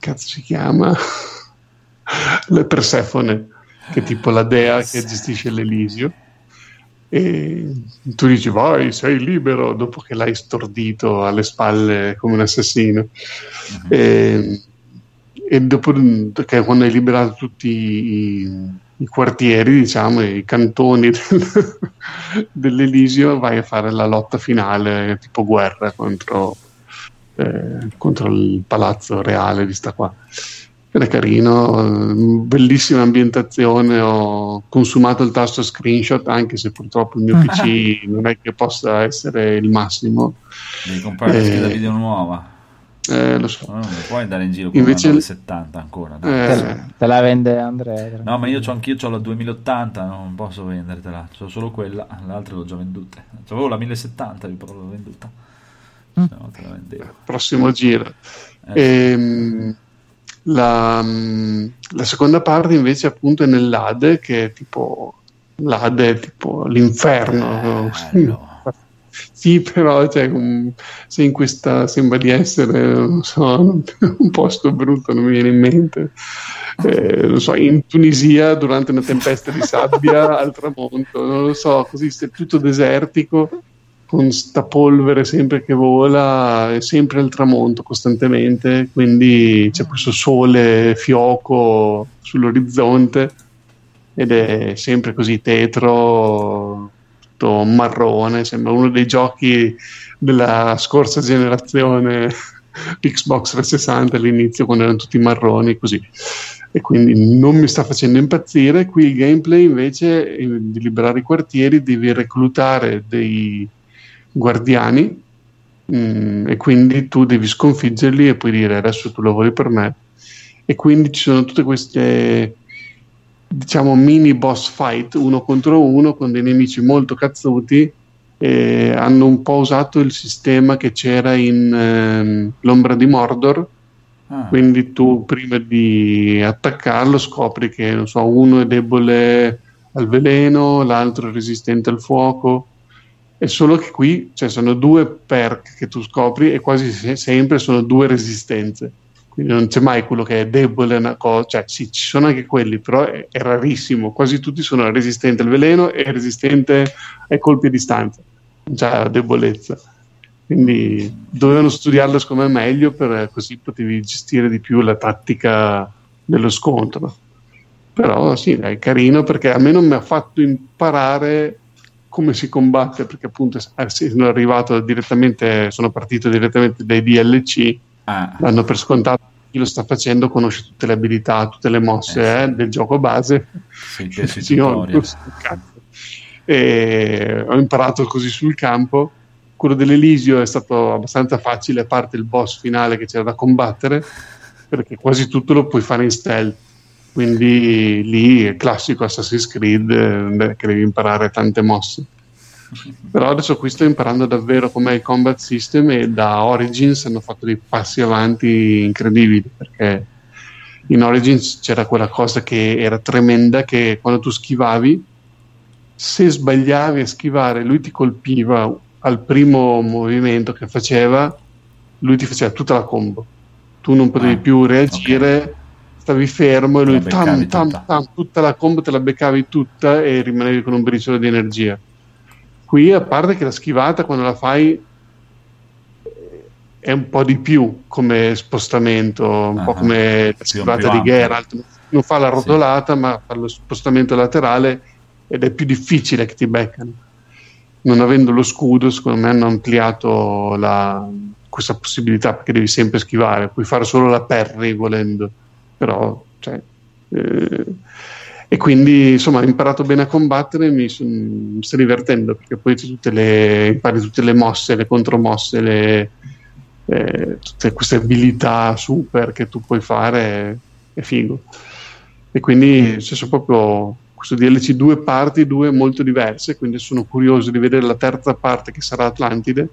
cazzo si chiama la Persefone che è tipo la dea che gestisce l'Elisio e tu dici vai sei libero dopo che l'hai stordito alle spalle come un assassino Mhm. e, e dopo che quando hai liberato tutti i, i quartieri, diciamo, i cantoni del- dell'Elisio, vai a fare la lotta finale, tipo guerra contro, eh, contro il palazzo reale di sta qua. Ed è carino, eh, bellissima ambientazione. Ho consumato il tasto screenshot, anche se purtroppo il mio PC non è che possa essere il massimo. Devi comprare la scheda Eh, video nuova. Eh, lo so. No, non puoi andare in giro con Invece- una 970 ancora. Eh, Te, la- te la vende Andrea. No, ma io c'ho anch'io c'ho la 2080, non posso vendertela, c'ho solo quella, le altre l'ho già vendute. C'avevo la 1070, io però l'ho venduta. Mm. No te la vendevo. prossimo giro. Eh, Ehm, la, mm, la seconda parte invece appunto è nell'Ade che è tipo l'Ade è tipo l'inferno. Bello. sì però cioè, sei in questa sembra di essere non so, un posto brutto non mi viene in mente. Eh, non so, in Tunisia durante una tempesta di sabbia al tramonto non lo so, così è tutto desertico con sta polvere sempre che vola, è sempre al tramonto costantemente, quindi c'è questo sole fioco sull'orizzonte ed è sempre così tetro, tutto marrone, sembra uno dei giochi della scorsa generazione Xbox 360 all'inizio quando erano tutti marroni così. E quindi non mi sta facendo impazzire. Qui il gameplay invece di liberare i quartieri devi reclutare dei guardiani mm, e quindi tu devi sconfiggerli e poi dire adesso tu lavori per me. E quindi ci sono tutte queste diciamo mini boss fight uno contro uno con dei nemici molto cazzuti e hanno un po' usato il sistema che c'era in ehm, l'ombra di Mordor. Ah, quindi tu prima di attaccarlo scopri che non so, uno è debole al veleno, l'altro è resistente al fuoco. È solo che qui cioè, sono due perk che tu scopri e quasi se- sempre sono due resistenze. Quindi non c'è mai quello che è debole una cosa, cioè sì, ci sono anche quelli, però è, è rarissimo. Quasi tutti sono resistenti al veleno e resistente ai colpi a distanza, la debolezza. Quindi dovevano studiarlo secondo me meglio per così potevi gestire di più la tattica dello scontro. Però sì, è carino perché a me non mi ha fatto imparare come si combatte, perché appunto eh, sì, sono arrivato direttamente, sono partito direttamente dai DLC, ah, l'hanno per scontato chi lo sta facendo conosce tutte le abilità, tutte le mosse Eh, sì. eh, del gioco base. Sì. E ho imparato così sul campo. Quello dell'Elisio è stato abbastanza facile, a parte il boss finale che c'era da combattere, perché quasi tutto lo puoi fare in stealth. Quindi lì è classico Assassin's Creed eh, che devi imparare tante mosse. Però adesso qui sto imparando davvero com'è il combat system e da Origins hanno fatto dei passi avanti incredibili perché in Origins c'era quella cosa che era tremenda che quando tu schivavi se sbagliavi a schivare lui ti colpiva al primo movimento che faceva lui ti faceva tutta la combo tu non potevi Ah, più reagire stavi fermo e lui tam, tam, tutta. tam, tutta la combo te la beccavi tutta e rimanevi con un briciolo di energia qui a parte che la schivata quando la fai è un po' di più come spostamento, un po' Ah, come la schivata di. Geralt. Non fa la Sì. rotolata, ma fa lo spostamento laterale ed è più difficile che ti beccano. Non avendo lo scudo, secondo me hanno ampliato la, questa possibilità perché devi sempre schivare, puoi fare solo la parry volendo, però cioè, eh, e quindi insomma ho imparato bene a combattere mi, son, mi sto divertendo perché poi tutte le, impari tutte le mosse, le contromosse, le, eh, tutte queste abilità super che tu puoi fare è figo. E quindi c'è cioè, proprio questo DLC due parti, due molto diverse quindi sono curioso di vedere la terza parte che sarà Atlantide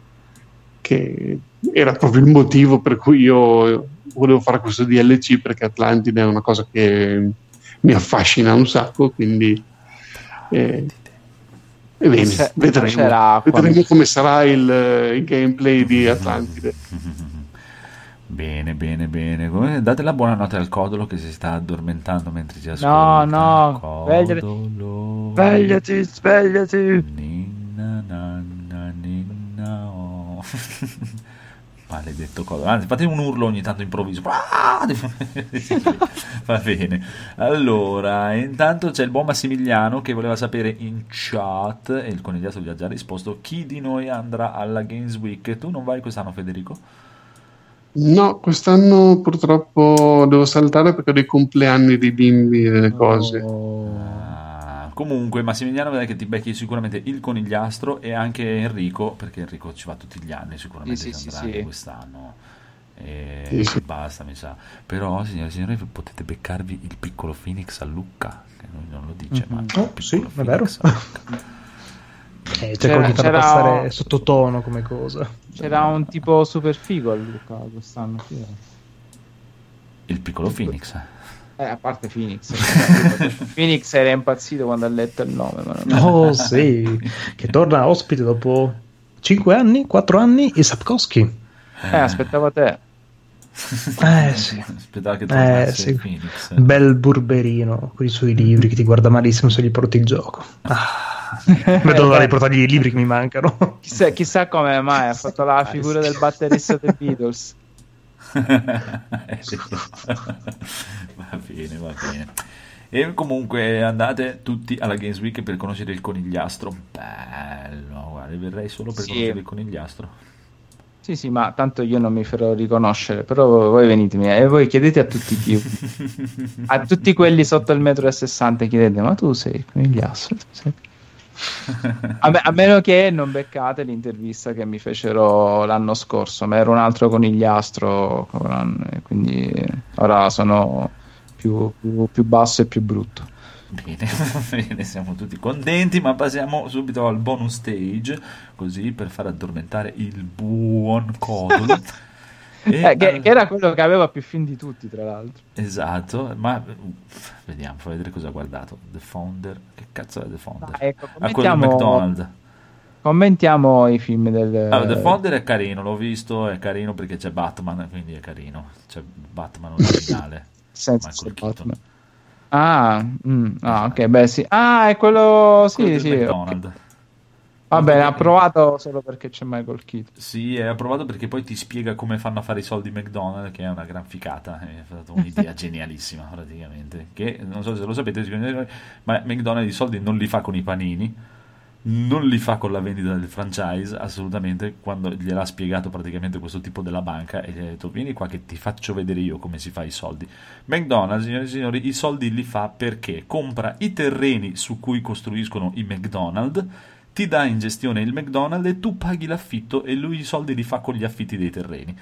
che era proprio il motivo per cui io volevo fare questo DLC perché Atlantide è una cosa che mi affascina un sacco, quindi eh, e bene, c'è, vedremo, vedremo come sarà il, il, gameplay di Atlantide. Bene, bene, bene. Date la buonanotte al Codolo che si sta addormentando mentre ci ascolta. No, no, Codolo. svegliati, svegliati. Ninna, nanna, ninna, oh. Maledetto coso. Anzi, fate un urlo ogni tanto improvviso. Ah! Va bene. Allora, intanto c'è il buon Massimiliano che voleva sapere in chat, e il conigliato gli ha già risposto, chi di noi andrà alla Games Week. Tu non vai quest'anno, Federico? No, quest'anno purtroppo devo saltare perché ho dei compleanni di bimbi e delle cose. Oh. Comunque, Massimiliano, vedrai che ti becchi sicuramente il conigliastro e anche Enrico, perché Enrico ci va tutti gli anni, sicuramente sì, andrà sì, anche sì. quest'anno. E sì, basta, mi sa. Però, signore e signori, potete beccarvi il piccolo Phoenix a Lucca, che lui non lo dice, mm-hmm. ma oh, sì, è vero. Eh, c'era, c'era passare sottotono come cosa. C'era un tipo super figo a Lucca quest'anno. Il piccolo Phoenix. Eh, a parte Phoenix. Phoenix era impazzito quando ha letto il nome. Ma non... Oh sì, che torna ospite dopo 5 anni, 4 anni, e Sapkowski. Eh, aspettavo te. Eh sì. Aspettava che eh, sì. Phoenix. Bel burberino con i suoi libri che ti guarda malissimo se gli porti il gioco. Ah. Vedo da riportargli i libri che mi mancano. Chissà, chissà come mai ha fatto la figura del batterista dei Beatles. Eh, va bene, va bene. E comunque andate tutti alla Games Week per conoscere il conigliastro. Bello, guarda, verrei solo per sì. conoscere il conigliastro. Sì, sì, ma tanto io non mi farò riconoscere, però voi venitemi e voi chiedete a tutti più. a tutti quelli sotto il metro e 60 chiedete, ma tu sei il conigliastro? Tu sei a, me, a, meno che non beccate l'intervista che mi fecero l'anno scorso, ma era un altro conigliastro, quindi ora sono più, più, più basso e più brutto. Bene, bene, siamo tutti contenti, ma passiamo subito al bonus stage, così per far addormentare il buon Codolo. eh, che, che, era quello che aveva più film di tutti, tra l'altro. Esatto, ma vediamo, fa vedere cosa ha guardato. The Founder, che cazzo è The Founder? Ah, ecco, commentiamo... McDonald's. Commentiamo i film del... Allora, The Founder è carino, l'ho visto, è carino perché c'è Batman, quindi è carino. C'è Batman originale. Senza Batman. Ah, mm, ah, ok, beh sì. Ah, è quello... Sì, sì. McDonald's. Okay. Va bene, ha provato solo perché c'è Michael Keaton. Sì, ha provato perché poi ti spiega come fanno a fare i soldi McDonald's, che è una gran ficata. È stata un'idea genialissima, praticamente. Che non so se lo sapete, ma McDonald's i soldi non li fa con i panini, non li fa con la vendita del franchise, assolutamente. Quando gliel'ha spiegato praticamente questo tipo della banca, e gli ha detto: Vieni qua che ti faccio vedere io come si fa i soldi. McDonald's, signori e signori, i soldi li fa perché compra i terreni su cui costruiscono i McDonald's ti dà in gestione il McDonald's e tu paghi l'affitto e lui i soldi li fa con gli affitti dei terreni.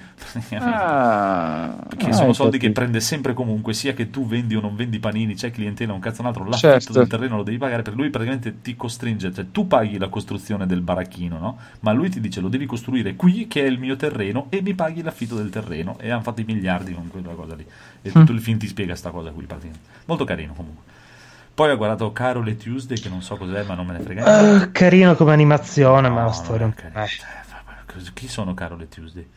Ah, Perché ah, sono soldi che prende sempre comunque, sia che tu vendi o non vendi panini, c'è clientela, un cazzo un altro, l'affitto certo. del terreno lo devi pagare, per lui praticamente ti costringe, cioè tu paghi la costruzione del baracchino, no? Ma lui ti dice lo devi costruire qui che è il mio terreno e mi paghi l'affitto del terreno e hanno fatto i miliardi con quella cosa lì. E tutto mm. il film ti spiega sta cosa qui praticamente. Molto carino comunque. Poi ho guardato Carol e Tuesday, che non so cos'è, ma non me ne frega niente. Uh, carino come animazione, no, ma la storia un po'. Eh. Chi sono Carol e Tuesday?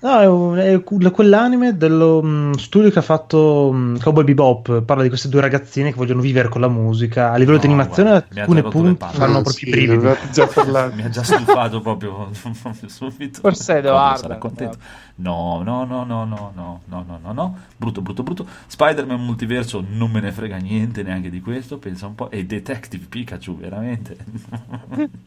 No, è, un- è que- quell'anime dello mm, studio che ha fatto mm, Cowboy Bebop. Parla di queste due ragazzine che vogliono vivere con la musica. A livello No, di animazione, guarda, mi ha alcune palle. fanno Ah, proprio sì, i brividi. Mi ha già stufato proprio, proprio subito. Forse Edoardo. sarà contento. No, no, no, no, no, no, no, no, no, no. Brutto, brutto, brutto. Spider-Man multiverso non me ne frega niente neanche di questo. Pensa un po'. E Detective Pikachu, veramente.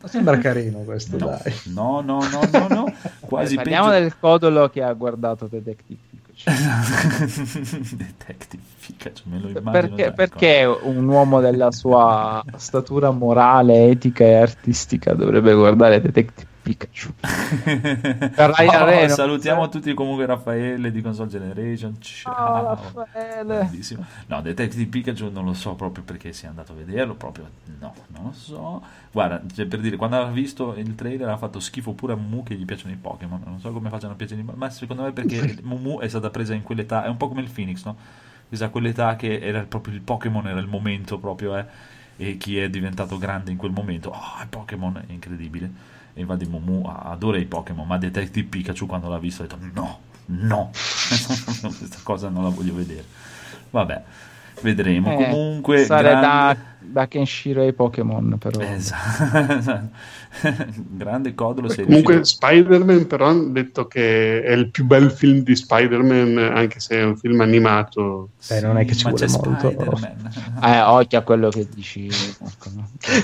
Sembra carino questo, No, dai. no, no, no, no, no. Quasi Parliamo peggio. del codolo che ha guardato Detective Pikachu. Detective Pikachu, me lo immagino. Perché, perché un uomo della sua statura morale, etica e artistica dovrebbe guardare Detective Pikachu? Ryan Oh, salutiamo tutti comunque Raffaele di Console Generation. Ciao. Ciao, Raffaele. No, Detective Pikachu non lo so proprio perché sia andato a vederlo, proprio no, non lo so. Guarda, cioè, per dire, quando ha visto il trailer ha fatto schifo pure a Mumu che gli piacciono i Pokémon. Non so come facciano a piacere, ma secondo me perché Mumu è stata presa in quell'età, è un po' come il Phoenix, no? Questa quell'età che era proprio il Pokémon, era il momento proprio, eh. E chi è diventato grande in quel momento, oh, Pokémon è incredibile. E infatti Mumu adora i Pokémon, ma Detective Pikachu quando l'ha visto ha detto no, no, questa cosa non la voglio vedere. Vabbè, vedremo. Eh, Comunque, Sare da, grande... da Kenshiro ai Pokémon, però. Esatto. grande codolo. Comunque riuscito- Spider-Man però hanno detto che è il più bel film di Spider-Man, anche se è un film animato. Beh, non è che ci vuole molto. Spider-Man. Eh, occhio a quello che dici.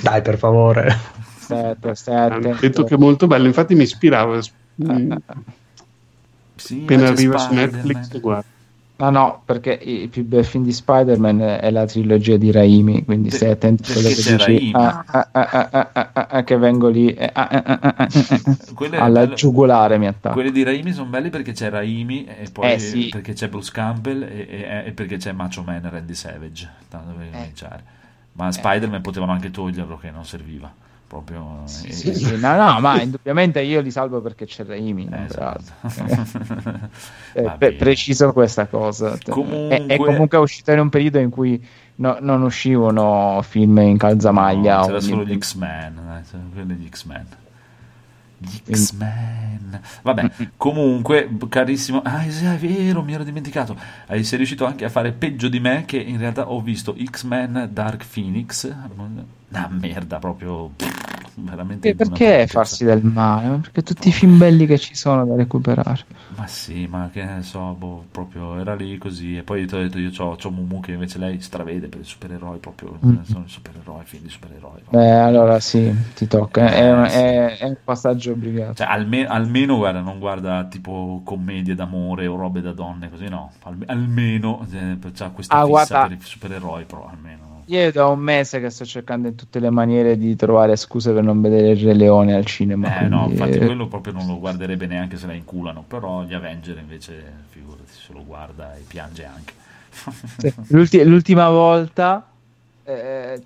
Dai, per favore. Stai, stai Hanno attento. detto che è molto bello, infatti mi ispirava. Mm, Sì, Appena arriva su. Netflix lo guardo. No, no, perché il più bel film di Spider-Man è la trilogia di Raimi, quindi stai attento a quello che dici. Ah, ah, ah, ah, ah, ah, ah, ah, che vengo lì. eh, ah, ah, ah, ah, ah, ah, è alla bello- giugulare mi attacco. Quelli di Raimi sono belli perché c'è Raimi e poi Eh, sì. perché c'è Bruce Campbell e, e- e perché c'è Macho Man Randy Savage. Tanto per Eh. cominciare. Ma Spider-Man potevano anche toglierlo che non serviva. Proprio Sì, eh, sì, sì, no, no, ma indubbiamente io li salvo perché c'è Raimi. eh, esatto. Eh, bene. preciso questa cosa. Comunque- E, e comunque è uscito in un periodo in cui no- non uscivano film in calzamaglia. No, c'era solo gli X-Men, eh, degli X-Men. Gli X-Men. Vabbè, comunque, carissimo. Ah, è vero, mi ero dimenticato. Eh, sei riuscito anche a fare peggio di me, che in realtà ho visto X-Men Dark Phoenix. Una merda proprio. Veramente. E perché farsi del male? Ma Perché tutti i film belli che ci sono da recuperare. Ma sì, ma che ne so, boh, proprio era lì così. E poi ti ho detto, io c'ho Mumu che invece lei stravede per i supereroi, proprio. Mm. Sono i supereroi, film di supereroi. Beh, allora sì, ti tocca. È, un- Eh, sì. è- è un passaggio obbligato. Cioè, alme- almeno, guarda, non guarda tipo commedie d'amore o robe da donne, così no. Alme- almeno eh, c'ha questa Ah, fissa guarda. per i supereroi, però almeno. Io da un mese che sto cercando in tutte le maniere di trovare scuse per non vedere il Re Leone al cinema. Eh no, quindi, infatti eh, quello proprio non lo guarderebbe neanche se la inculano, però gli Avenger invece, figurati, se lo guarda e piange anche. L'ulti- l'ultima volta eh,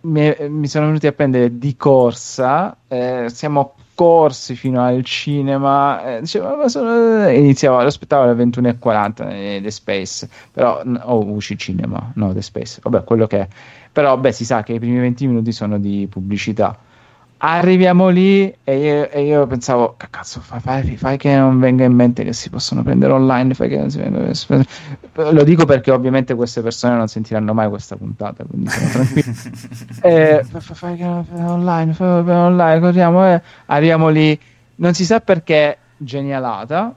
mi, mi sono venuti a prendere di corsa. eh, siamo corsi fino al cinema. eh, dicevo, ma sono... iniziavo, lo alle 21.40 eh, The Space, però n- oh, usci cinema, no, The Space, vabbè, quello che è. Però, beh, si sa che i primi 20 minuti sono di pubblicità. Arriviamo lì e io, e io pensavo, "Che cazzo, fai, fai- fai che non venga in mente che si possono prendere online, fai che non si venga- Lo dico perché ovviamente queste persone non sentiranno mai questa puntata, quindi sono tranquillo. Eh, fa- fa- fai che non fai online, fai fai online, corriamo, eh. arriviamo lì, non si sa perché, genialata,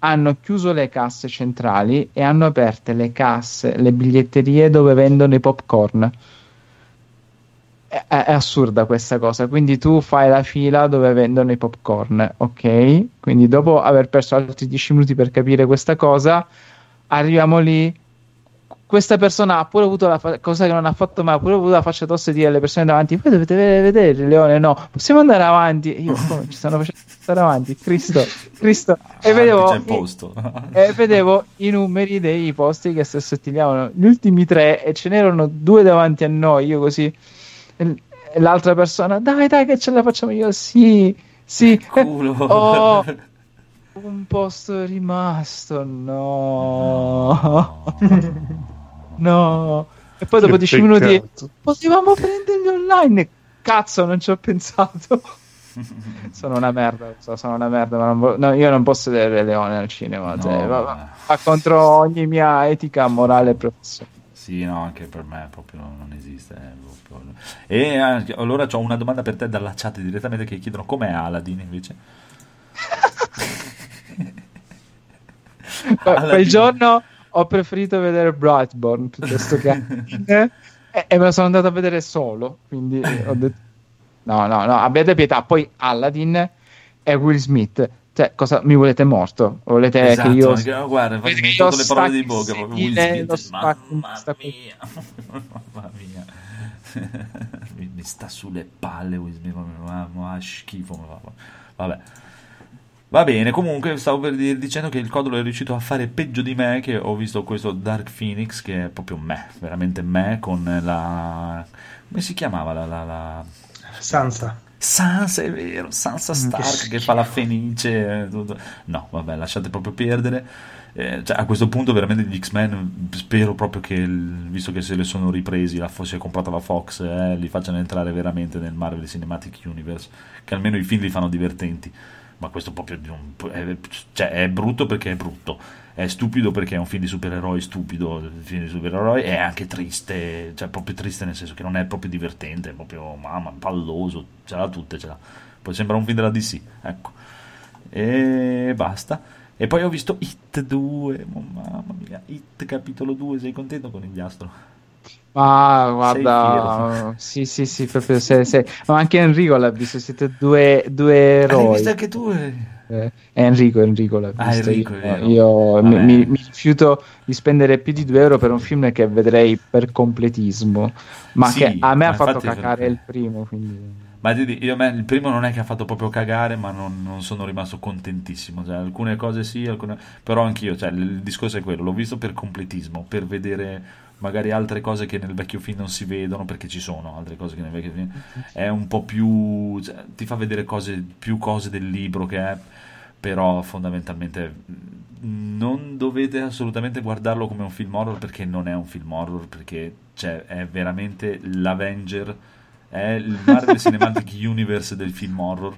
hanno chiuso le casse centrali e hanno aperte le casse, le biglietterie dove vendono i popcorn. È, è- assurda questa cosa. Quindi tu fai la fila dove vendono i popcorn, ok? Quindi dopo aver perso altri 10 minuti per capire questa cosa, arriviamo lì. Questa persona ha pure avuto la fa- cosa che non ha fatto mai, ha pure avuto la faccia tosta di dire alle persone davanti: Voi dovete ve- vedere il leone, no, possiamo andare avanti. E io, come ci stanno facendo andare avanti? Cristo, Cristo. E vedevo, posto. e vedevo i numeri dei posti che si assottigliavano gli ultimi tre e ce n'erano due davanti a noi io così e l'altra persona dai dai che ce la facciamo io. Sì sì. Culo. oh un posto rimasto no. No. E poi dopo Che 10 minuti peccato. potevamo prenderli online. Cazzo non ci ho pensato. Sono una merda, so, sono una merda, ma non vo- no, io non posso vedere Leone al cinema, No, cioè, va, va contro ogni mia etica morale e professionale. Sì, no, anche per me proprio non esiste. eh, proprio. E anche- allora ho una domanda per te dalla chat direttamente che chiedono com'è Aladdin invece. Aladdin. Quel giorno ho preferito vedere Brightburn piuttosto che e, e me lo sono andato a vedere solo, quindi ho detto no, no, no, abbiate pietà. Poi Aladdin e Will Smith, cioè, cosa mi volete morto? Volete Esatto, che io... anche- no, guarda, tolto le parole di bocca. proprio mamma mia, mamma mia. mi, mi sta sulle palle Will Smith, ma, ma schifo. ma Vabbè. Va bene, comunque stavo per dire, dicendo che il Codolo è riuscito a fare peggio di me, che ho visto questo Dark Phoenix, che è proprio me, veramente me, con la... come si chiamava la... la, la... Sansa. Sansa, è vero, Sansa Stark che, schifo. fa la fenice. eh, tutto. No, vabbè, lasciate proprio perdere. Eh, cioè, a questo punto, veramente, gli X-Men spero proprio che, il- visto che se le sono ripresi, la, si è comprata la Fox, eh, li facciano entrare veramente nel Marvel Cinematic Universe. Che almeno i film li fanno divertenti. Ma questo proprio è, cioè, è brutto perché è brutto. È stupido perché è un film di supereroi stupido, il film di supereroi è anche triste, cioè proprio triste nel senso che non è proprio divertente, è proprio mamma, palloso, ce l'ha tutte, ce l'ha. Poi sembra un film della DC, ecco. E basta. E poi ho visto Hit 2, oh, mamma mia, Hit capitolo 2, sei contento con il diastro? Ma Sei guarda, sì, sì, sì, proprio se, se- Ma anche Enrico l'ha visto, siete due, due L'hai eroi. visto anche tu? eh? Eh, Enrico, Enrico l'ha Ah, visto. Enrico, io io mi, mi- rifiuto di spendere più di 2 euro per un film che vedrei per completismo, ma Sì, che a me ha fatto cacare il primo. Quindi... Ma io, il primo non è che ha fatto proprio cagare, ma non, non sono rimasto contentissimo. Cioè, alcune cose sì, alcune... però anch'io, cioè, il discorso è quello, l'ho visto per completismo, per vedere magari altre cose che nel vecchio film non si vedono, perché ci sono altre cose che nel vecchio film. È un po' più... cioè, ti fa vedere cose, più cose del libro che è, però fondamentalmente mh, non dovete assolutamente guardarlo come un film horror perché non è un film horror, perché cioè, è veramente l'Avenger è il Marvel Cinematic Universe del film horror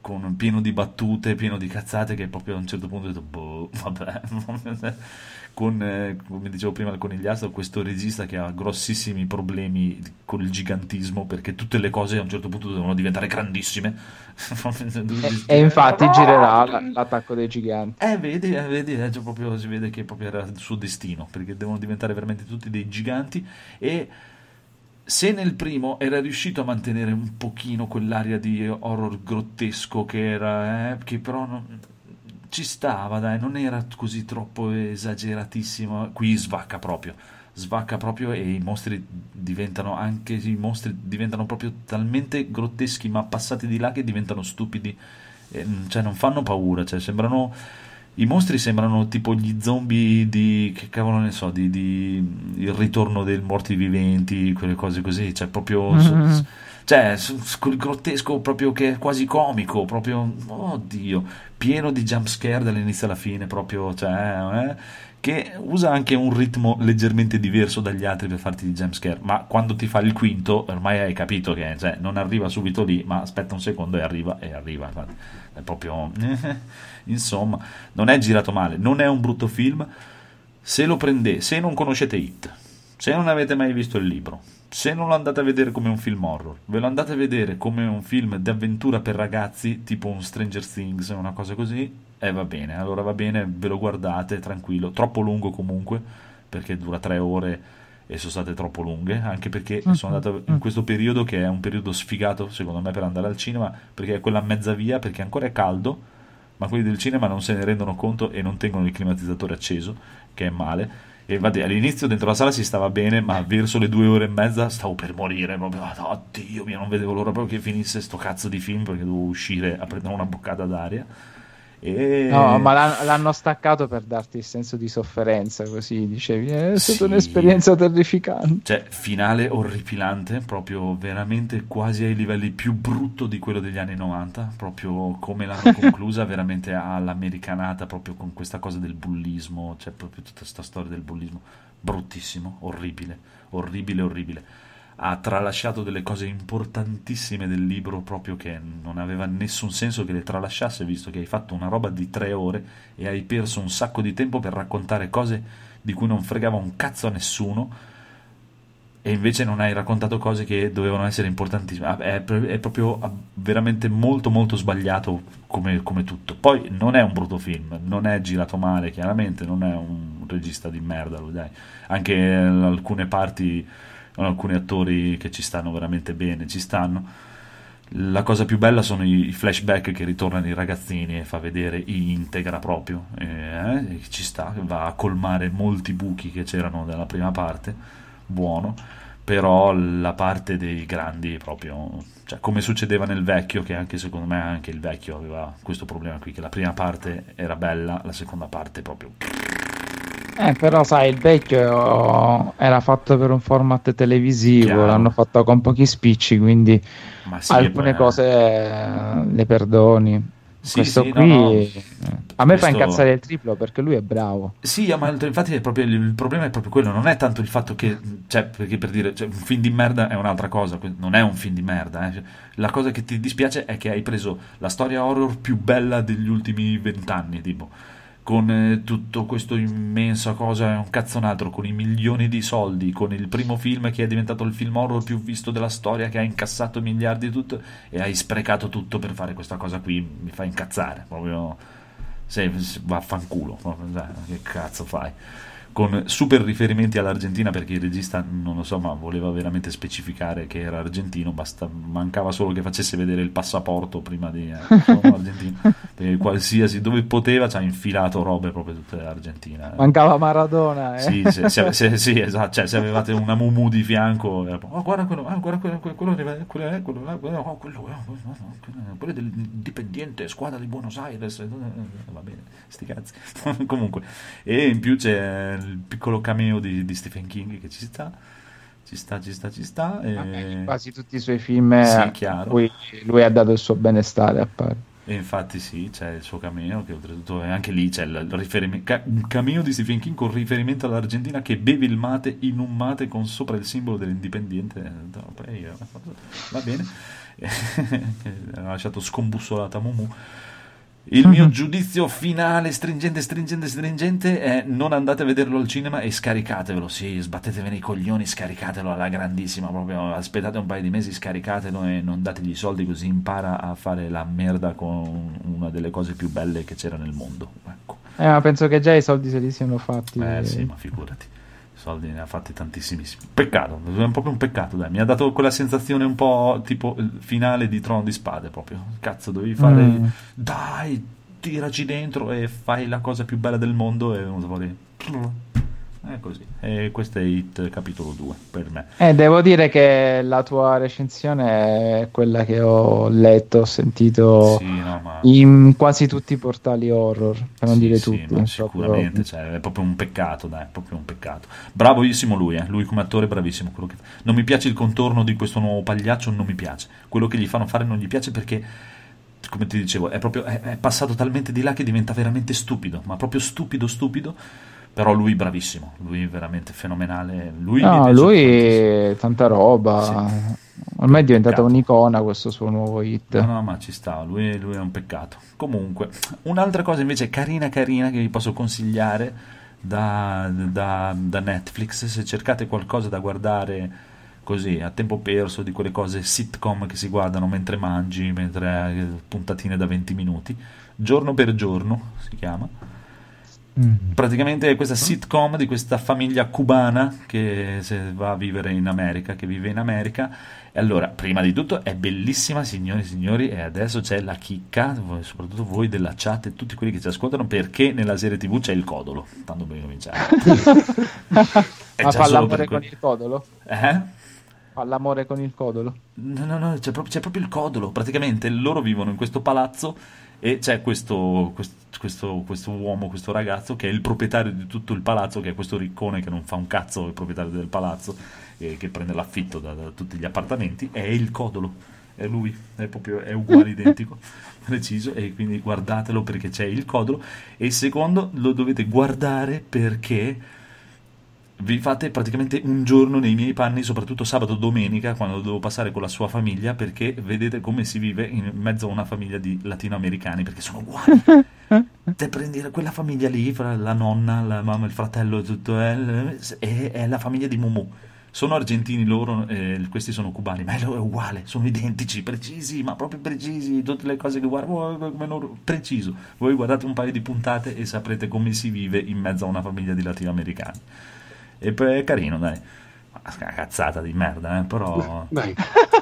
con pieno di battute, pieno di cazzate che proprio a un certo punto ho detto boh, vabbè con, eh, come dicevo prima al conigliastro questo regista che ha grossissimi problemi con il gigantismo perché tutte le cose a un certo punto devono diventare grandissime E, e infatti girerà l- l'attacco dei giganti. eh, vedi, eh, vedi, eh, proprio, si vede che proprio era il suo destino, perché devono diventare veramente tutti dei giganti e se nel primo era riuscito a mantenere un pochino quell'aria di horror grottesco che era, eh, che però non- ci stava, dai, non era così troppo esageratissimo, qui svacca proprio, svacca proprio e i mostri diventano anche, i mostri diventano proprio talmente grotteschi ma passati di là che diventano stupidi, eh, cioè non fanno paura, cioè sembrano... I mostri sembrano tipo gli zombie di. che cavolo ne so, di. di- il ritorno dei morti viventi, quelle cose così. Cioè, proprio. su- Mhm. Cioè, quel grottesco proprio che è quasi comico, proprio. Oddio, pieno di jumpscare dall'inizio alla fine, proprio. Cioè, eh, che usa anche un ritmo leggermente diverso dagli altri per farti i jumpscare. Ma quando ti fa il quinto, ormai hai capito che cioè, non arriva subito lì, ma aspetta un secondo e arriva, e arriva. È proprio. Insomma, non è girato male, non è un brutto film. Se lo prendete, se non conoscete It, se non avete mai visto il libro, se non lo andate a vedere come un film horror, ve lo andate a vedere come un film d'avventura per ragazzi, tipo un Stranger Things, una cosa così, e va bene. Allora va bene, ve lo guardate tranquillo, troppo lungo comunque, perché dura tre ore e sono state troppo lunghe, anche perché sono andato in questo periodo che è un periodo sfigato secondo me per andare al cinema, perché è quella mezza via, perché ancora è caldo, ma quelli del cinema non se ne rendono conto e non tengono il climatizzatore acceso, che è male. E vabbè, all'inizio dentro la sala si stava bene, ma verso le due ore e mezza stavo per morire. Proprio, oddio mio, non vedevo l'ora proprio che finisse sto cazzo di film perché dovevo uscire a prendere una boccata d'aria. E... No, ma l'han- l'hanno staccato per darti il senso di sofferenza, così dicevi, è stata Sì. un'esperienza terrificante. Cioè, finale orripilante, proprio veramente quasi ai livelli più brutto di quello degli anni 90, proprio come l'hanno conclusa, veramente all'americanata, proprio con questa cosa del bullismo, cioè proprio tutta questa storia del bullismo, bruttissimo, orribile, orribile, orribile. Ha tralasciato delle cose importantissime del libro proprio che non aveva nessun senso che le tralasciasse visto che hai fatto una roba di tre ore e hai perso un sacco di tempo per raccontare cose di cui non fregava un cazzo a nessuno e invece non hai raccontato cose che dovevano essere importantissime. Ah, è, è proprio veramente molto molto sbagliato come, come, tutto. Poi non è un brutto film, non è girato male chiaramente, non è un regista di merda, lui, dai. Anche alcune parti, alcuni attori che ci stanno veramente bene, ci stanno. La cosa più bella sono i flashback che ritornano i ragazzini e fa vedere integra proprio, eh, ci sta, va a colmare molti buchi che c'erano nella prima parte buono, però la parte dei grandi proprio, cioè come succedeva nel vecchio, che anche secondo me anche il vecchio aveva questo problema qui, che la prima parte era bella, la seconda parte proprio... Eh, però sai, il vecchio era fatto per un format televisivo, Chiaro. l'hanno fatto con pochi spicci, quindi sì, alcune cose eh, le perdoni. Sì, questo sì, qui no, no. a me questo... fa incazzare il triplo perché lui è bravo. Sì, ma infatti proprio, il problema è proprio quello, non è tanto il fatto che, cioè, perché per dire, cioè, un film di merda è un'altra cosa, non è un film di merda. Eh. La cosa che ti dispiace è che hai preso la storia horror più bella degli ultimi vent'anni, tipo con eh, tutto questo immensa cosa, è un cazzonato, con i milioni di soldi, con il primo film che è diventato il film horror più visto della storia, che ha incassato miliardi di tutto, e hai sprecato tutto per fare questa cosa qui, mi fa incazzare, proprio, se, vaffanculo, che cazzo fai? Con super riferimenti all'Argentina perché il regista non lo so ma voleva veramente specificare che era argentino basta, mancava solo che facesse vedere il passaporto prima di eh, argentino perché qualsiasi dove poteva ci ha infilato robe proprio tutte Argentina eh. mancava Maradona eh. sì, se, se, se, sì esatto cioè, se avevate una Mumu di fianco era, oh guarda quello ah, guarda quello quello, quello, quello, quello, quello, quello, oh, quello, quello dell'Indipendiente squadra di Buenos Aires eh, va bene sti cazzi comunque e in più c'è il piccolo cameo di, di, Stephen King che ci sta. Ci sta, ci sta, ci sta. E... Vabbè, quasi tutti i suoi film sì, chiaro. Cui lui ha dato il suo benestare a parte. E infatti sì, c'è il suo cameo che oltretutto anche lì c'è il riferimento, un cameo di Stephen King con riferimento all'Argentina che beve il mate in un mate con sopra il simbolo dell'indipendiente. Va bene. ha lasciato scombussolata Mumu. Il mio giudizio finale, stringente, stringente, stringente, è non andate a vederlo al cinema e scaricatevelo. Sì, sbattetevene i coglioni, scaricatelo alla grandissima. Proprio aspettate un paio di mesi, scaricatelo e non dategli i soldi così impara a fare la merda con una delle cose più belle che c'era nel mondo. Ecco. Eh, ma penso che già i soldi se li siano fatti. Eh sì, ma figurati soldi ne ha fatti tantissimissimi. Peccato, è proprio un peccato, dai. Mi ha dato quella sensazione un po' tipo finale di Trono di Spade, proprio. Cazzo, dovevi fare... Mm. Dai, tiraci dentro e fai la cosa più bella del mondo e uno fuori... È così. E questo è Hit capitolo 2 per me. Eh, devo dire che la tua recensione è quella che ho letto, ho sentito sì, no, ma... in quasi tutti i portali horror, per non sì, dire sì, tutti. sicuramente, proprio... Cioè, è proprio un peccato, dai, è proprio un peccato. Bravissimo lui, eh. lui come attore bravissimo. Che... Non mi piace il contorno di questo nuovo pagliaccio, non mi piace. Quello che gli fanno fare non gli piace perché come ti dicevo, è proprio è, è passato talmente di là che diventa veramente stupido, ma proprio stupido stupido però lui bravissimo, lui veramente fenomenale. Lui, no, lui tanta roba. Sì. Ormai è diventata un'icona questo suo nuovo hit. No, no, ma ci sta, lui, lui, è un peccato. Comunque, un'altra cosa invece carina carina che vi posso consigliare da, da, da Netflix, se cercate qualcosa da guardare così a tempo perso di quelle cose sitcom che si guardano mentre mangi, mentre puntatine da 20 minuti, giorno per giorno si chiama Mm. Praticamente questa sitcom di questa famiglia cubana che va a vivere in America, che vive in America. E allora, prima di tutto, è bellissima, signori e signori, e adesso c'è la chicca, soprattutto voi della chat e tutti quelli che ci ascoltano, perché nella serie TV c'è il codolo. Tanto per cominciare. Ma fa l'amore con il codolo? Eh? Fa l'amore con il codolo? No, no, no, c'è proprio, c'è proprio il codolo. Praticamente loro vivono in questo palazzo e c'è questo, questo, questo, uomo, questo ragazzo che è il proprietario di tutto il palazzo, che è questo riccone che non fa un cazzo, il proprietario del palazzo, e che prende l'affitto da, da tutti gli appartamenti, è il codolo, è lui, è proprio è uguale, identico, preciso, e quindi guardatelo perché c'è il codolo, e il secondo lo dovete guardare perché vi fate praticamente un giorno nei miei panni, soprattutto sabato domenica, quando devo passare con la sua famiglia, perché vedete come si vive in mezzo a una famiglia di latinoamericani, perché sono uguali. Te prendi quella famiglia lì, la nonna, la mamma, il fratello tutto, è, è, è la famiglia di Mumu. Sono argentini loro, eh, questi sono cubani, ma è uguale, sono identici, precisi, ma proprio precisi, tutte le cose che guardo, come loro, preciso. Voi guardate un paio di puntate e saprete come si vive in mezzo a una famiglia di latinoamericani. E poi è carino, dai. Una cazzata di merda, eh, però... Dai,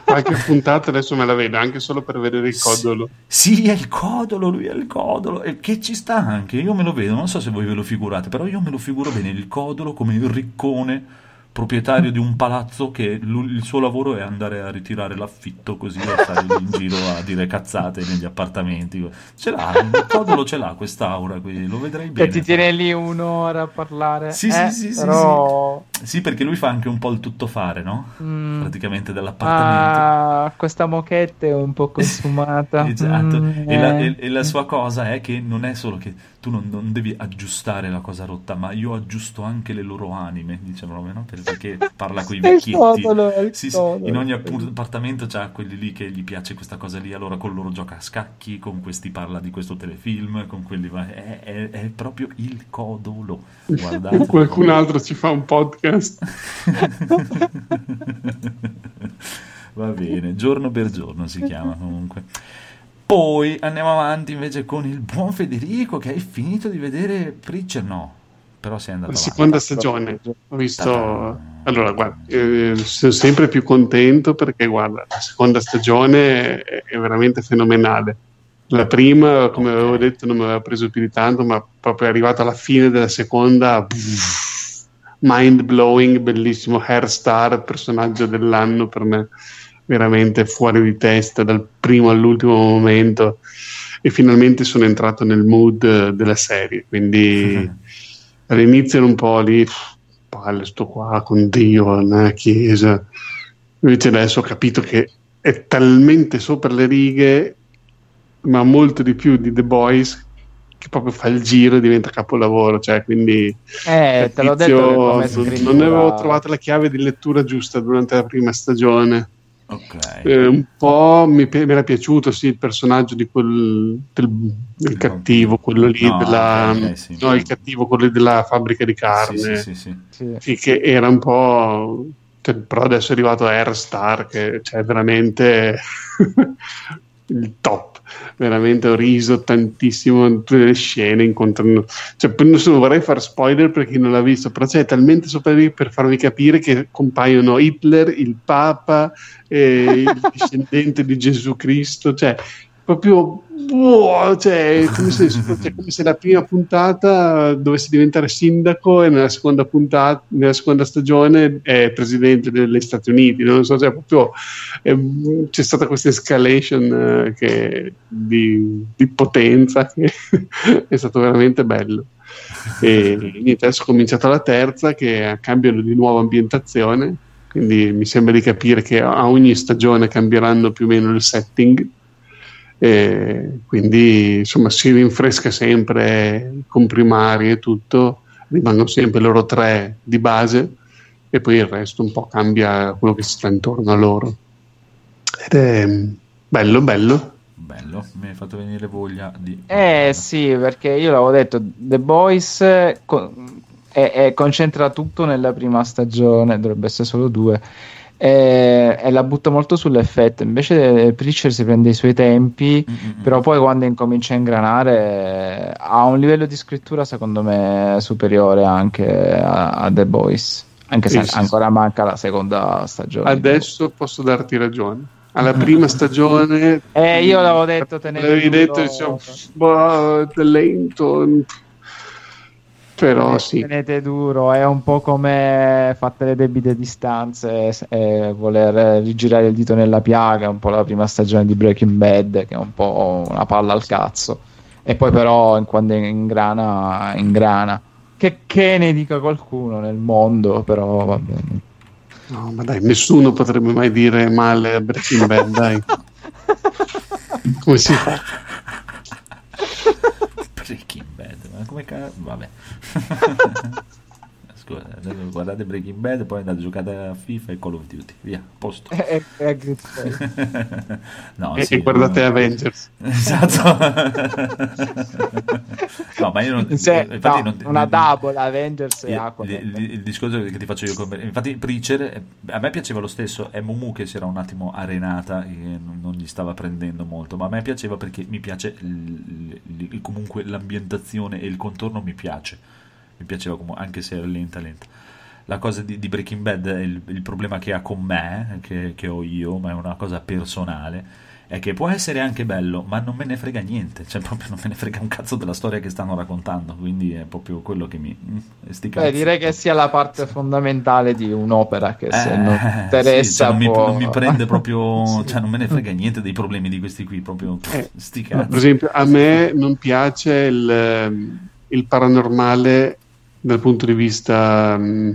qualche puntata adesso me la vedo, anche solo per vedere il codolo. Sì, sì, è il codolo, lui è il codolo, e che ci sta anche, io me lo vedo, non so se voi ve lo figurate, però io me lo figuro bene, il codolo come il riccone proprietario di un palazzo che il suo lavoro è andare a ritirare l'affitto così e stare in giro a dire cazzate negli appartamenti. Ce l'ha, il codolo ce l'ha quest'aura qui, lo vedrei bene. E ti tiene lì un'ora a parlare. Sì, eh, sì, sì, però... sì, sì, perché lui fa anche un po' il tuttofare, no? Mm. Praticamente dell'appartamento. Ah, questa moquette è un po' consumata. esatto, mm, e, la, e, e, la, sua cosa è che non è solo che tu non, non, devi aggiustare la cosa rotta, ma io aggiusto anche le loro anime, diciamo, no? perché parla con i vecchietti. Sì, sì, in ogni appartamento c'ha quelli lì che gli piace questa cosa lì, allora con loro gioca a scacchi, con questi parla di questo telefilm, con quelli va... è, è, è proprio il codolo. Guardate. Qualcun altro ci fa un podcast. va bene, giorno per giorno si chiama comunque. Poi andiamo avanti invece con il buon Federico che hai finito di vedere Preacher, no, però sei andato La seconda stagione, ho visto... Allora, guarda, eh, sono sempre più contento perché, guarda, la seconda stagione è, veramente fenomenale. La prima, come avevo detto, non mi aveva preso più di tanto, ma proprio arrivato alla fine della seconda, pff, mind blowing, bellissimo, Hairstar, personaggio dell'anno per me veramente fuori di testa dal primo all'ultimo momento e finalmente sono entrato nel mood della serie quindi uh-huh. all'inizio ero un po' lì palle sto qua con Dio nella chiesa invece adesso ho capito che è talmente sopra le righe ma molto di più di The Boys che proprio fa il giro e diventa capolavoro cioè quindi eh, te l'ho detto non avevo trovato la chiave di lettura giusta durante la prima stagione Okay. Eh, un po' mi, mi, era piaciuto sì, il personaggio di quel del, del cattivo, quello lì, no, della, okay, sì. no, il cattivo, quello della fabbrica di carne, sì, sì, sì, che era un po'. Cioè, però adesso è arrivato Air Star, che cioè, veramente il top veramente ho riso tantissimo in tutte le scene incontrano cioè non vorrei fare spoiler per chi non l'ha visto però c'è talmente sopra lì per farvi capire che compaiono Hitler il Papa eh, il discendente di Gesù Cristo cioè proprio wow, cioè, come se, cioè, come se, la prima puntata dovesse diventare sindaco e nella seconda puntata, nella seconda stagione è presidente degli Stati Uniti. Non so, cioè, proprio eh, c'è stata questa escalation eh, che, di, di, potenza che è stato veramente bello. E niente, adesso ho cominciato la terza che cambiano di nuovo ambientazione. Quindi mi sembra di capire che a ogni stagione cambieranno più o meno il setting e quindi insomma si rinfresca sempre con primari e tutto, rimangono sempre loro tre di base e poi il resto un po' cambia quello che si sta intorno a loro. Ed è bello, bello. Bello, mi hai fatto venire voglia di... Eh sì, perché io l'avevo detto, The Boys co- è, è, concentra tutto nella prima stagione, dovrebbe essere solo due e, e, la butta molto sull'effetto. Invece Preacher si prende i suoi tempi, mm-hmm. però poi quando incomincia a ingranare ha un livello di scrittura secondo me superiore anche a, a The Boys. Anche se sì, ancora sì. manca la seconda stagione. Adesso posso darti ragione. Alla prima stagione, eh, io l'avevo detto, te ne l'avevi detto, diciamo, boh, lento però sì. Tenete duro, è un po' come fatte le debite distanze e voler rigirare il dito nella piaga, un po' la prima stagione di Breaking Bad, che è un po' una palla al cazzo. E poi però quando ingrana, ingrana. Che, che ne dica qualcuno nel mondo, però va bene. No, ma dai, nessuno potrebbe mai dire male a Breaking Bad, dai. Come si fa? Breaking Bad, come cazzo? Vabbè. Scusa, guardate Breaking Bad, poi andate a giocare a FIFA e Call of Duty, via, posto. E, e, e, no, e, sì, guardate no. Avengers. Esatto. no, ma io non... Se, infatti no, non- una non- double Avengers e il, Aquaman. il- il discorso che ti faccio io con infatti Preacher eh, a me piaceva lo stesso è Mumu che si era un attimo arenata e non, non gli stava prendendo molto ma a me piaceva perché mi piace il- il- il- comunque l'ambientazione e il contorno mi piace mi piaceva comunque anche se era lenta lenta la cosa di, di Breaking Bad è il, il problema che ha con me che, che ho io ma è una cosa personale è che può essere anche bello, ma non me ne frega niente, cioè proprio non me ne frega un cazzo della storia che stanno raccontando, quindi è proprio quello che mi... mm, Beh, cazzi. direi che sia la parte fondamentale di un'opera che se Eh, non sì, interessa cioè, non, mi, può- non mi prende proprio, Sì. cioè non me ne frega niente dei problemi di questi qui, proprio Eh, sti No, per cazzi. esempio, a me non piace il, ehm, il paranormale dal punto di vista mm,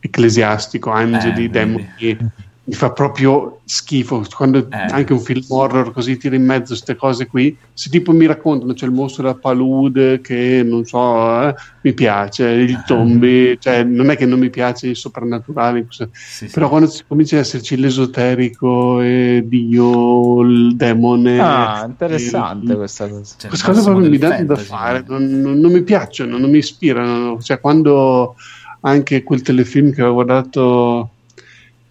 ecclesiastico, angeli, Eh, demoni. Mi fa proprio schifo quando Eh. anche un film horror così tira in mezzo queste cose qui. Se tipo mi raccontano c'è il mostro della palude che non so, eh, mi piace, il zombie, cioè non è che non mi piace il soprannaturale. Sì, sì. però quando si comincia ad esserci l'esoterico e Dio, il demone, Ah, interessante il- questa cosa. Cioè, queste cose proprio mi danno da fare, non, non- non mi piacciono, non mi ispirano. Cioè, quando anche quel telefilm che avevo guardato,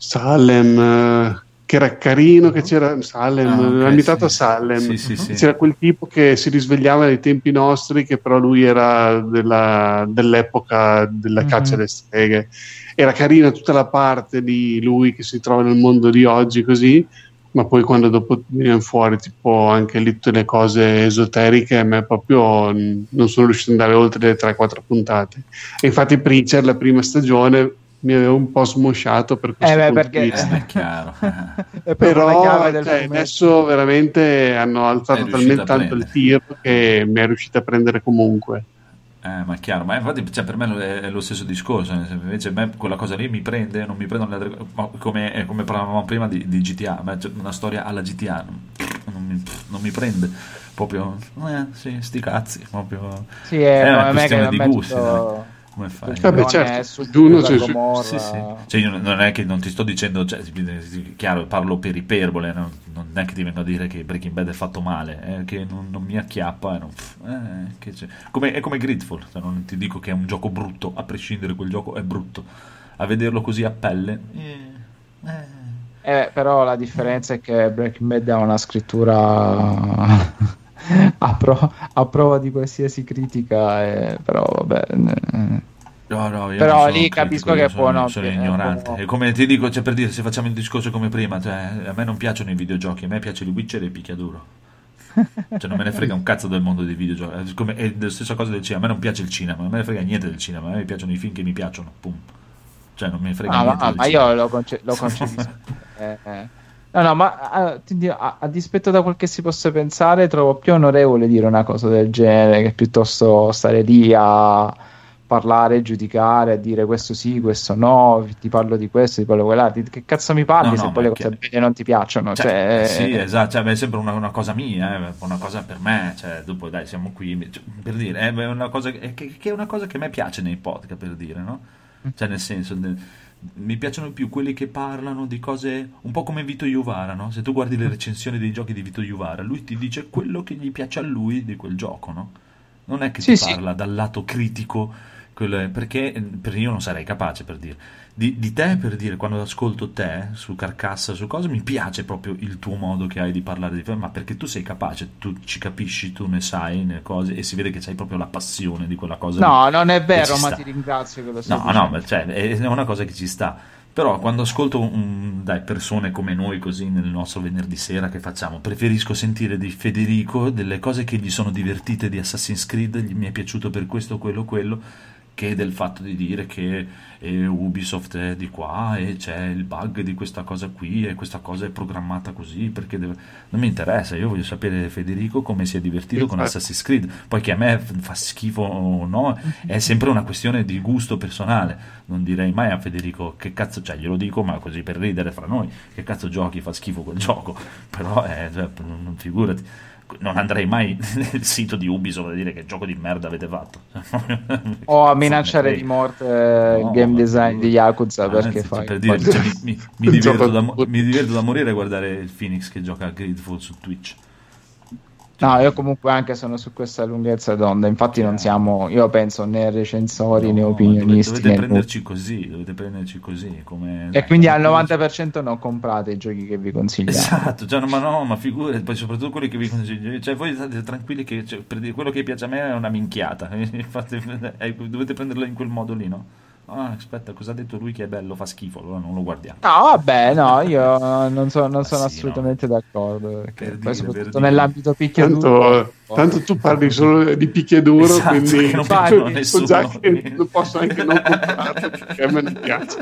Salem, eh, che era carino, che c'era Salem, Ah, ok, ambientato sì. a Salem. Sì, sì, sì. C'era quel tipo che si risvegliava nei tempi nostri, che però lui era della- dell'epoca della Mhm. caccia alle streghe. Era carina tutta la parte di lui che si trova nel mondo di oggi, così, ma poi quando dopo venivano fuori, tipo anche lì tutte le cose esoteriche, a me proprio non sono riuscito ad andare oltre le 3-4 puntate. E infatti, Preacher, la prima stagione, mi aveva un po' smosciato per questo Eh, beh, punto di perché- vista. Eh, è chiaro. È Però chiave del cioè, adesso veramente hanno alzato talmente tanto il tiro che mi è riuscito a prendere comunque. Eh, ma è chiaro, ma infatti cioè, per me è, lo stesso discorso, invece a me quella cosa lì mi prende, non mi prendono le altre ma come, come parlavamo prima di, di GTA, a me c'è una storia alla GTA, non, non mi, non mi prende, proprio, eh, sì, sti cazzi, proprio, Sì, è, è una questione di gusti, dai. Come fai? Vabbè, Vabbè, non certo, è su Giuno c'è-. Sì, sì. Cioè, io non è che non ti sto dicendo, cioè, chiaro, parlo per iperbole, non, non è che ti vengo a dire che Breaking Bad è fatto male, è che non, non mi acchiappa. e non- eh, che c'è. Come- è come Gridfall, cioè, non ti dico che è un gioco brutto, a prescindere quel gioco è brutto. A vederlo così a pelle, eh, eh. Eh, però la differenza è che Breaking Bad ha una scrittura a, pro- a prova di qualsiasi critica, eh, però vabbè. eh, No, no, io Però non sono lì capisco critico, io che può, sono, no, sono che- ignorante. può- E come ti dico, cioè, per dire, se facciamo il discorso come prima, cioè, a me non piacciono i videogiochi, a me piace il Witcher e il picchiaduro. Cioè, non me ne frega un cazzo del mondo dei videogiochi. È, come, è la stessa cosa del cinema. A me non piace il cinema, non me ne frega niente del cinema. A me piacciono i film che mi piacciono. Pum. Cioè, non me ne frega Ah, niente. ah, ma cinema. io lo, conce- lo concepisco. Eh, eh. No, no, ma ah, a, a dispetto da quel che si possa pensare, trovo più onorevole dire una cosa del genere che piuttosto stare lì a parlare, giudicare, a dire questo sì, questo no, ti parlo di questo, ti parlo di quell'altro. Che cazzo mi parli No, se no, poi ma le cose belle non ti piacciono? Cioè, Cioè, eh, sì, eh, esatto, cioè, beh, è sempre una, una cosa mia, eh, una cosa per me, cioè, dopo dai, siamo qui, cioè, per dire, è una cosa che, che- che è una cosa che a me piace nei podcast, per dire, no? Cioè, nel senso, mi piacciono più quelli che parlano di cose un po' come Vito Iuvara, no? Se tu guardi le recensioni dei giochi di Vito Iuvara, lui ti dice quello che gli piace a lui di quel gioco, no? Non è che Sì, ti sì. parla dal lato critico, quello- perché eh, per io non sarei capace per dire. Di, di te, per dire, quando ascolto te su Carcassa, su cose, mi piace proprio il tuo modo che hai di parlare di film, ma perché tu sei capace, tu ci capisci, tu ne sai, ne cose, e si vede che hai proprio la passione di quella cosa. no, non è vero, ma sta. ti ringrazio che lo stai No, dicendo. no, cioè, è una cosa che ci sta. Però quando ascolto un- dai, persone come noi così nel nostro venerdì sera che facciamo, preferisco sentire di Federico delle cose che gli sono divertite di Assassin's Creed, gli mi è piaciuto per questo, quello, quello, che del fatto di dire che eh, Ubisoft è di qua e c'è il bug di questa cosa qui e questa cosa è programmata così perché deve- non mi interessa, io voglio sapere Federico come si è divertito con. Assassin's Creed, poi che a me fa schifo o no, è sempre una questione di gusto personale, non direi mai a Federico che cazzo, cioè glielo dico ma così per ridere fra noi, che cazzo giochi, fa schifo quel gioco, però eh, cioè, non, non figurati non andrei mai nel sito di Ubisoft a dire che gioco di merda avete fatto. o a minacciare di morte no, il game design di Yakuza perché anzi, fai per dire, cioè, mi, mi, mi, diverto da, mi, diverto da, morire a guardare il Phoenix che gioca a Gridfall su Twitch. No, io comunque anche sono su questa lunghezza d'onda, infatti non siamo, io penso, né recensori no, né opinionisti. Dovete, dovete prenderci così, dovete prenderci così. Come, e quindi al 90% non comprate i giochi che vi consigliamo. Esatto, cioè, ma no, ma figurati, poi soprattutto quelli che vi consiglio, cioè voi state tranquilli che cioè, quello che piace a me è una minchiata, Infatti, eh, dovete prenderlo in quel modo lì, no? Ah, aspetta, cosa ha detto lui che è bello? Fa schifo, allora non lo guardiamo. No, vabbè, no, io non, so, non sono sì, assolutamente no. d'accordo. Perché poi, soprattutto nell'ambito picchiaduro. Tanto, tanto, tu parli solo di picchiaduro, esatto, quindi non fai, so già che lo posso anche non comprare perché a me non piace.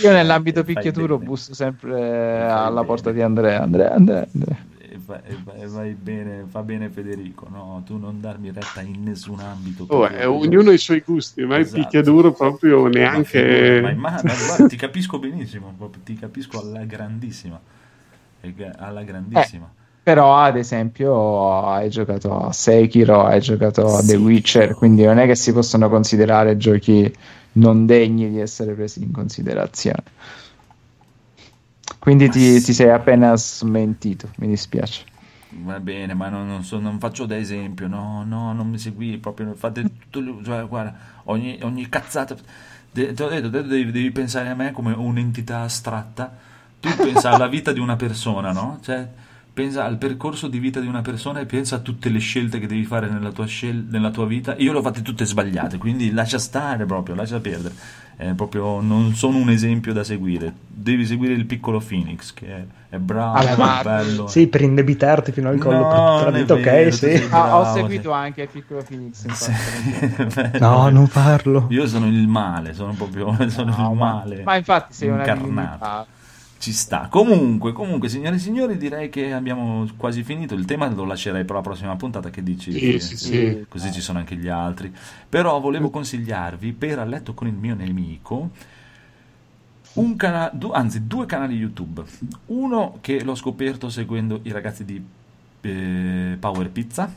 Io nell'ambito picchiaduro busso sempre alla porta di Andrea. Andrea, Andrea, Andrea va, e vai bene, fa bene Federico, no? Tu non darmi retta in nessun ambito. Oh, eh, ognuno ha i suoi gusti, ma esatto. il picchiaduro proprio neanche... Ma, ma, ma guarda, ti capisco benissimo, ti capisco alla grandissima. Alla grandissima. Eh, però ad esempio hai giocato a Sekiro, hai giocato a The Witcher, quindi non è che si possono considerare giochi non degni di essere presi in considerazione. Quindi ti, ti, sei appena smentito, mi dispiace. Va bene, ma non, non, so, non faccio da esempio, no, no, non mi segui proprio, fate tutto, cioè, guarda, ogni, ogni cazzata, te, te ho detto, te devi, devi, pensare a me come un'entità astratta, tu pensa alla vita di una persona, no? Cioè, pensa al percorso di vita di una persona e pensa a tutte le scelte che devi fare nella tua, scel- nella tua vita. Io le ho fatte tutte sbagliate, quindi lascia stare proprio, lascia perdere. È proprio, non sono un esempio da seguire. Devi seguire il piccolo Phoenix che è, è bravo, ah, è bello. Sì, per indebitarti fino al collo no, per vita, ok, sì. Bravo, ah, ho seguito sì. anche il piccolo Phoenix. Sì. no, non farlo. Io sono il male, sono proprio sono no, il male. Ma infatti sei incarnato. una divinità ci sta. Comunque, comunque, signore e signori, direi che abbiamo quasi finito. Il tema lo lascerei per la prossima puntata. Che dici? Sì, sì, sì. Così ci sono anche gli altri. Però volevo consigliarvi, per a letto con il mio nemico, un cana- du- anzi, due canali YouTube. Uno che l'ho scoperto seguendo i ragazzi di eh, Power Pizza,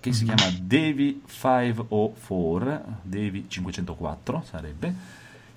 che si chiama Devi 504, Devi 504 sarebbe,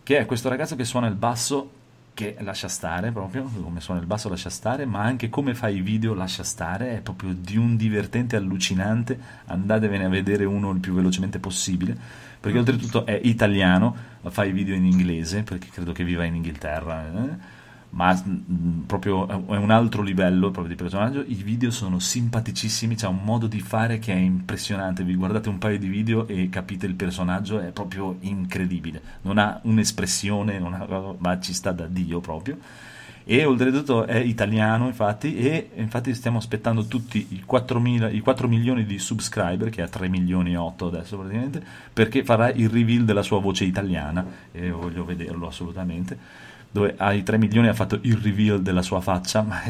che è questo ragazzo che suona il basso che lascia stare proprio, come suona il basso lascia stare, ma anche come fa i video lascia stare, è proprio di un divertente allucinante, andatevene a vedere uno il più velocemente possibile, perché mm. oltretutto è italiano, fa i video in inglese, perché credo che viva in Inghilterra. Eh? Ma mh, mm, proprio è un altro livello proprio di personaggio. I video sono simpaticissimi, c'è un modo di fare che è impressionante. Vi guardate un paio di video e capite il personaggio, è proprio incredibile. Non ha un'espressione, non ha, ma ci sta da Dio proprio. E oltretutto è italiano, infatti, e infatti stiamo aspettando tutti i 4, mila, i 4 milioni di subscriber, che ha 3 milioni e 8 adesso praticamente, perché farà il reveal della sua voce italiana, e voglio vederlo assolutamente dove ai 3 milioni ha fatto il reveal della sua faccia, ma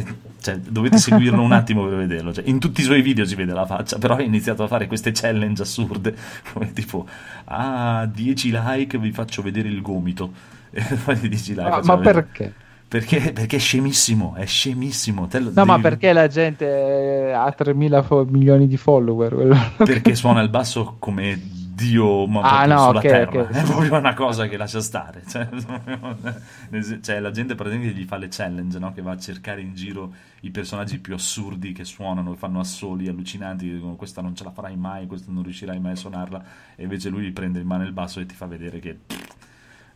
cioè, dovete seguirlo un attimo per vederlo. Cioè, in tutti i suoi video si vede la faccia, però ha iniziato a fare queste challenge assurde, come tipo, ah, 10 like vi faccio vedere il gomito. E poi 10 like. Ma, ma perché? Perché, perché, è scemissimo, è scemissimo. Lo, no, devi... ma perché la gente ha 3 fo- milioni di follower? Perché suona il basso come Dio ma ah, no, sulla okay, terra. Okay. È proprio una cosa che lascia stare. Cioè, cioè, la gente praticamente gli fa le challenge, no? che va a cercare in giro i personaggi più assurdi che suonano, che fanno assoli allucinanti, dicono questa non ce la farai mai, questa non riuscirai mai a suonarla, e invece lui prende in mano il basso e ti fa vedere che...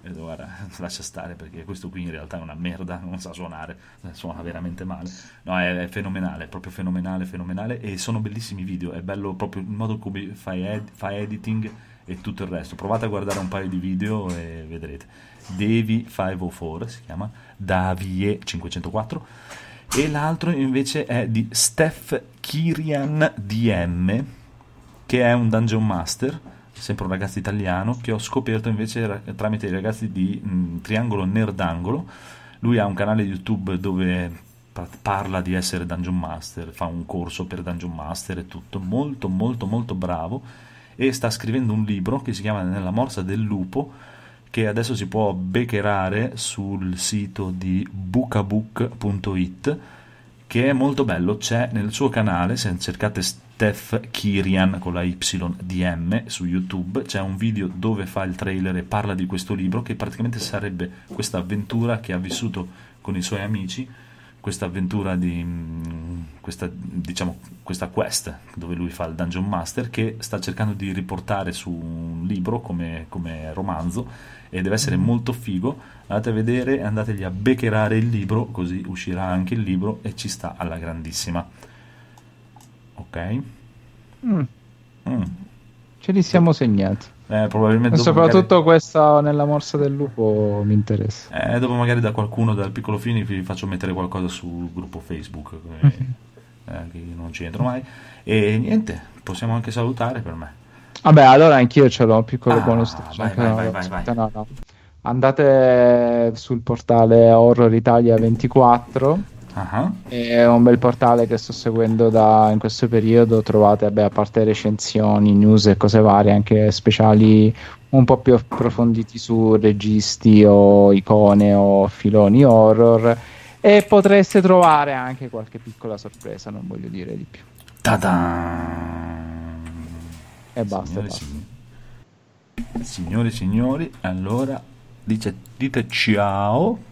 E guarda, lascia stare perché questo qui in realtà è una merda, non sa suonare, suona veramente male. No, è, è fenomenale, è proprio fenomenale, fenomenale e sono bellissimi video, è bello proprio il modo come fa, ed, fa editing e tutto il resto. Provate a guardare un paio di video e vedrete. Devi 504 si chiama, Davie 504 e l'altro invece è di Steph Kirian DM che è un dungeon master sempre un ragazzo italiano, che ho scoperto invece tramite i ragazzi di mh, Triangolo Nerdangolo. Lui ha un canale YouTube dove parla di essere Dungeon Master, fa un corso per Dungeon Master e tutto, molto molto molto bravo. E sta scrivendo un libro che si chiama Nella morsa del lupo che adesso si può beccherare sul sito di bookabook.it che è molto bello. C'è nel suo canale, se cercate Steph Kirian con la YDM su YouTube, c'è un video dove fa il trailer e parla di questo libro, che praticamente sarebbe questa avventura che ha vissuto con i suoi amici questa avventura di mm, questa, diciamo, questa quest dove lui fa il dungeon master che sta cercando di riportare su un libro come, come romanzo e deve essere Mm. molto figo andate a vedere andategli a beccherare il libro così uscirà anche il libro e ci sta alla grandissima ok Mm, Mm. ce li siamo segnati. Eh, probabilmente soprattutto magari, questa nella morsa del lupo mi interessa. eh, dopo magari da qualcuno dal piccolo fini vi faccio mettere qualcosa sul gruppo facebook eh, eh, che non ci entro mai e niente possiamo anche salutare per me Vabbè, allora anch'io ce l'ho piccolo Ah, bonus. vai, vai, No, vai, vai, aspetta, vai. no, no. Andate sul portale Horror Italia 24 Ah, È un bel portale che sto seguendo da, in questo periodo. Trovate, beh, a parte recensioni, news e cose varie, anche speciali un po' più approfonditi su registi o icone o filoni horror. E potreste trovare anche qualche piccola sorpresa, non voglio dire di più. ta-da! E basta. Signore, basta. signori. Signori, signori, allora dice, dite ciao.